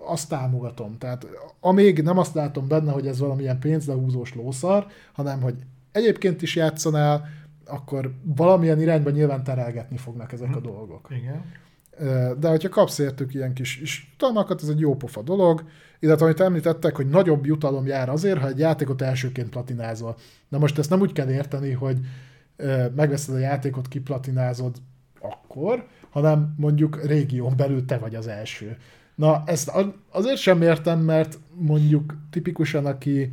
azt támogatom. Tehát amíg nem azt látom benne, hogy ez valamilyen pénzlehúzós lószar, hanem hogy egyébként is játszanál, akkor valamilyen irányba nyilván terelgetni fognak ezek a dolgok. Igen. De hogyha kapsz értük ilyen kis is jutalmakat, ez egy jó pofa dolog, illetve amit említettek, hogy nagyobb jutalom jár azért, ha egy játékot elsőként platinázol. Na most ezt nem úgy kell érteni, hogy megveszed a játékot, kiplatinázod akkor, hanem mondjuk régión belül te vagy az első. Na, ezt azért sem értem, mert mondjuk tipikusan, aki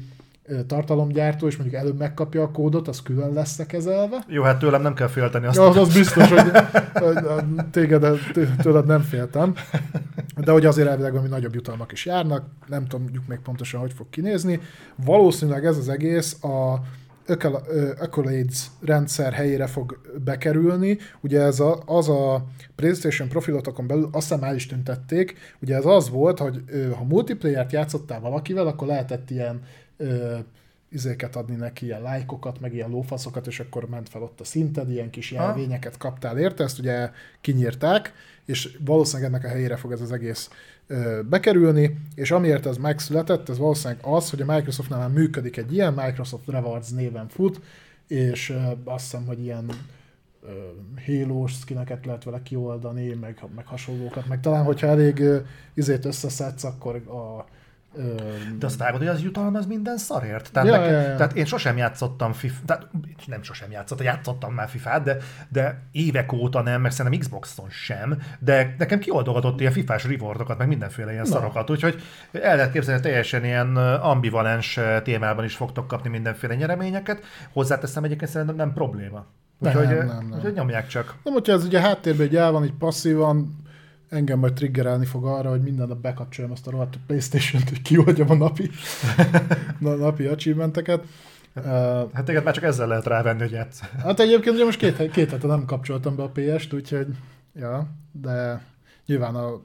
tartalomgyártó, és mondjuk előbb megkapja a kódot, az külön lesz kezelve. Jó, hát tőlem nem kell félteni azt. Ja, az, az biztos, hogy, téged, tőled nem féltem. De hogy azért elvileg valami nagyobb jutalmak is járnak, nem tudjuk még pontosan, hogy fog kinézni. Valószínűleg ez az egész a Accolades rendszer helyére fog bekerülni. Ugye ez a, az a PlayStation profilotokon belül azt hiszem el is tüntették. Ugye ez az volt, hogy ha multiplayer-t játszottál valakivel, akkor lehetett ilyen ö, izéket adni neki, ilyen lájkokat, meg ilyen lófaszokat, és akkor ment fel ott a szinted, ilyen kis jelvényeket kaptál érte, ezt ugye kinyírták, és valószínűleg ennek a helyére fog ez az egész ö, bekerülni, és amiért ez megszületett, ez valószínűleg az, hogy a Microsoftnál már működik egy ilyen, Microsoft Rewards néven fut, és ö, azt hiszem, hogy ilyen ö, Halo-s skineket lehet vele kioldani, meg, meg hasonlókat, meg talán, hogyha elég izét összeszedsz, akkor a De azt vágod, hogy az jutalmaz minden szarért. Tehát, Ja, nekem, ja, ja. tehát én sosem játszottam FIFA, tehát nem sosem játszottam, játszottam már FIFA-t, de, de évek óta nem, meg szerintem Xboxon sem, de nekem kioldogatott ilyen FIFA-s rewardokat, meg mindenféle ilyen Na. szarokat, úgyhogy el lehet képzelni, teljesen ilyen ambivalens témában is fogtok kapni mindenféle nyereményeket. Hozzáteszem egyébként szerintem nem probléma. Nem, Úgyhogy, nem, eh, nem. úgyhogy nyomják csak. Nem, hogyha ez ugye háttérben egy el van, így passzívan, engem majd triggerelni fog arra, hogy minden nap bekapcsoljam azt a rohadt Playstation-t, hogy kioldjam a napi, <laughs> na, napi achievementeket. Uh, Hát téged már csak ezzel lehet rávenni, hogy játsz. hát egyébként ugye most két, két hete nem kapcsoltam be a PS-t, úgyhogy ja, de nyilván a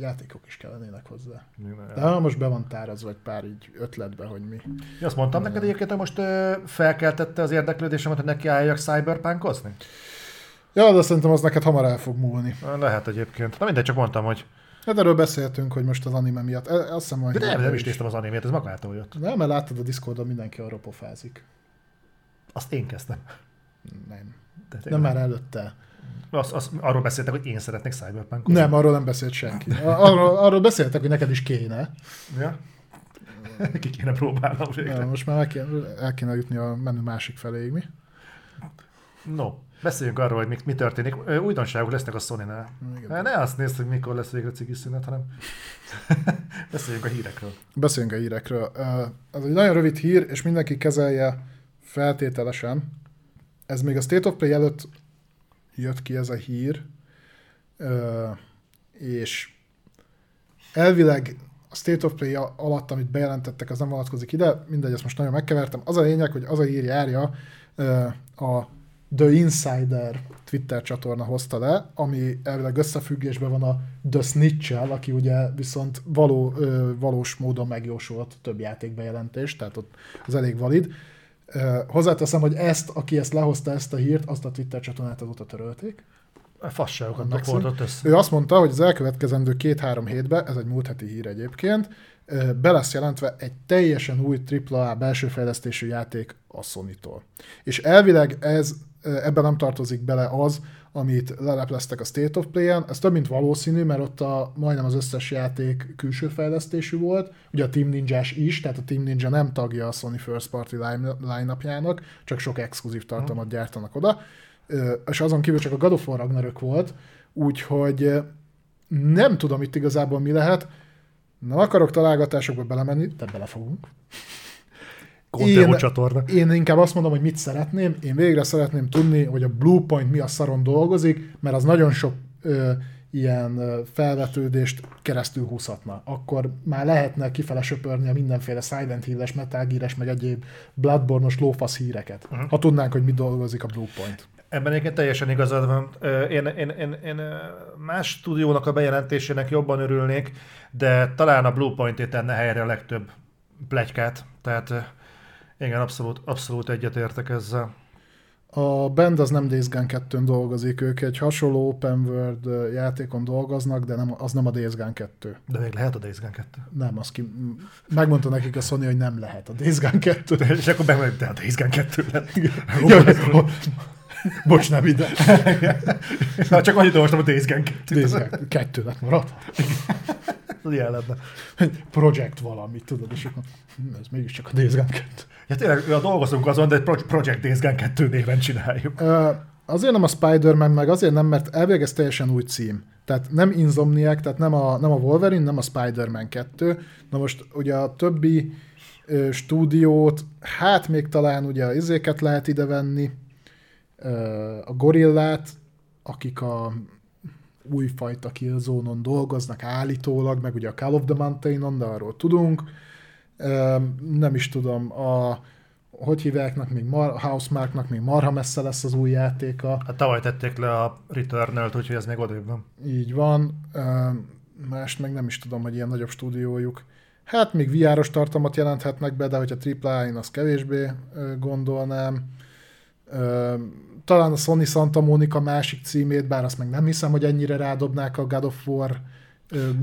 játékok is kellenének hozzá. De ha most be van tárazva egy pár így ötletbe, hogy mi. Ja, Azt mondtam neked egyébként, hogy most ö, felkeltette az érdeklődésemet, hogy nekiálljak cyberpunkozni? Ja, de szerintem az neked hamar el fog múlni. Lehet egyébként. Na mindegy, csak mondtam, hogy... Hát erről beszéltünk, hogy most az anime miatt. E- Azt hiszem, hogy De nem, nem is néztem az animét, ez magától jött. Nem, mert láttad a Discordon mindenki arra pofázik. Azt én kezdtem. Nem. De Nem már előtte. Azt, azt, arról beszéltek, hogy én szeretnék cyberpunkozni. Nem, arról nem beszélt senki. Arról, arról beszéltek, hogy neked is kéne. Ja? Ki kéne próbálnom végre. most már el kéne, el kéne jutni a menü másik feléig, mi? No, beszéljünk arról, hogy mi, mi történik. Újdonságok lesznek a Sony-nál. Igen. Ne azt nézd, hogy mikor lesz végre cigi szünet, hanem <laughs> beszéljünk a hírekről. Beszéljünk a hírekről. Ez egy nagyon rövid hír, és mindenki kezelje feltételesen. Ez még a State of Play előtt jött ki ez a hír, és elvileg a State of Play alatt, amit bejelentettek, az nem vonatkozik ide, mindegy, ezt most nagyon megkevertem. Az a lényeg, hogy az a hír járja, a The Insider Twitter csatorna hozta le, ami elvileg összefüggésben van a The snitch aki ugye viszont való, valós módon megjósolt több játékbejelentést, tehát ott az elég valid. Hozzáteszem, hogy ezt, aki ezt lehozta ezt a hírt, azt a Twitter csatornát azóta törölték. Fasságokat hordott össze. Ő azt mondta, hogy az elkövetkezendő két-három hétben, ez egy múlt heti hír egyébként, be lesz jelentve egy teljesen új AAA belső fejlesztésű játék a Sony-tól. És elvileg ez, ebben nem tartozik bele az, amit lelepleztek a State of Play-en. Ez több mint valószínű, mert ott a, majdnem az összes játék külső fejlesztésű volt. Ugye a Team ninja is, tehát a Team Ninja nem tagja a Sony First Party line- line-upjának, csak sok exkluzív tartalmat gyártanak oda. És azon kívül csak a God of War Ragnarök volt, úgyhogy nem tudom itt igazából mi lehet. Nem akarok találgatásokba belemenni, de belefogunk. Én- csatorna. Én inkább azt mondom, hogy mit szeretném. Én végre szeretném tudni, hogy a Bluepoint mi a szaron dolgozik, mert az nagyon sok ö, ilyen felvetődést keresztül húzhatna. Akkor már lehetne kifele söpörni a mindenféle Silent Hill-es, Metal Gear-es, meg egyéb Bloodborne-os lófasz híreket. Uh-huh. Ha tudnánk, hogy mi dolgozik a Bluepoint. Ebben egyébként teljesen igazad van. Én, én, én, én más stúdiónak a bejelentésének jobban örülnék, de talán a Bluepoint tenne helyre a legtöbb plegykát. Tehát igen, abszolút, abszolút egyetértek ezzel. A band az nem Days Gone 2-n dolgozik, ők egy hasonló open world játékon dolgoznak, de nem, az nem a Days Gone 2. De még lehet a Days Gone 2. Nem, az ki, megmondta nekik a Sony, hogy nem lehet a Days Gone 2. És akkor bemondjuk, de a Days Gone 2 lett. Bocs, nem ide. Na, csak annyit olvastam a Days Gone 2 Days Gone 2 lett maradt. Ilyen lenne. Project valami, tudod, és akkor hm, ez mégiscsak a Days Gone 2. Ja, tényleg, ja, dolgozunk azon, de Project Days Gone 2 néven csináljuk. Azért nem a Spider-Man, meg azért nem, mert elvileg ez teljesen új cím. Tehát nem Insomniac, tehát nem a, nem a Wolverine, nem a Spider-Man 2. Na most ugye a többi stúdiót, hát még talán ugye az izéket lehet ide venni, a Gorillát, akik a újfajta Killzone-on dolgoznak állítólag, meg ugye a Call of the Mountain-on, de arról tudunk. Nem is tudom, a hogy hívjáknak, még Mar- Housemarknak még marha messze lesz az új játéka. Hát tavaly tették le a Returnal-t, úgyhogy ez még odébb van. Így van. Ö, Mást meg nem is tudom, hogy ilyen nagyobb stúdiójuk. Hát még VR-os tartalmat jelenthetnek be, de hogyha AAA, én azt kevésbé gondolnám. Talán a Sony Santa Monica másik címét, bár azt meg nem hiszem, hogy ennyire rádobnák a God of War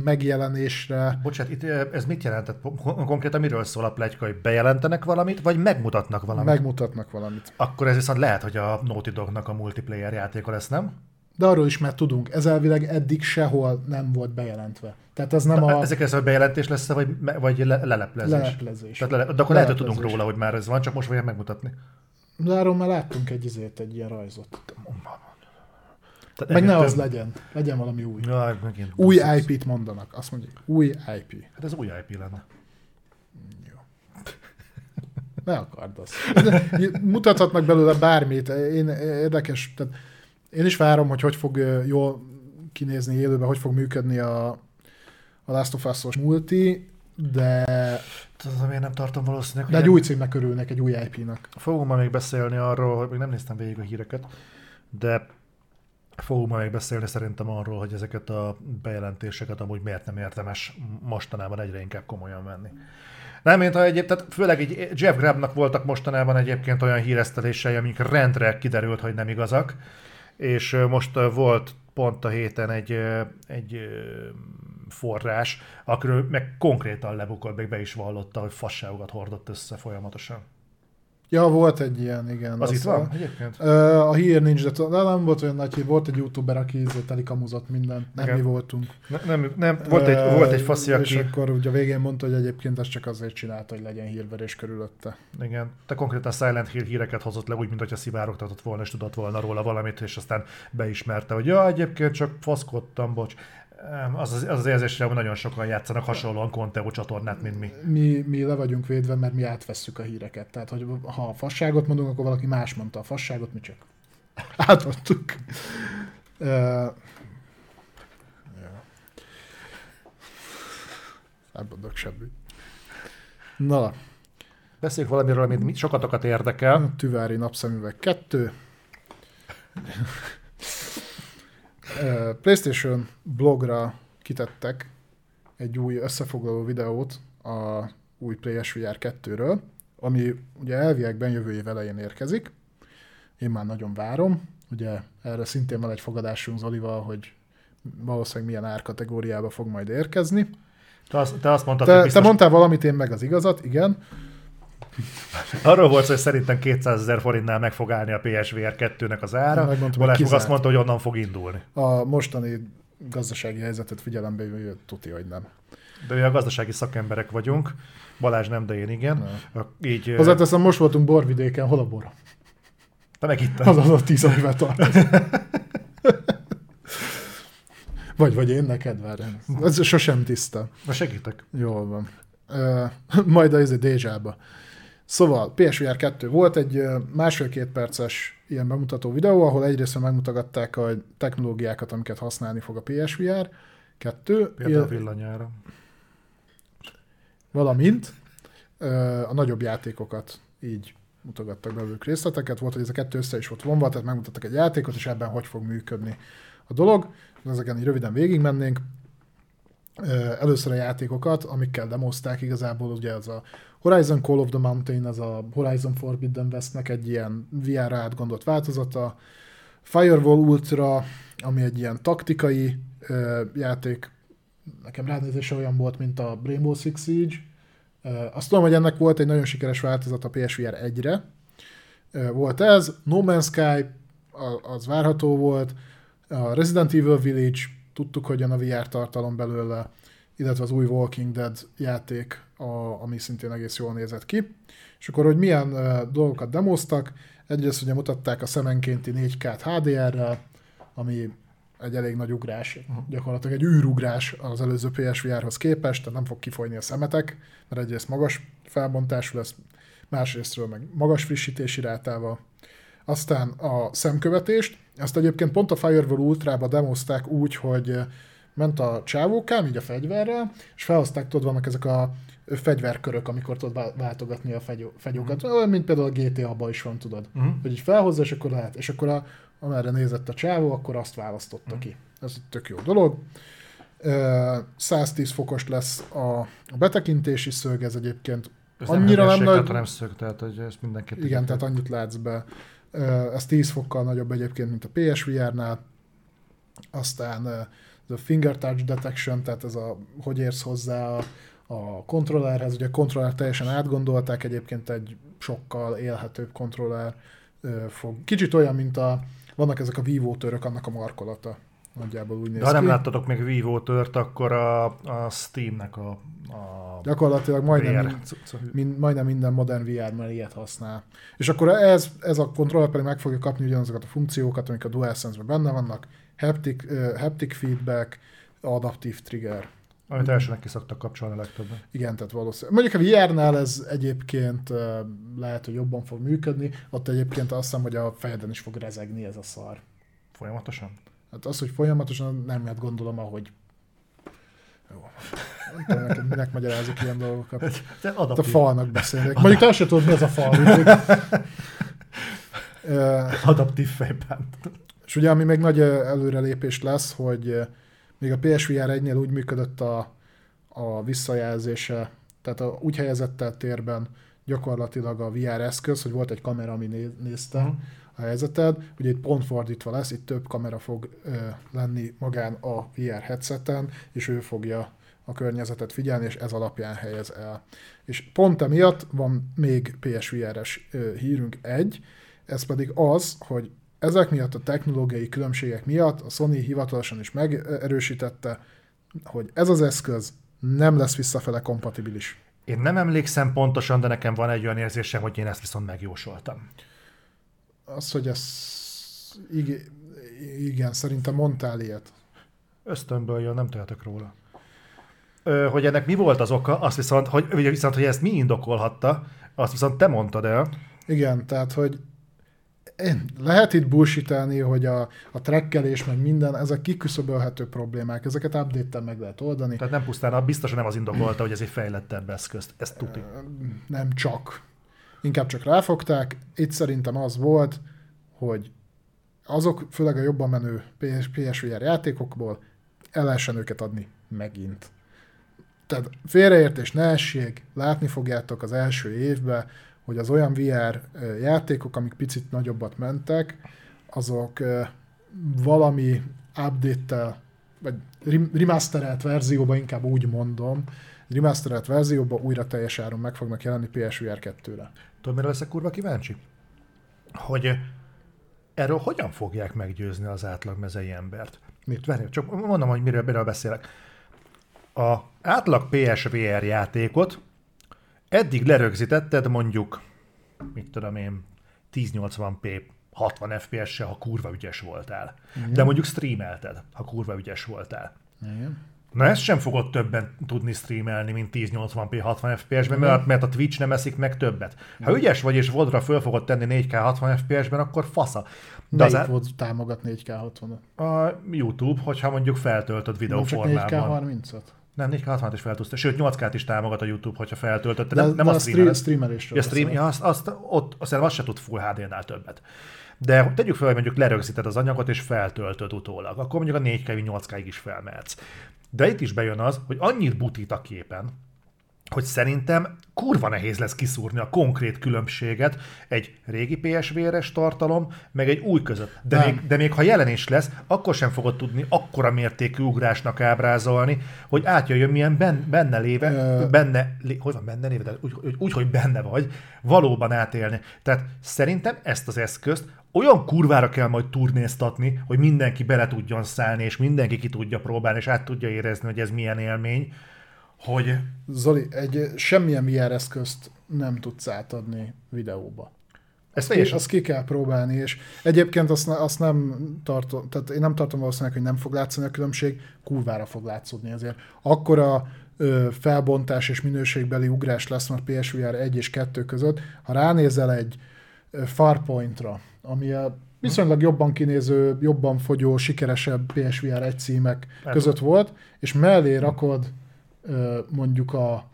megjelenésre. Bocsánat, itt ez mit jelentett? Kon- Konkrétan miről szól a plegyka, hogy bejelentenek valamit, vagy megmutatnak valamit? Megmutatnak valamit. Akkor ez viszont lehet, hogy a Naughty Dognak a multiplayer játéka lesz, nem? De arról is már tudunk, ez elvileg eddig sehol nem volt bejelentve. Tehát ez nem a Ezek ez a bejelentés lesz vagy, vagy le- leleplezés? leleplezés. Tehát lele, de akkor lehet, hogy tudunk róla, hogy már ez van, csak most fogják megmutatni. De arról már láttunk egy izét, egy ilyen rajzot. Tehát Meg ne az legyen. Legyen valami új. Jaj, megint. Új IP-t mondanak. Azt mondják, új IP. Hát ez új IP lenne. Ne akard azt. Mutathatnak belőle bármit. Én érdekes, tehát én is várom, hogy hogy fog jól kinézni élőben, hogy fog működni a, a Last of Us-os multi, de, Tudom, miért nem tartom valószínűleg. de egy új címnek örülnek, egy új IP-nak. Fogunk ma még beszélni arról, hogy még nem néztem végig a híreket, de fogunk még beszélni szerintem arról, hogy ezeket a bejelentéseket amúgy miért nem érdemes mostanában egyre inkább komolyan venni. Nem, mint ha egyéb, tehát főleg egy Jeff Grabnak voltak mostanában egyébként olyan híresztelései, amik rendre kiderült, hogy nem igazak, és most volt pont a héten egy, egy forrás, akiről meg konkrétan lebukott, meg be is vallotta, hogy fasságokat hordott össze folyamatosan. Ja, volt egy ilyen, igen. Az itt a- van egyébként? Ö, A hír nincs, de de nem volt olyan nagy hír. Volt egy youtuber, aki ízé telikamuzott mindent. Nem Igen. mi voltunk. Ne, nem, nem, volt egy, volt egy faszi, És aki... akkor ugye a végén mondta, hogy egyébként ezt csak azért csinálta, hogy legyen hírverés körülötte. Igen, te konkrétan Silent Hill híreket hozott le, úgy, mint hogyha szivárogtatott volna, és tudott volna róla valamit, és aztán beismerte, hogy ja, egyébként csak faszkodtam, bocs. Az az, az, az érzésre, hogy nagyon sokan játszanak hasonlóan Conteo csatornát, mint mi. Mi, mi le vagyunk védve, mert mi átvesszük a híreket. Tehát, hogy ha fasságot mondunk, akkor valaki más mondta a fasságot, mi csak <laughs> átadtuk. Nem mondok semmit. Na, Beszéljük valamiről, amit mi- sokatokat érdekel. Tüvári napszemüveg 2. PlayStation blogra kitettek egy új összefoglaló videót a új PSVR 2-ről, ami ugye elviekben jövő év elején érkezik. Én már nagyon várom. Ugye erre szintén van egy fogadásunk Zolival, hogy valószínűleg milyen árkategóriába fog majd érkezni. Te azt, te azt mondtad, Te, hogy te biztos, mondtál valamit, én meg az igazat, igen. Arról volt hogy szerintem 200 ezer forintnál meg fog állni a PSVR 2-nek az ára. Balázs azt mondta, hogy onnan fog indulni. A mostani gazdasági helyzetet figyelembe véve tuti, hogy nem. De mi a gazdasági szakemberek vagyunk. Balázs nem, de én igen. Így, Hozzáteszem, most voltunk borvidéken, hol a bor? te meg itt. Az adott tíz, amivel tartozik. Vagy, vagy én neked, várj. Ez sosem tiszta. Na segítek. Jól van. Uh, majd az egy Dézsába. Szóval PSVR 2 volt egy másfél-két perces ilyen bemutató videó, ahol egyrészt megmutogatták a technológiákat, amiket használni fog a PSVR 2, Például villanyára. valamint a nagyobb játékokat így mutogattak belőlük részleteket. Volt, hogy ez a kettő össze is volt vonva, tehát megmutattak egy játékot, és ebben hogy fog működni a dolog. Ezeken így röviden végigmennénk. Először a játékokat, amikkel demozták igazából, ugye az a Horizon Call of the Mountain, az a Horizon Forbidden Westnek egy ilyen VR-ra átgondolt változata, Firewall Ultra, ami egy ilyen taktikai ö, játék, nekem ránézése olyan volt, mint a Rainbow Six Siege. Ö, Azt tudom, hogy ennek volt egy nagyon sikeres változat a PSVR 1-re. Ö, Volt ez, No Man's Sky, a- az várható volt, a Resident Evil Village, tudtuk, hogy jön a VR tartalom belőle, illetve az új Walking Dead játék, a, ami szintén egész jól nézett ki. És akkor, hogy milyen uh, dolgokat demoztak, egyrészt ugye mutatták a szemenkénti 4K-t HDR-rel, ami egy elég nagy ugrás, gyakorlatilag egy űrugrás az előző PSVR-hoz képest, tehát nem fog kifolyni a szemetek, mert egyrészt magas felbontású lesz, másrésztről meg magas frissítési rátával. Aztán a szemkövetést, ezt egyébként pont a Firewall Ultra-ba demozták úgy, hogy ment a csávókám, így a fegyverrel, és felhozták, tudod, vannak ezek a fegyverkörök, amikor tudod vá- váltogatni a fegyó, fegyókat, olyan, mint például a GTA-ban is van, tudod. Uh-huh. Hogy így felhozza, és akkor lehet. És akkor a, amerre nézett a csávó, akkor azt választotta ki. Ez egy tök jó dolog. Ö, 110 fokos lesz a, a betekintési szög, ez egyébként Ez Annyira nem nem nagy- hanem szög, tehát hogy ezt mindenképp... igen, tehát annyit látsz be. Ez 10 fokkal nagyobb egyébként, mint a PSVR-nál. Aztán a finger touch detection, tehát ez a, hogy érsz hozzá a, a kontrollerhez. Ugye a kontroller teljesen átgondolták, egyébként egy sokkal élhetőbb kontroller fog. Kicsit olyan, mint a, vannak ezek a Vivo török, annak a markolata. Nagyjából úgy néz De ha nem ki. láttatok még Vivo tört, akkor a, a Steamnek a, a Gyakorlatilag majdnem, mind, mind, majdnem minden modern VR már ilyet használ. És akkor ez, ez a kontroller pedig meg fogja kapni ugyanazokat a funkciókat, amik a DualSense-ben benne vannak, haptic, uh, haptic feedback, adaptív trigger. Amit elsőnek ki szoktak kapcsolni legtöbben. Igen, tehát valószínűleg. Mondjuk a VR-nál ez egyébként lehet, hogy jobban fog működni, ott egyébként azt hiszem, hogy a fejeden is fog rezegni ez a szar. Folyamatosan? Hát az, hogy folyamatosan nem hát gondolom, ahogy jó. Nem tudom, neked minek magyarázik ilyen dolgokat. Hát a falnak beszélnek. Mondjuk te azt se tudod, mi az a fal. <laughs> adaptív fejbánt. És ugye, ami még nagy előrelépés lesz, hogy még a PSVR 1-nél úgy működött a, a visszajelzése, tehát a, úgy helyezett el térben gyakorlatilag a VR eszköz, hogy volt egy kamera, ami néz, nézte Mhm. a helyzeted, ugye itt pont fordítva lesz, itt több kamera fog ö, lenni magán a VR headseten, és ő fogja a környezetet figyelni, és ez alapján helyez el. És pont emiatt van még PSVR-es hírünk egy, ez pedig az, hogy ezek miatt a technológiai különbségek miatt a Sony hivatalosan is megerősítette, hogy ez az eszköz nem lesz visszafele kompatibilis. Én nem emlékszem pontosan, de nekem van egy olyan érzésem, hogy én ezt viszont megjósoltam. Az, hogy ez... Igen, igen szerintem mondtál ilyet. Ösztönből jön, nem tehetek róla. Ö, hogy ennek mi volt az oka, azt viszont, hogy, viszont, hogy ezt mi indokolhatta, azt viszont te mondtad el. Igen, tehát, hogy lehet itt bullshitelni, hogy a, a trekkelés, meg minden, ezek kiküszöbölhető problémák, ezeket update meg lehet oldani. Tehát nem pusztán, biztosan nem az indokolta, hogy ez egy fejlettebb eszköz. Ez tuti. Nem csak. Inkább csak ráfogták. Itt szerintem az volt, hogy azok, főleg a jobban menő PS, PSVR játékokból el lehessen őket adni megint. Tehát félreértés ne essék, látni fogjátok az első évben, hogy az olyan VR játékok, amik picit nagyobbat mentek, azok valami update-tel, vagy remasterelt verzióba, inkább úgy mondom, remasterelt verzióba újra teljes áron meg fognak jelenni PSVR 2-re. Tudod, mire leszek kurva kíváncsi? Hogy erről hogyan fogják meggyőzni az átlag mezei embert? Mit? Várj, csak mondom, hogy miről, miről beszélek. A átlag PSVR játékot eddig lerögzítetted mondjuk, mit tudom én, 1080p 60 FPS-se, ha kurva ügyes voltál. Igen. De mondjuk streamelted, ha kurva ügyes voltál. Igen. Na ezt sem fogod többen tudni streamelni, mint 1080p 60 FPS-ben, mert, mert a Twitch nem eszik meg többet. Ha ügyes vagy és vodra föl fogod tenni 4K 60 FPS-ben, akkor fasza. De Melyik az volt támogat 4K 60 A YouTube, hogyha mondjuk feltöltöd videóformában. Csak 4K 30-at? Nem, 4K60-at is feltudsz. Sőt, 8K-t is támogat a YouTube, hogyha feltöltöd. De, nem, nem de a, streamer, streamelésről ja, stream, ja, azt, azt, ott, azt, azt se tud Full HD-nál többet. De tegyük fel, hogy mondjuk lerögzíted az anyagot és feltöltöd utólag, akkor mondjuk a 4K, 8K-ig is felmehetsz. De itt is bejön az, hogy annyit butít a képen, hogy szerintem kurva nehéz lesz kiszúrni a konkrét különbséget egy régi PSVR-es tartalom, meg egy új között. De még, de még ha jelenés lesz, akkor sem fogod tudni akkora mértékű ugrásnak ábrázolni, hogy átjöjjön milyen ben, benne léve, Ö... benne, lé, hogy van benne léve, úgy, úgy, úgy, hogy benne vagy, valóban átélni. Tehát szerintem ezt az eszközt olyan kurvára kell majd turnéztatni, hogy mindenki bele tudjon szállni, és mindenki ki tudja próbálni, és át tudja érezni, hogy ez milyen élmény, hogy... Zoli, egy semmilyen VR eszközt nem tudsz átadni videóba. Ezt ki, azt ki kell próbálni, és egyébként azt, azt nem tartom, tehát én nem tartom valószínűleg, hogy nem fog látszani a különbség, kurvára fog látszódni azért. Akkora ö, felbontás és minőségbeli ugrás lesz már PSVR 1 és 2 között, ha ránézel egy Farpointra, ami a viszonylag jobban kinéző, jobban fogyó, sikeresebb PSVR 1 címek között volt, és mellé rakod mondjuk a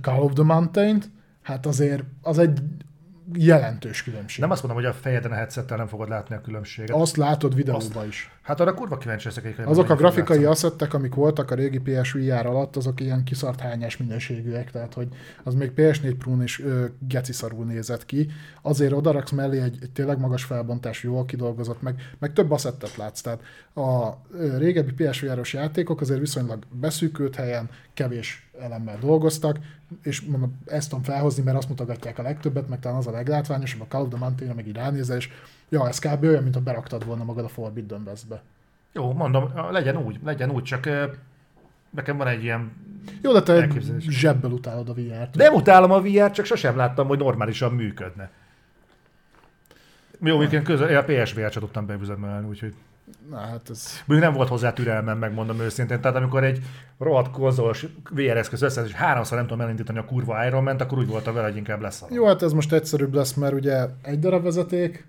Call of the Mountain-t, hát azért az egy jelentős különbség. Nem azt mondom, hogy a fejeden a headsettel nem fogod látni a különbséget. Azt látod videóban is. Hát arra kurva kíváncsi leszek. Azok a grafikai asszettek, amik voltak a régi PSVR alatt, azok ilyen kiszart hányás minőségűek, tehát hogy az még PS4 Pro-n is ö, geci szarul nézett ki. Azért odaraksz mellé egy, egy tényleg magas felbontás, jól kidolgozott, meg, meg több asszettet látsz. Tehát a régebbi PSVR-os játékok azért viszonylag beszűkült helyen, kevés elemmel dolgoztak, és mondom, ezt tudom felhozni, mert azt mutogatják a legtöbbet, meg talán az a leglátványosabb, a Call of the Mountain, meg így ránézel, és ja, ez kb. olyan, mint ha beraktad volna magad a Forbidden Westbe. Jó, mondom, legyen úgy, legyen úgy, csak nekem van egy ilyen Jó, de te zsebből utálod a VR-t. Nem utálom a VR-t, csak sosem láttam, hogy normálisan működne. Jó, én közül, a PSVR-t tudtam beüzemelni, úgyhogy... Na, hát ez... Még nem volt hozzá türelmem, megmondom őszintén. Tehát amikor egy rohadt konzolos VR eszköz összes, és háromszor nem tudom elindítani a kurva Iron Man, akkor úgy volt a vele, hogy inkább lesz. Jó, hát ez most egyszerűbb lesz, mert ugye egy darab vezeték,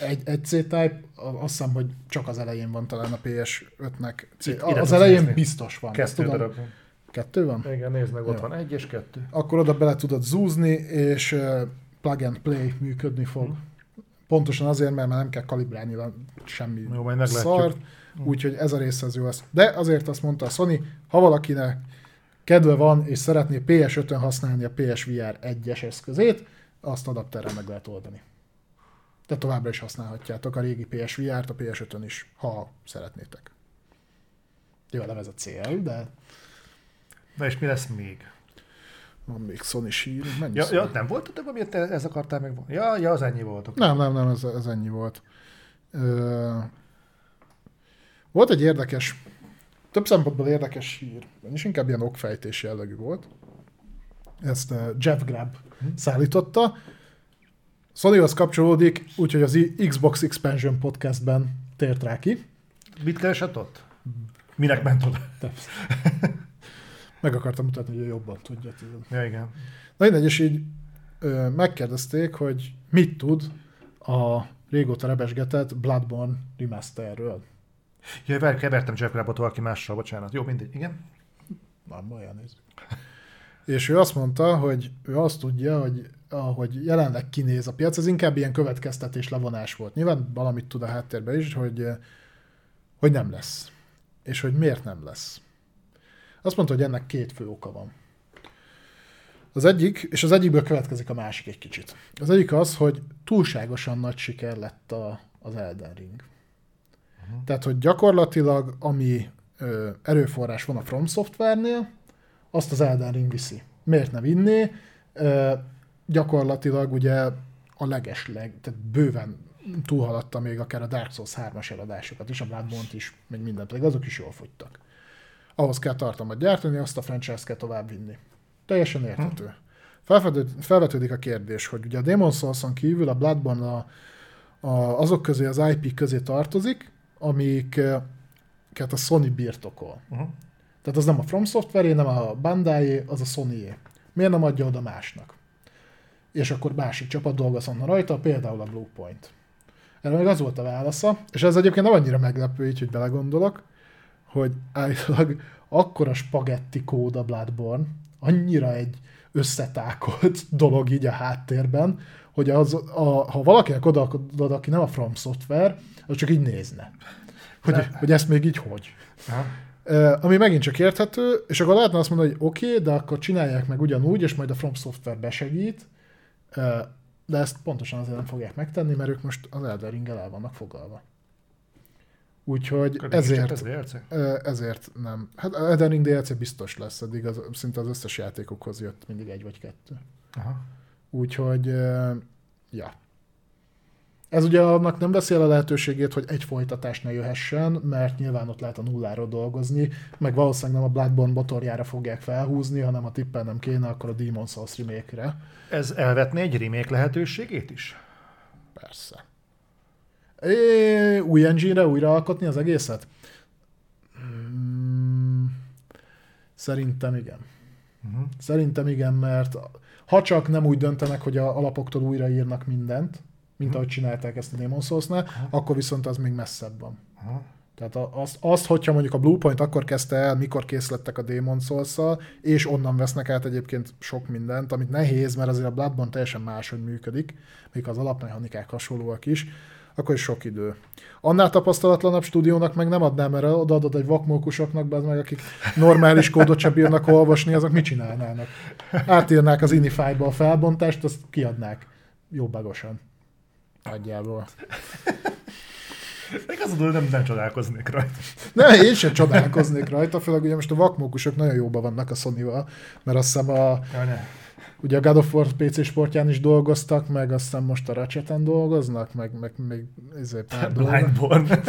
egy, egy C-Type, azt hiszem, hogy csak az elején van talán a PS5-nek. C- Itt, az elején nézni. biztos van. Kettő tudom. darab. Kettő van? Igen, nézd meg, ott Jó. van egy és kettő. Akkor oda bele tudod zúzni, és plug and play működni fog. Hmm. Pontosan azért, mert már nem kell kalibrálni semmi jó, majd szart, hm. úgyhogy ez a része az jó lesz. De azért azt mondta a Sony, ha valakinek kedve van, és szeretné PS5-ön használni a PSVR 1-es eszközét, azt adapterrel meg lehet oldani. De továbbra is használhatjátok a régi PSVR-t a PS5-ön is, ha szeretnétek. Jó, nem ez a cél, de... Na és mi lesz még? Van még Sony sír. Mennyi Ja, ja, nem volt több, amit ez akartál meg? Ja, ja, az ennyi volt. Nem, nem, nem, ez, ez ennyi volt. Ö, volt egy érdekes, több szempontból érdekes hír, és inkább ilyen okfejtés jellegű volt. Ezt uh, Jeff Grubb szállította. Sonyhoz kapcsolódik, úgyhogy az Xbox Expansion podcastben tért rá ki. Mit keresett ott? Minek ment oda? Meg akartam mutatni, hogy ő jobban tudja. tudod. Ja, igen. Na mindegy, és így ö, megkérdezték, hogy mit tud a régóta rebesgetett Bloodborne remasterről. Ja, várj, kevertem Jeff valaki mással, bocsánat. Jó, mindegy, igen. Nem baj, nézzük. És ő azt mondta, hogy ő azt tudja, hogy ahogy jelenleg kinéz a piac, ez inkább ilyen következtetés levonás volt. Nyilván valamit tud a háttérben is, hogy, hogy nem lesz. És hogy miért nem lesz. Azt mondta, hogy ennek két fő oka van. Az egyik, és az egyikből következik a másik egy kicsit. Az egyik az, hogy túlságosan nagy siker lett a, az Elden Ring. Uh-huh. Tehát, hogy gyakorlatilag ami ö, erőforrás van a From Software-nél, azt az Elden Ring viszi. Miért ne vinné? Ö, gyakorlatilag ugye a legesleg, tehát bőven túlhaladta még akár a Dark Souls 3-as eladásokat is, a bloodborne is, meg mindent, pedig azok is jól fogytak. Ahhoz kell tartalmat gyártani, azt a franchise kell tovább vinni. Teljesen érthető. Felvetődik, felvetődik a kérdés, hogy ugye a Demon Souls-on kívül a Bloodborne a, a, azok közé, az IP közé tartozik, amiket a Sony birtokol. Uh-huh. Tehát az nem a From Software, nem a bandai az a sony Miért nem adja oda másnak? És akkor másik csapat dolgozhatna rajta, például a Bluepoint. Erre meg az volt a válasza, és ez egyébként nem annyira meglepő, így, hogy belegondolok, hogy állítólag akkora spagetti kód a Bloodborne, annyira egy összetákolt <laughs> dolog így a háttérben, hogy az, a, ha valakinek odaadod, aki nem a From Software, az csak így nézne. Hogy, De- hogy ezt még így hogy. Aha. Uh, ami megint csak érthető, és akkor lehetne azt mondani, hogy oké, okay, de akkor csinálják meg ugyanúgy, és majd a From Software besegít, uh, de ezt pontosan azért nem fogják megtenni, mert ők most az Elden ring el vannak foglalva. Úgyhogy Akkor ezért, ezért nem. Hát Elden Ring DLC biztos lesz, eddig az, szinte az összes játékokhoz jött mindig egy vagy kettő. Aha. Úgyhogy, ja. Ez ugye annak nem veszi el a lehetőségét, hogy egy folytatás ne jöhessen, mert nyilván ott lehet a nulláról dolgozni, meg valószínűleg nem a Bloodborne motorjára fogják felhúzni, hanem a tippel nem kéne, akkor a Demon's Souls remake-re. Ez elvetné egy remake lehetőségét is? Persze. É, új engine-re újra alkotni az egészet? Hmm, szerintem igen. Uh-huh. Szerintem igen, mert ha csak nem úgy döntenek, hogy a alapoktól újraírnak mindent, mint ahogy csinálták ezt a Demon's Souls-nál, akkor viszont az még messzebb van. Aha. Tehát azt, azt, hogyha mondjuk a Bluepoint akkor kezdte el, mikor kész lettek a Demon's souls és onnan vesznek át egyébként sok mindent, amit nehéz, mert azért a Bloodborne teljesen máshogy működik, még az alapmechanikák hasonlóak is, akkor is sok idő. Annál tapasztalatlanabb stúdiónak meg nem adnám, mert odaadod egy vakmókusoknak, be meg akik normális kódot sem bírnak olvasni, azok mit csinálnának? Átírnák az Inify-ba a felbontást, azt kiadnák jobbagosan. Nagyjából. Még az hogy nem, nem csodálkoznék rajta. Ne, én sem csodálkoznék rajta, főleg ugye most a vakmókusok nagyon jóban vannak a sony mert azt hiszem a, Ja. Ugye a God of War PC sportján is dolgoztak, meg azt hiszem most a Ratcheten dolgoznak, meg, meg még ezért pár. <laughs> Blindborn. <laughs>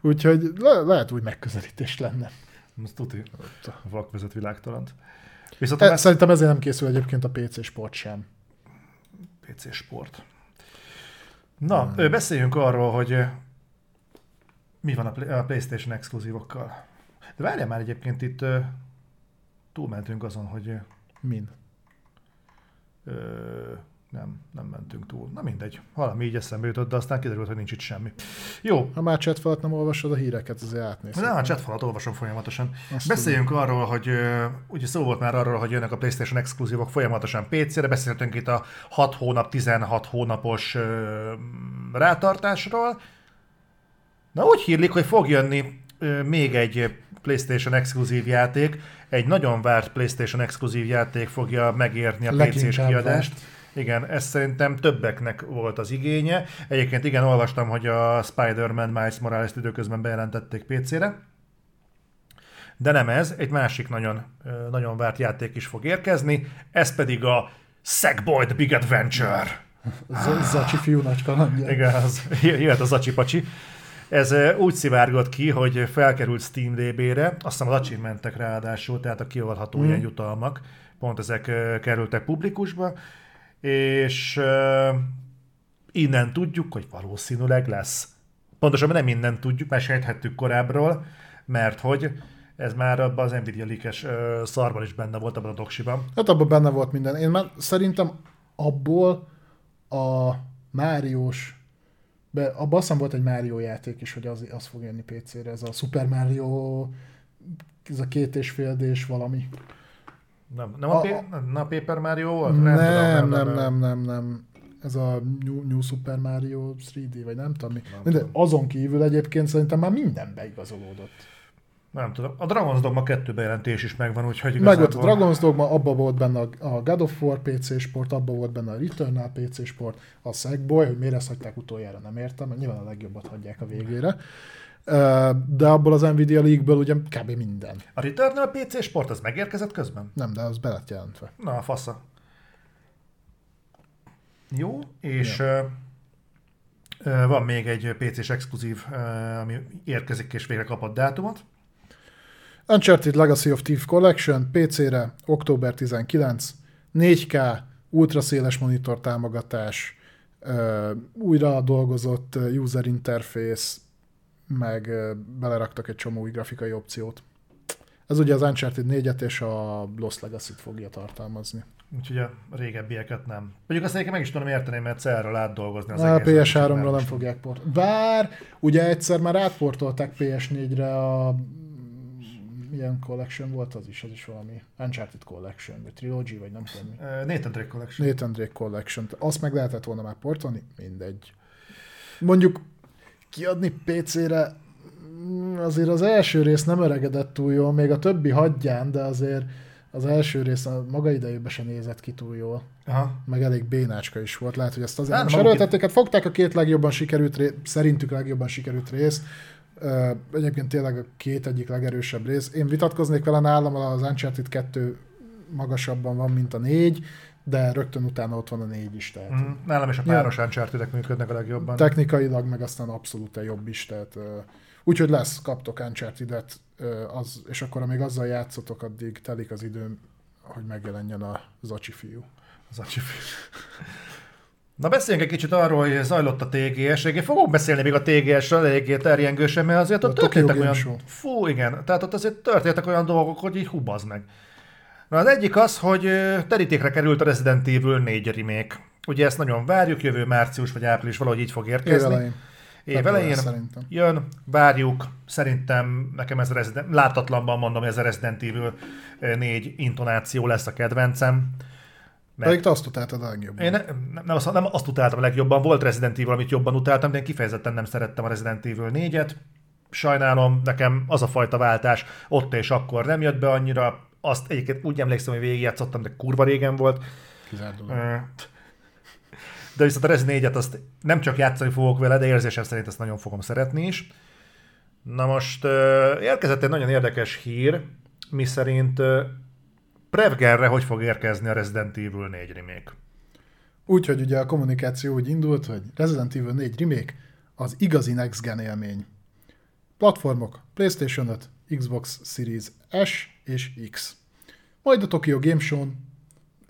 Úgyhogy le, lehet úgy megközelítés lenne. Most tuti. A vak vezet világtalant. Viszont E, szerintem ezért nem készül egyébként a PC sport sem. PC Sport. Na, hmm. beszéljünk arról, hogy mi van a, Play- a PlayStation exkluzívokkal. De várjál már egyébként itt túlmentünk azon, hogy Min? ö, nem, nem mentünk túl. Na mindegy, valami így eszembe jutott, de aztán kiderült, hogy nincs itt semmi. Jó, Ha már chat felett nem olvasod a híreket, azért átnézhet. de a chat falat olvasom folyamatosan. Azt Beszéljünk arról, hogy ugye szó volt már arról, hogy jönnek a PlayStation exkluzívok folyamatosan PC-re, beszéltünk itt a 6 hónap, 16 hónapos ö, rátartásról. Na úgy hírlik, hogy fog jönni ö, még egy PlayStation exkluzív játék, egy nagyon várt PlayStation exkluzív játék fogja megérni a PC-s kiadást. Igen, ez szerintem többeknek volt az igénye. Egyébként igen, olvastam, hogy a Spider-Man Miles Morales-t időközben bejelentették PC-re. De nem ez, egy másik nagyon, nagyon várt játék is fog érkezni, ez pedig a Sackboy The Big Adventure. Z- Zacsi fiú nagy kalandja. Igen, az, jöhet a Zacsi pacsi. Ez úgy szivárgott ki, hogy felkerült Steam DB-re, azt hiszem az achievementek ráadásul, tehát a kiolvadható mm. ilyen jutalmak, pont ezek kerültek publikusba, és uh, innen tudjuk, hogy valószínűleg lesz. Pontosabban nem innen tudjuk, mert sejthettük korábbról, mert hogy ez már abban az Nvidia leakes szarban is benne volt abban a doksiban. Hát abban benne volt minden. Én már szerintem abból a Máriós be, a basszam volt egy Mario játék is, hogy az, az fog jönni PC-re, ez a Super Mario, ez a két és fél d valami. Nem, nem a, a, a Paper Mario volt? Nem, nem, nem, nem, nem, nem. Ez a New, New Super Mario 3D, vagy nem tudom mi. Nem De azon kívül egyébként szerintem már minden beigazolódott. Nem tudom. A Dragon's Dogma 2 bejelentés is megvan, úgyhogy igazából... Meg volt a Dragon's Dogma, abba volt benne a God of War PC sport, abba volt benne a Returnal PC sport, a Sackboy, hogy miért ezt hagyták utoljára, nem értem, mert nyilván a legjobbat hagyják a végére. De abból az Nvidia League-ből ugye kb. minden. A Returnal PC sport az megérkezett közben? Nem, de az be lett jelentve. Na, a fasza. Jó, és ja. van még egy PC-s exkluzív, ami érkezik és végre kapott dátumot. Uncharted Legacy of Thief Collection PC-re október 19, 4K, ultraszéles monitor támogatás, újra dolgozott user interface, meg beleraktak egy csomó új grafikai opciót. Ez ugye az Uncharted 4-et és a Lost Legacy-t fogja tartalmazni. Úgyhogy a régebbieket nem. Mondjuk azt egyébként meg is tudom érteni, mert celről átdolgozni az A PS3-ra nem fogják port. Bár ugye egyszer már átportolták PS4-re a milyen collection volt az is, az is valami Uncharted Collection, vagy Trilogy, vagy nem tudom mi. Nathan Drake Collection. Nathan Drake Collection. Azt meg lehetett volna már portolni, mindegy. Mondjuk kiadni PC-re mm, azért az első rész nem öregedett túl jól, még a többi hagyján, de azért az első rész a maga idejében sem nézett ki túl jól. Aha. Meg elég bénácska is volt. Lehet, hogy ezt azért nem, nem erőltették. Hát fogták a két legjobban sikerült rész, szerintük legjobban sikerült részt, Egyébként tényleg a két egyik legerősebb rész. Én vitatkoznék vele nálam, az Uncharted 2 magasabban van, mint a négy, de rögtön utána ott van a négy is. Tehát, mm, nálam is a páros ja, uncharted működnek a legjobban. Technikailag, meg aztán abszolút a jobb is. Tehát, úgyhogy lesz, kaptok uncharted az, és akkor amíg azzal játszotok, addig telik az időm, hogy megjelenjen a Zacsi fiú. Zacsi fiú. Na beszéljünk egy kicsit arról, hogy zajlott a TGS. Én fogok beszélni még a TGS-ről eléggé terjengősen, mert azért ott történtek olyan... Show. Fú, igen. Tehát ott azért történtek olyan dolgok, hogy így hubaz meg. Na az egyik az, hogy terítékre került a Resident Evil 4 remake. Ugye ezt nagyon várjuk, jövő március vagy április valahogy így fog érkezni. Év elején jön, várjuk, szerintem nekem ez a Resident, látatlanban mondom, ez a Resident Evil 4 intonáció lesz a kedvencem. Mert Pedig te azt utáltad a legjobban. Én nem, nem, azt, nem azt utáltam a legjobban, volt Resident Evil, amit jobban utáltam, de én kifejezetten nem szerettem a Resident Evil 4-et. Sajnálom, nekem az a fajta váltás ott és akkor nem jött be annyira. Azt egyébként úgy emlékszem, hogy végigjátszottam, de kurva régen volt. De viszont a Resident 4-et azt nem csak játszani fogok vele, de érzésem szerint ezt nagyon fogom szeretni is. Na most érkezett egy nagyon érdekes hír, mi szerint Prevgerre hogy fog érkezni a Resident Evil 4 remake? Úgyhogy ugye a kommunikáció úgy indult, hogy Resident Evil 4 remake az igazi Next Gen élmény. Platformok PlayStation 5, Xbox Series S és X. Majd a Tokyo Game Show-n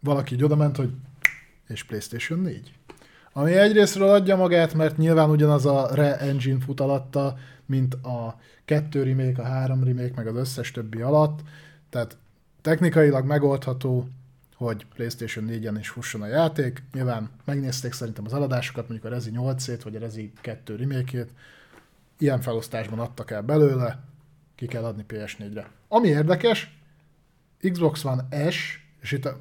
valaki így ment, hogy és PlayStation 4. Ami egyrésztről adja magát, mert nyilván ugyanaz a re-engine fut alatta, mint a 2 remake, a 3 remake, meg az összes többi alatt. Tehát technikailag megoldható, hogy PlayStation 4-en is fusson a játék. Nyilván megnézték szerintem az eladásokat, mondjuk a Rezi 8-ét, vagy a Rezi 2 remake Ilyen felosztásban adtak el belőle, ki kell adni PS4-re. Ami érdekes, Xbox One S, és itt a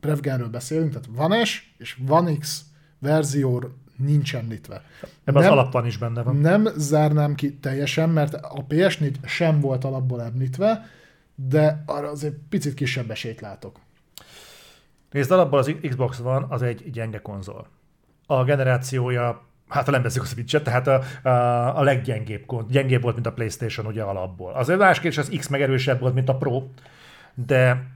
Prevgenről beszélünk, tehát One S és One X verzió nincs említve. Ebben az alapban is benne van. Nem zárnám ki teljesen, mert a PS4 sem volt alapból említve, de arra azért picit kisebb esélyt látok. Nézd, alapból az Xbox van, az egy gyenge konzol. A generációja hát nem veszik a switch tehát a, a, a leggyengébb, gyengébb volt, mint a Playstation ugye alapból. Az más az X megerősebb volt, mint a Pro, de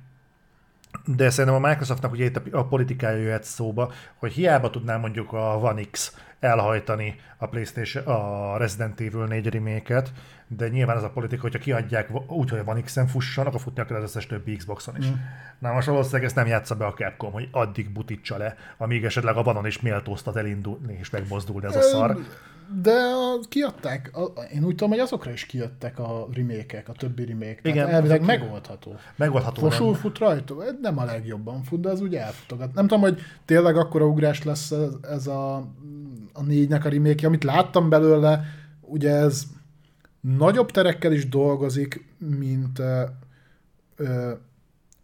de szerintem a Microsoftnak ugye itt a, a politikája jöhet szóba, hogy hiába tudná mondjuk a One X elhajtani a PlayStation, a Resident Evil 4 remake de nyilván az a politika, hogyha kiadják úgy, hogy van X-en fusson, akkor futni kell az összes többi Xboxon is. Mm. Na most valószínűleg ezt nem játsza be a Capcom, hogy addig butítsa le, amíg esetleg a vanon is méltóztat elindulni és megmozdulni ez a szar. De a, kiadták, a, én úgy tudom, hogy azokra is kijöttek a remékek, a többi remake. Igen. elvileg megoldható. Megoldható. Fosul nem. fut rajta, nem a legjobban fut, de az úgy elfutogat. Nem tudom, hogy tényleg akkora ugrás lesz ez, ez a, a négynek a remake amit láttam belőle, ugye ez nagyobb terekkel is dolgozik, mint ö, ö,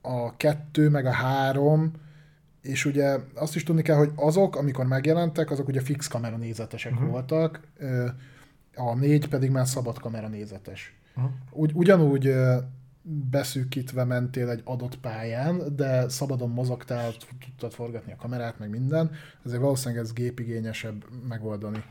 a kettő, meg a három, és ugye azt is tudni kell, hogy azok, amikor megjelentek, azok ugye fix kamera nézetesek uh-huh. voltak, a négy pedig már szabad kamera nézetes. Uh-huh. Ugy, ugyanúgy beszűkítve mentél egy adott pályán, de szabadon mozogtál, tudtad forgatni a kamerát, meg minden, ezért valószínűleg ez gépigényesebb megoldani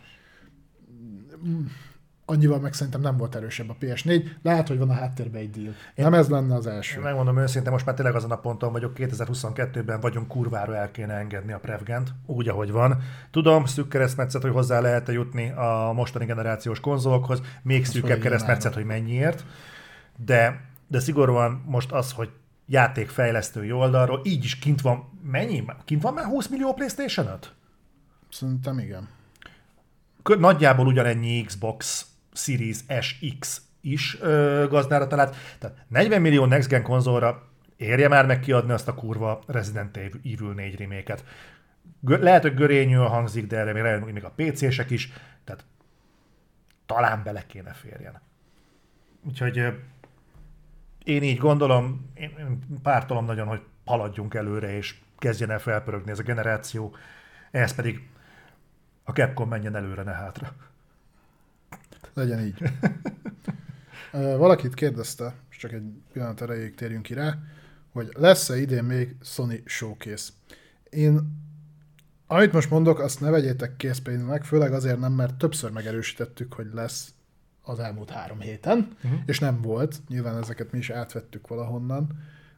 annyival meg szerintem nem volt erősebb a PS4. Lehet, hogy van a háttérben egy deal. Én nem ez lenne az első. Én megmondom őszintén, most már tényleg azon a ponton vagyok, 2022-ben vagyunk, kurvára el kéne engedni a Prevgent, úgy, ahogy van. Tudom, szűk keresztmetszet, hogy hozzá lehet jutni a mostani generációs konzolokhoz, még szűkebb keresztmetszet, hogy mennyiért, de, de szigorúan most az, hogy játékfejlesztői oldalról, így is kint van, mennyi? Kint van már 20 millió Playstation 5? Szerintem igen. Nagyjából ugyanennyi Xbox Series SX is ö, gazdára talált. Tehát 40 millió Next Gen konzolra érje már meg kiadni azt a kurva Resident Evil 4 reméket. Lehet, hogy görényül hangzik, de erre még, még a PC-sek is, tehát talán bele kéne férjen. Úgyhogy én így gondolom, én pártolom nagyon, hogy haladjunk előre, és kezdjen el felpörögni ez a generáció, ehhez pedig a Capcom menjen előre, ne hátra. Legyen így. <laughs> Valakit kérdezte, és csak egy pillanat erejéig térjünk ki rá, hogy lesz-e idén még Sony Showcase. Én, amit most mondok, azt ne vegyétek készpénznek, főleg azért nem, mert többször megerősítettük, hogy lesz az elmúlt három héten, uh-huh. és nem volt. Nyilván ezeket mi is átvettük valahonnan.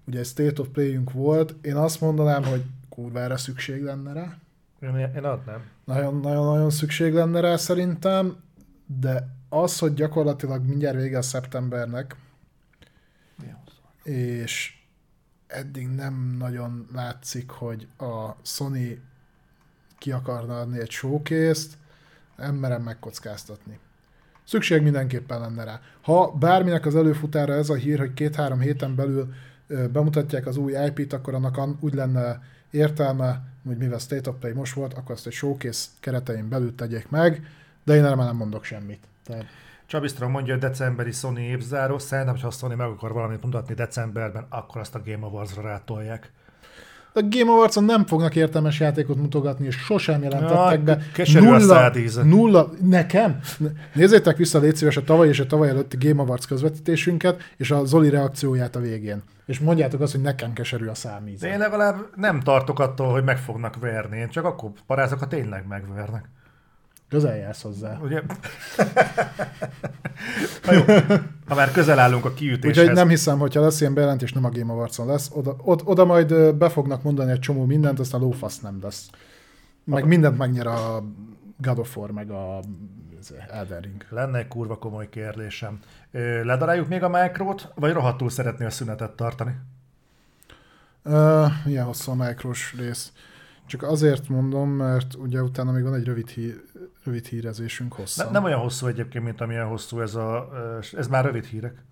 Ugye egy State of Play-ünk volt. Én azt mondanám, hogy kurvára szükség lenne rá. Én, én adnám. Nagyon-nagyon szükség lenne rá szerintem, de az, hogy gyakorlatilag mindjárt vége a szeptembernek, és eddig nem nagyon látszik, hogy a Sony ki akarna adni egy showcase nem merem megkockáztatni. Szükség mindenképpen lenne rá. Ha bárminek az előfutára ez a hír, hogy két-három héten belül bemutatják az új IP-t, akkor annak úgy lenne értelme, hogy mivel State of Play most volt, akkor azt egy showcase keretein belül tegyék meg, de én erre már nem mondok semmit. Tehát... Csabisztra mondja, hogy decemberi Sony évzáró, szerintem, ha Sony meg akar valamit mutatni decemberben, akkor azt a Game Awards-ra rátolják. A Game awards nem fognak értelmes játékot mutogatni, és sosem jelentettek ja, be. Nulla, nulla, nekem? Nézzétek vissza, légy szíves, a tavaly és a tavaly előtti Game Awards közvetítésünket, és a Zoli reakcióját a végén. És mondjátok azt, hogy nekem keserű a számíz. Én legalább nem tartok attól, hogy meg fognak verni. Én csak akkor parázok, ha tényleg megvernek. Közel jársz hozzá. Ugye? ha, jó, ha már közel állunk a kiütéshez. Úgyhogy nem hiszem, hogyha lesz ilyen bejelentés, nem a Game awards lesz. Oda, oda, oda majd be fognak mondani egy csomó mindent, aztán lófasz nem lesz. Meg mindent megnyer a God of War, meg a Elden Ring. Lenne egy kurva komoly kérdésem. Ledaráljuk még a Micro-t, vagy rohadtul szeretnél szünetet tartani? Uh, milyen hosszú a Micros rész? Csak azért mondom, mert ugye utána még van egy rövid, hí, rövid hírezésünk hosszú. Ne, nem olyan hosszú egyébként, mint amilyen hosszú ez a... Ez már rövid hírek.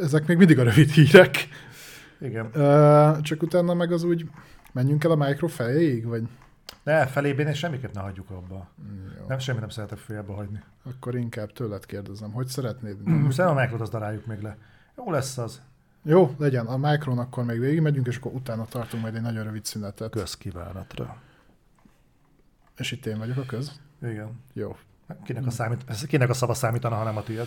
Ezek még mindig a rövid hírek. Igen. Uh, csak utána meg az úgy, menjünk el a mikro feléig, vagy? Ne, felében és semmiket ne hagyjuk abba. Jó. Nem, semmi nem szeretek félbe hagyni. Akkor inkább tőled kérdezem, hogy szeretnéd? <clears throat> Szerintem a mikrot azt daráljuk még le. Jó lesz az. Jó, legyen. A Micron akkor még végigmegyünk, és akkor utána tartunk majd egy nagyon rövid szünetet. Közkívánatra. És itt én vagyok a köz? Igen. Jó. Kinek a, számít, kinek a szava számítana, ha nem a tiéd?